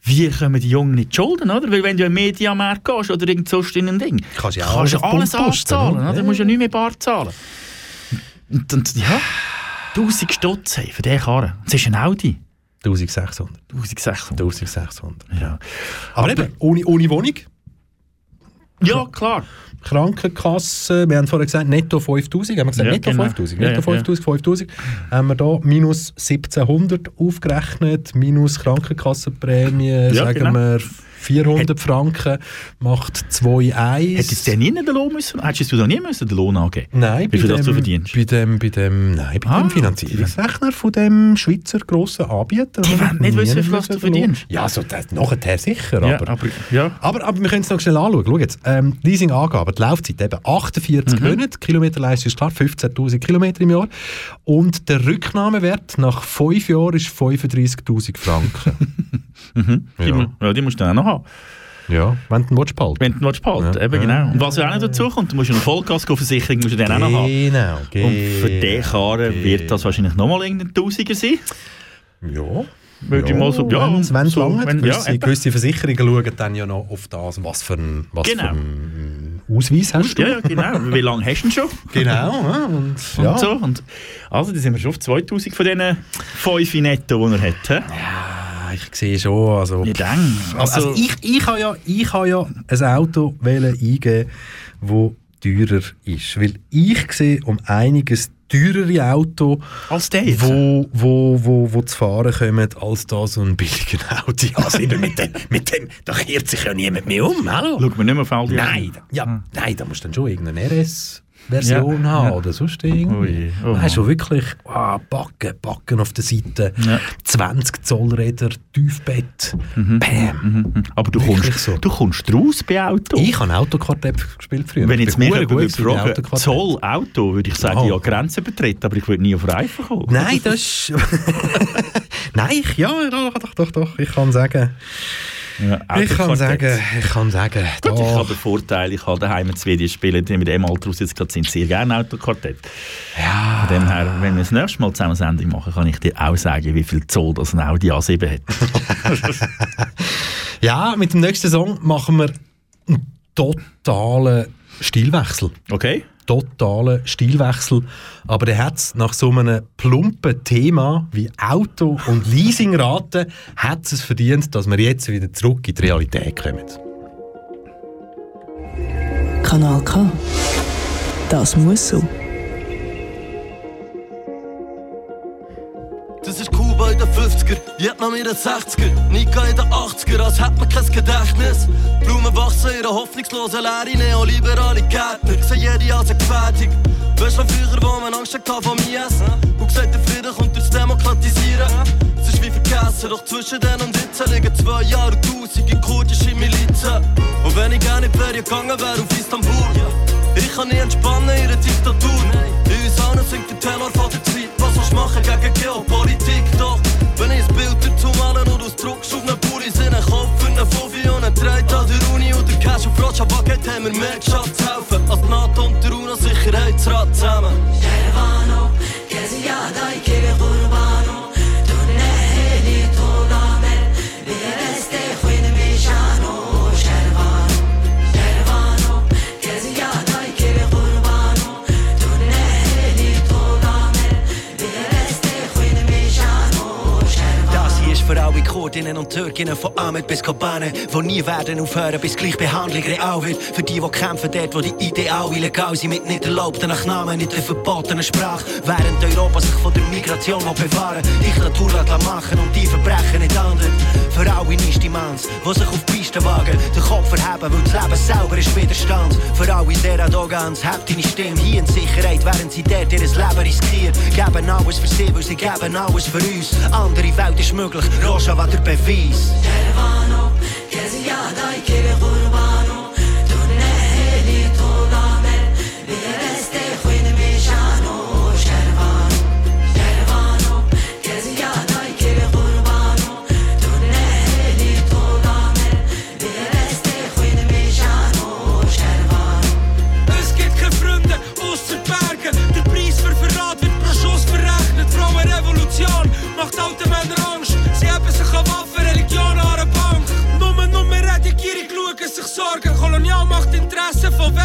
wie kommen die Jungen nicht Schulden, oder? Weil wenn du in Mediamarkt gehst oder irgend so in ein Ding, Kannst ja kannst du alles alles oder? oder? Du musst ja nicht mehr bar zahlen. Und, und ja, 1000 Stutz hey, für diesen Karren. Das ist ein Audi. 1600. 1600. 1600. Ja. Aber, eben, ohne, ohne Wohnung, Ja, klar. Krankenkasse, wir haben vorhin gesagt, netto 5000, haben wir gesagt, Ja, netto genau. 5000, Ja, netto ja, 5000, 5000, haben wir da minus 1700 aufgerechnet, minus Krankenkassenprämie, sagen genau. wir 400 Franken, macht 2,1. Hättest du nie den Lohn müssen? Hättest du da nie müssen den Lohn angeben? Nein, Wie viel bei das du dem, verdienst? Bei dem, bei dem, nein, bei Ah, dem Finanzierungsrechner von dem Schweizer grossen Anbieter. Die wollen nicht wissen, wie viel du verdienst. Ja, so, das, nachher sicher, Ja, aber, aber, ja. aber, aber wir können es noch schnell anschauen. Schau jetzt, ähm, Leasingangaben, die Laufzeit eben 48 Mhm. Monate, Kilometerleistung ist klar, 15'000 Kilometer im Jahr und der Rücknahmewert nach 5 Jahren ist 35'000 Franken. Mhm. Die, Ja. mu- ja, die musst du dann auch noch haben. Ja, wenn du den willst behalten Wenn du noch behalten Ja. eben Ja. genau. Und was ja auch noch dazu kommt, du musst eine Vollkaskoversicherung musst du dann auch noch haben. Genau, genau. Und für den Karren wird das wahrscheinlich nochmal irgendein Tausiger sein. Ja. Würde ich mal so, ja, wenn's, wenn's so, lange wenn- gewisse, ja, gewisse Versicherungen schauen dann ja noch auf das, was für ein, was Genau. für ein Ausweis hast du. Ja, ja, genau. Wie lange hast du ihn schon? Genau, ja, und, Und ja. so. Und, also, da sind wir schon auf 2000 von diesen 5 Netto, die er hat. Ah, ich sehe schon, also, Ich denke. also, Also, ich, ich habe ja, ich habe ja ein Auto eingeben, das teurer ist, weil ich sehe um einiges teurere Auto, als der jetzt. wo, wo, wo, wo zu fahren kommen, als da so ein billiger Audi. Also mit dem, mit dem, da kehrt sich ja niemand mehr um, hallo? Schaut mir nicht mehr auf all die Nein, da- ja, nein, da musst du dann schon irgendeine RS-Version Ja, haben ja. oder sonst irgendwie. Oh du, Mann. wirklich ah, Backen, Backen auf der Seite, Ja. 20 Zoll Räder, Tiefbett, Bam. Mhm. Aber du Wirklich kommst, so. du kommst raus bei Auto. Ich habe Autokartett gespielt früher. Wenn Ich jetzt jemand gut fragen, Autoquartett. Zoll Auto, würde ich sagen, Oh. ja, Grenzen betreten, aber ich würde nie auf Reifen kommen. Nein, das ist... Nein, ich, ja, doch, doch, doch, ich kann sagen... Ja, Ich kann sagen, ich kann sagen, Gut, ich habe den Vorteil, ich habe daheim zwei, die spielen die mit dem Alter, sie jetzt gerade sind, sehr gerne Autoquartett. Ja. Von dem her, wenn wir das nächste Mal zusammen Sendung machen, kann ich dir auch sagen, wie viel Zoll das ein Audi A7 hat. Ja, mit dem nächsten Song machen wir einen totalen Stilwechsel. Okay. Totalen Stilwechsel. Aber der hat nach so einem plumpen Thema wie Auto- und Leasingraten hat es verdient, dass wir jetzt wieder zurück in die Realität kommen. Kanal K. Das muss so. Das ist Kuba in den 50er, Vietnam in den 60er, Nika in den 80er, als hätte man kein Gedächtnis. Blumen wachsen in einer hoffnungslosen Leere, neoliberale Gärtner, sehen jede als eine Gefährdung. Weißt du, früher, wo man Angst hatte vom IS und gesagt, der Frieden kommt durchs Demokratisieren. Es ist wie vergessen, doch zwischen den und jetzt liegen zwei Jahre und tausende kurdische Milizen. Und wenn ich in die Ferien gegangen wäre auf Istanbul, ich kann nie entspannen in der Diktatur. In uns allen singt der Tenor von der Zeit sonst machen gegen Geopolitik. Doch wenn ich das Bild dazu malen und aus Druck auf einen Pulli sind, einen Kopf für einen Fuffi und einen Dreit an der Uni und der Cash auf Roger Baguette haben wir mehr geschafft zu helfen als die NATO und der UNO-Sicherheitsrat zusammen. Yerevan, Geziadai, Für alle Kurdinnen und Türkinnen von Ahmed bis Kobane, die nie werden aufhören, bis Gleichbehandlung real wird. Für die, die kämpfen dort, wo die Ideale illegal sind, mit nicht erlaubten Nachnamen, nicht der verbotenen Sprache. Während Europa sich von der Migration will bewahren Diktatur lässt machen und die Verbrechen nicht anderen. Ignoranz, die sich auf die Piste wagen, den Kopf verheben, weil das Leben selber ist Widerstand. Für alle in der Arroganz, habt deine Stimme hier in Sicherheit, während sie dort ihr Leben riskiert. Geben alles für sie, weil sie geben alles für uns. Andere Welt ist möglich, Roja war der Beweis. Yerevan o, gezi ya da ikili kurban.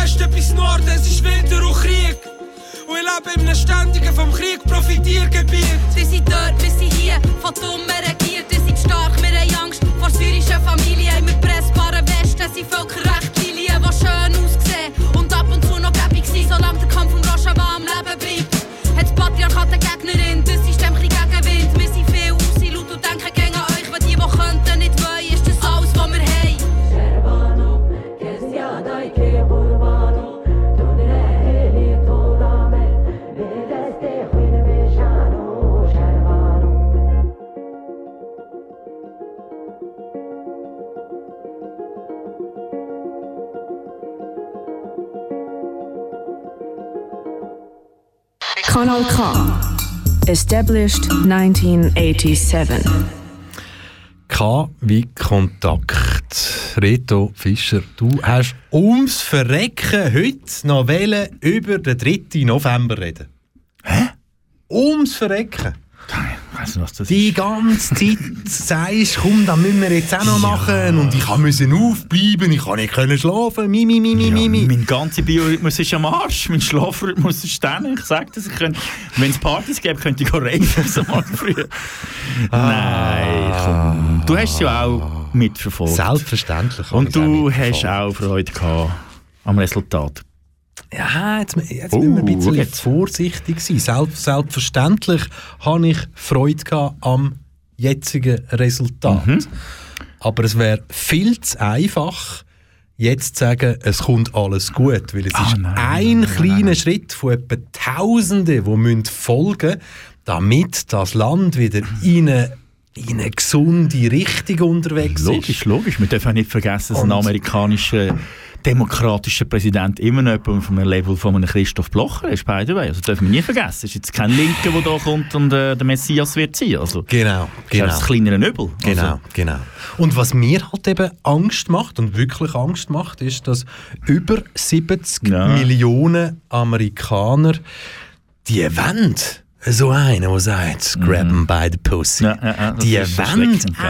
Westen bis Norden. Es ist Winter und Krieg. Und ich lebe in einem ständigen vom Krieg Profitiergebiet. Sie sind dort, wir sind hier, von Dummen regiert. Sie sind stark, wir haben Angst vor syrischen Familien. Mit pressbaren Westen sind Völkerrechtslinien, Kanal K. Established 1987. K wie Kontakt. Reto Fischer, du hast ums Verrecken heute noch wollen über den 3. November reden. Hä? Ums Verrecken. Weiss was das Die ganze Zeit sagst, komm, das müssen wir jetzt auch noch machen. Und ich musste aufbleiben, ich konnte nicht können schlafen. Mi, mi, mi, mi, mi, mi. Mein ganzer Biorhythmus ist am Arsch, mein Schlafrhythmus ist ständig. Ich sage das, wenn es Partys gäbe, könnte ich raven so morgen früh. Nein, komm. Du hast es ja auch mitverfolgt. Selbstverständlich. Und du hast auch Freude gehabt am Resultat. Ja, jetzt, jetzt Oh, müssen wir ein bisschen jetzt. vorsichtig sein. Selbst, selbstverständlich habe ich Freude am jetzigen Resultat. Mhm. Aber es wäre viel zu einfach, jetzt zu sagen, es kommt alles gut. Weil es Ah, ist nein, ein kleiner Schritt von etwa Tausenden, die müssen folgen müssen, damit das Land wieder in eine, in eine gesunde Richtung unterwegs ist. Logisch, logisch. Wir dürfen auch nicht vergessen, dass ein amerikanischer demokratischer Präsident immer noch jemand auf einem Level von einem Christoph Blocher ist, by the way. Also dürfen wir nie vergessen. Es ist jetzt kein Linker, der da kommt und äh, der Messias wird sein. Also, Genau, Das genau. ist das kleinere Übel. Genau, Also, genau. Und was mir halt eben Angst macht und wirklich Angst macht, ist, dass über 70 Ja. Millionen Amerikaner die wollen so einen, der sagt, grab him by the pussy. Mhm. Ja, ja, ja, die ja.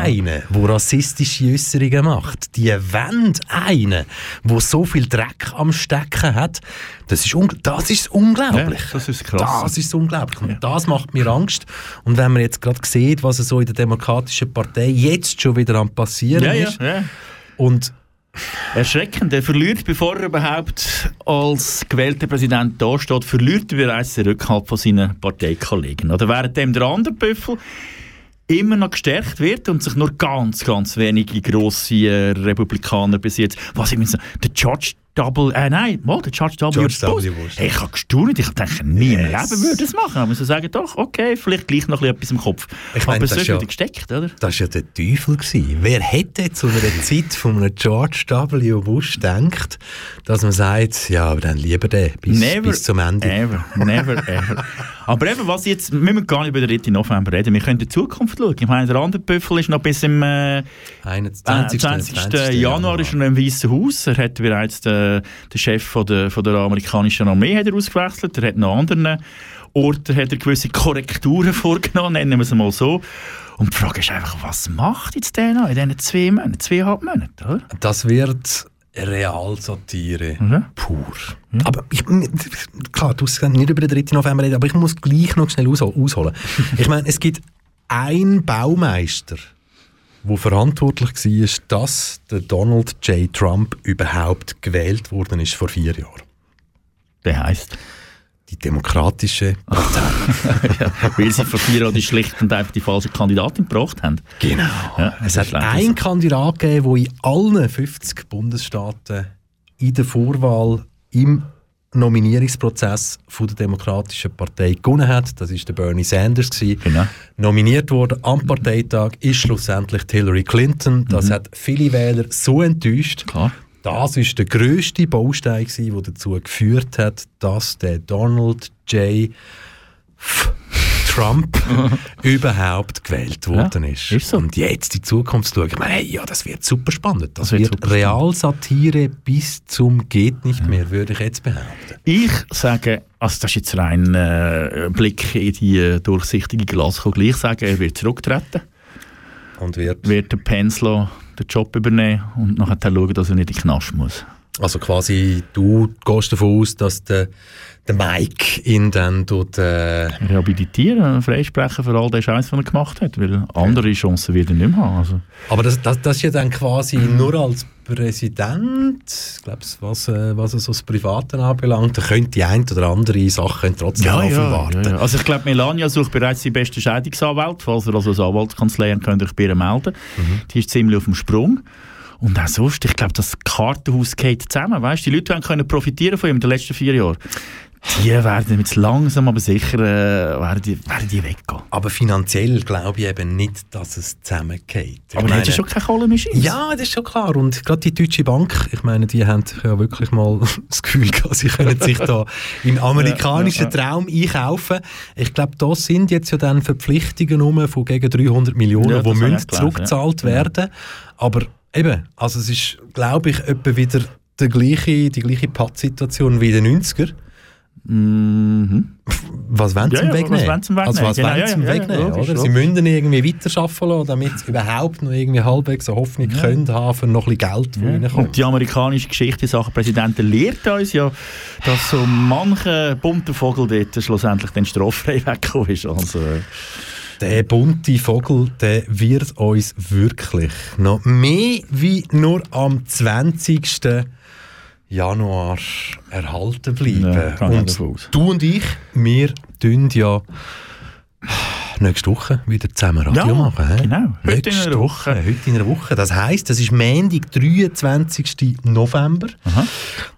einen, der rassistische Äußerungen macht. Die wollen einen, der so viel Dreck am Stecken hat. Das ist, das ist unglaublich. Das ist krass. Das ist unglaublich. Und das macht mir Angst. Und wenn man jetzt gerade sieht, was so in der Demokratischen Partei jetzt schon wieder am passieren ja, ja, ist. Und Erschreckend. Er verliert, bevor er überhaupt als gewählter Präsident dasteht, verliert er bereits den Rückhalt von seinen Parteikollegen. Oder währenddem der andere Büffel immer noch gestärkt wird und sich nur ganz, ganz wenige grosse äh, Republikaner bis jetzt, was ich meine, der George W. Äh, nein, mal, der George W. George Bush. W. Bush, Hey, ich habe gestaunt. Ich denke, nie im Yes. Leben würde das machen. Aber sie sagen doch, okay, vielleicht gleich noch etwas im Kopf. Ich meine, aber so ist ja- wieder gesteckt, oder? Das war ja der Teufel. Gewesen. Wer hätte zu einer Zeit von einem George W. Bush gedacht, dass man sagt, ja, aber dann lieber den bis, Never bis zum Ende. Ever, never, ever. Aber eben, was jetzt, wir müssen gar nicht über den 3. November reden, wir können in die Zukunft schauen. Ich meine, der andere Büffel ist noch bis im äh, 21. 20. 20. Januar ist er noch im Weißen Haus. Er hat bereits den, den Chef von der, von der amerikanischen Armee hat er ausgewechselt. Er hat noch an anderen Orten hat er gewisse Korrekturen vorgenommen, nennen wir es mal so. Und die Frage ist einfach, was macht jetzt der noch in diesen zwei Monaten, zweieinhalb Monaten, oder? Das wird Realsatire Mhm. pur. Aber ich, klar, du musst nicht über den 3. November reden, aber ich muss gleich noch schnell aushol- ausholen. ich meine, es gibt einen Baumeister, der verantwortlich war, dass der Donald J. Trump überhaupt gewählt worden ist vor vier Jahren. Der heißt Die Demokratische Partei. ja, weil sie vor vier Jahren schlicht und einfach die falsche Kandidatin gebracht haben. Genau. Ja, Es hat einen. Kandidat gegeben, der in allen 50 Bundesstaaten in der Vorwahl im Nominierungsprozess von der Demokratischen Partei gewonnen hat. Das ist der Bernie Sanders. gewesen. Genau. Nominiert worden am Parteitag ist schlussendlich Hillary Clinton. Das Mhm. hat viele Wähler so enttäuscht. Klar. Das ist der grösste Baustein, der dazu geführt hat, dass der Donald J. F. Trump überhaupt gewählt worden ist. Und jetzt die Zukunft schauen. Ich meine, hey, ja, das wird super spannend. Das, Das wird wird. Realsatire bis zum geht nicht mehr, würde ich jetzt behaupten. Ich sage, also das ist jetzt rein äh, Blick in die durchsichtige Glaskugel. Ich sage, er wird zurücktreten. Und wird? Wird der Pensler den Job übernehmen und nachher schauen, dass er nicht in den Knast muss. Also quasi, du gehst davon aus, dass der, der Mike ihn dann tut, äh, Rehabilitieren, freisprechen für all den Scheiß, den er gemacht hat. Weil andere Chancen wird er nicht mehr haben. Also. Aber das, das, das ist ja dann quasi nur als Präsident, ich glaube, was, äh, was so das Private anbelangt, da könnte die ein oder andere Sache trotzdem Ja, ja, warten. ja, ja. Also ich glaube, Melania sucht bereits die beste Scheidungsanwalt. Falls ihr also eine Anwaltskanzlei könnt ihr euch bei ihr melden. Die ist ziemlich auf dem Sprung. Und auch sonst, ich glaube, das Kartenhaus geht zusammen. Weißt, die Leute die können profitieren von ihm in den letzten vier Jahren. Die werden jetzt langsam aber sicher äh, werden die, werden die weggehen. Aber finanziell glaube ich eben nicht, dass es zusammengeht. Ich Aber hättest du schon keine Kohle mehr Schiss? Ja, das ist schon klar. Und gerade die Deutsche Bank, ich meine, die haben ja wirklich mal das Gefühl gehabt, sie können sich da im amerikanischen. Traum einkaufen. Ich glaube, da sind jetzt ja dann Verpflichtungen rum von gegen 300 Millionen, Ja, die müssen zurückgezahlt ja. werden. Aber eben, also es ist, glaube ich, etwa wieder die gleiche, die gleiche Pattsituation wie in den 90er. Was wollen sie Ja, ja, was wegnehmen? wollen sie ihm Also was wegnehmen? wollen Genau, sie ihm ja, ja, ja, wegnehmen? logisch, oder? Sie müssen irgendwie weiterschaffen lassen, damit sie überhaupt noch irgendwie halbwegs eine Hoffnung Ja. können haben für noch ein bisschen Geld, Ja. reinkommt. Und die amerikanische Geschichte in Sachen Präsidenten lehrt uns ja, dass so mancher bunter Vogel dort schlussendlich dann straffrei weggekommen ist. Also, äh, Der bunte Vogel, der wird uns wirklich noch mehr wie nur am 20. Januar erhalten bleiben. Ja, und du und ich, wir tun ja nächste Woche wieder zusammen Radio Ja, machen. hä? genau. Heute in Nächste einer Woche. Heute in einer Woche. Das heisst, das ist Montag, 23. November.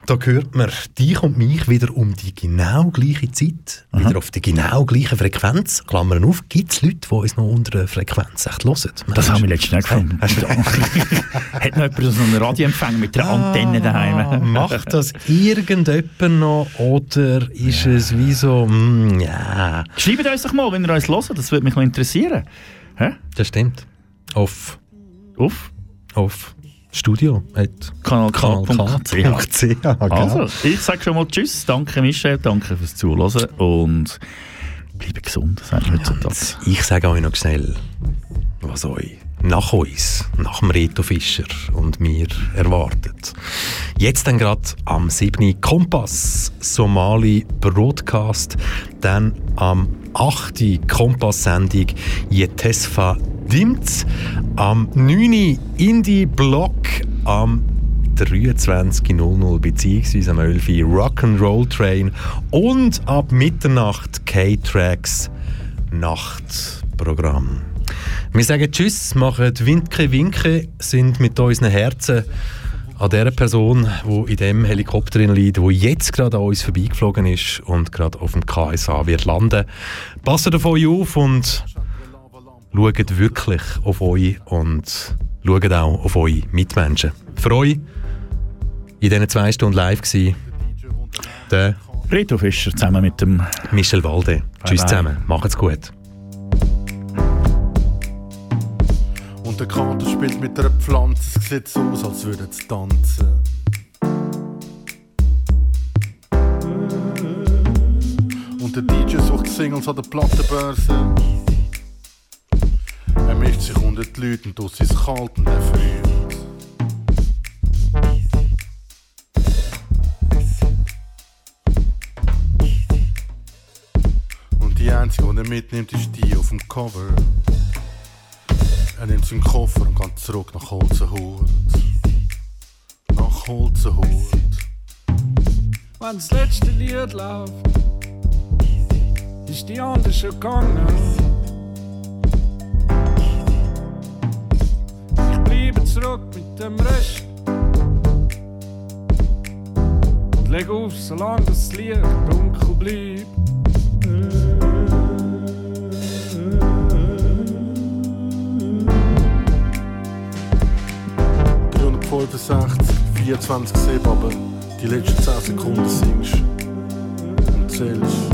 Da hört man dich und mich wieder um die genau gleiche Zeit, wieder auf die genau gleiche Frequenz. Klammern auf, gibt es Leute, die uns noch unter der Frequenz echt hören? das haben wir letztens nicht gefunden. Hat noch jemand so einen Radioempfang mit einer Antenne daheim? Macht das irgendjemand noch oder ist es wie so, mm, ja. Schreibt uns doch mal, wenn ihr uns hört, das würde mich noch interessieren. Hä? Das stimmt. Auf. Auf? Auf. Studio. kanalk.ch. Also, ich sage schon mal Tschüss, danke Michel, danke fürs Zuhören und bleibe gesund, das heißt heutzutage. Ich sage euch noch schnell, was euch nach uns, nach dem Reto Fischer und mir erwartet. Jetzt dann gerade am 7. Kompass Somali Broadcast, dann am 8. Kompass-Sendung Jetesfa Dimts, am 9. Indie Block, am 23.00 bzw. am 11. Rock'n'Roll Train und ab Mitternacht K-Tracks Nachtprogramm. Wir sagen Tschüss, machen Winke Winke, sind mit unseren Herzen an der Person, die in dem Helikopter liegt, wo jetzt gerade an uns vorbeigeflogen ist und gerade auf dem KSA wird landen. Passt auf euch auf und schaut wirklich auf euch und schaut auch auf eure Mitmenschen. Für euch in diesen zwei Stunden live gewesen, der Reto Fischer zusammen mit dem Michel Walde. Tschüss bye. zusammen, macht's gut. Und der Kater spielt mit einer Pflanze, sieht so aus, als würde es tanzen. Und der DJ sucht Singles an der Plattenbörse. Er mischt sich unter die Leute und aus ist kalt und er. Und die einzige, die er mitnimmt, ist die auf dem Cover. Er nimmt seinen Koffer und geht zurück nach Holzenhut. Nach Holzenhut. Wenn das letzte Lied läuft, ist die andere schon gegangen. Ich bleibe zurück mit dem Rest. Und leg auf, solange das Licht dunkel bleibt. Äh. 365, 24 Seb, aber die letzten 10 Sekunden singst und zählst.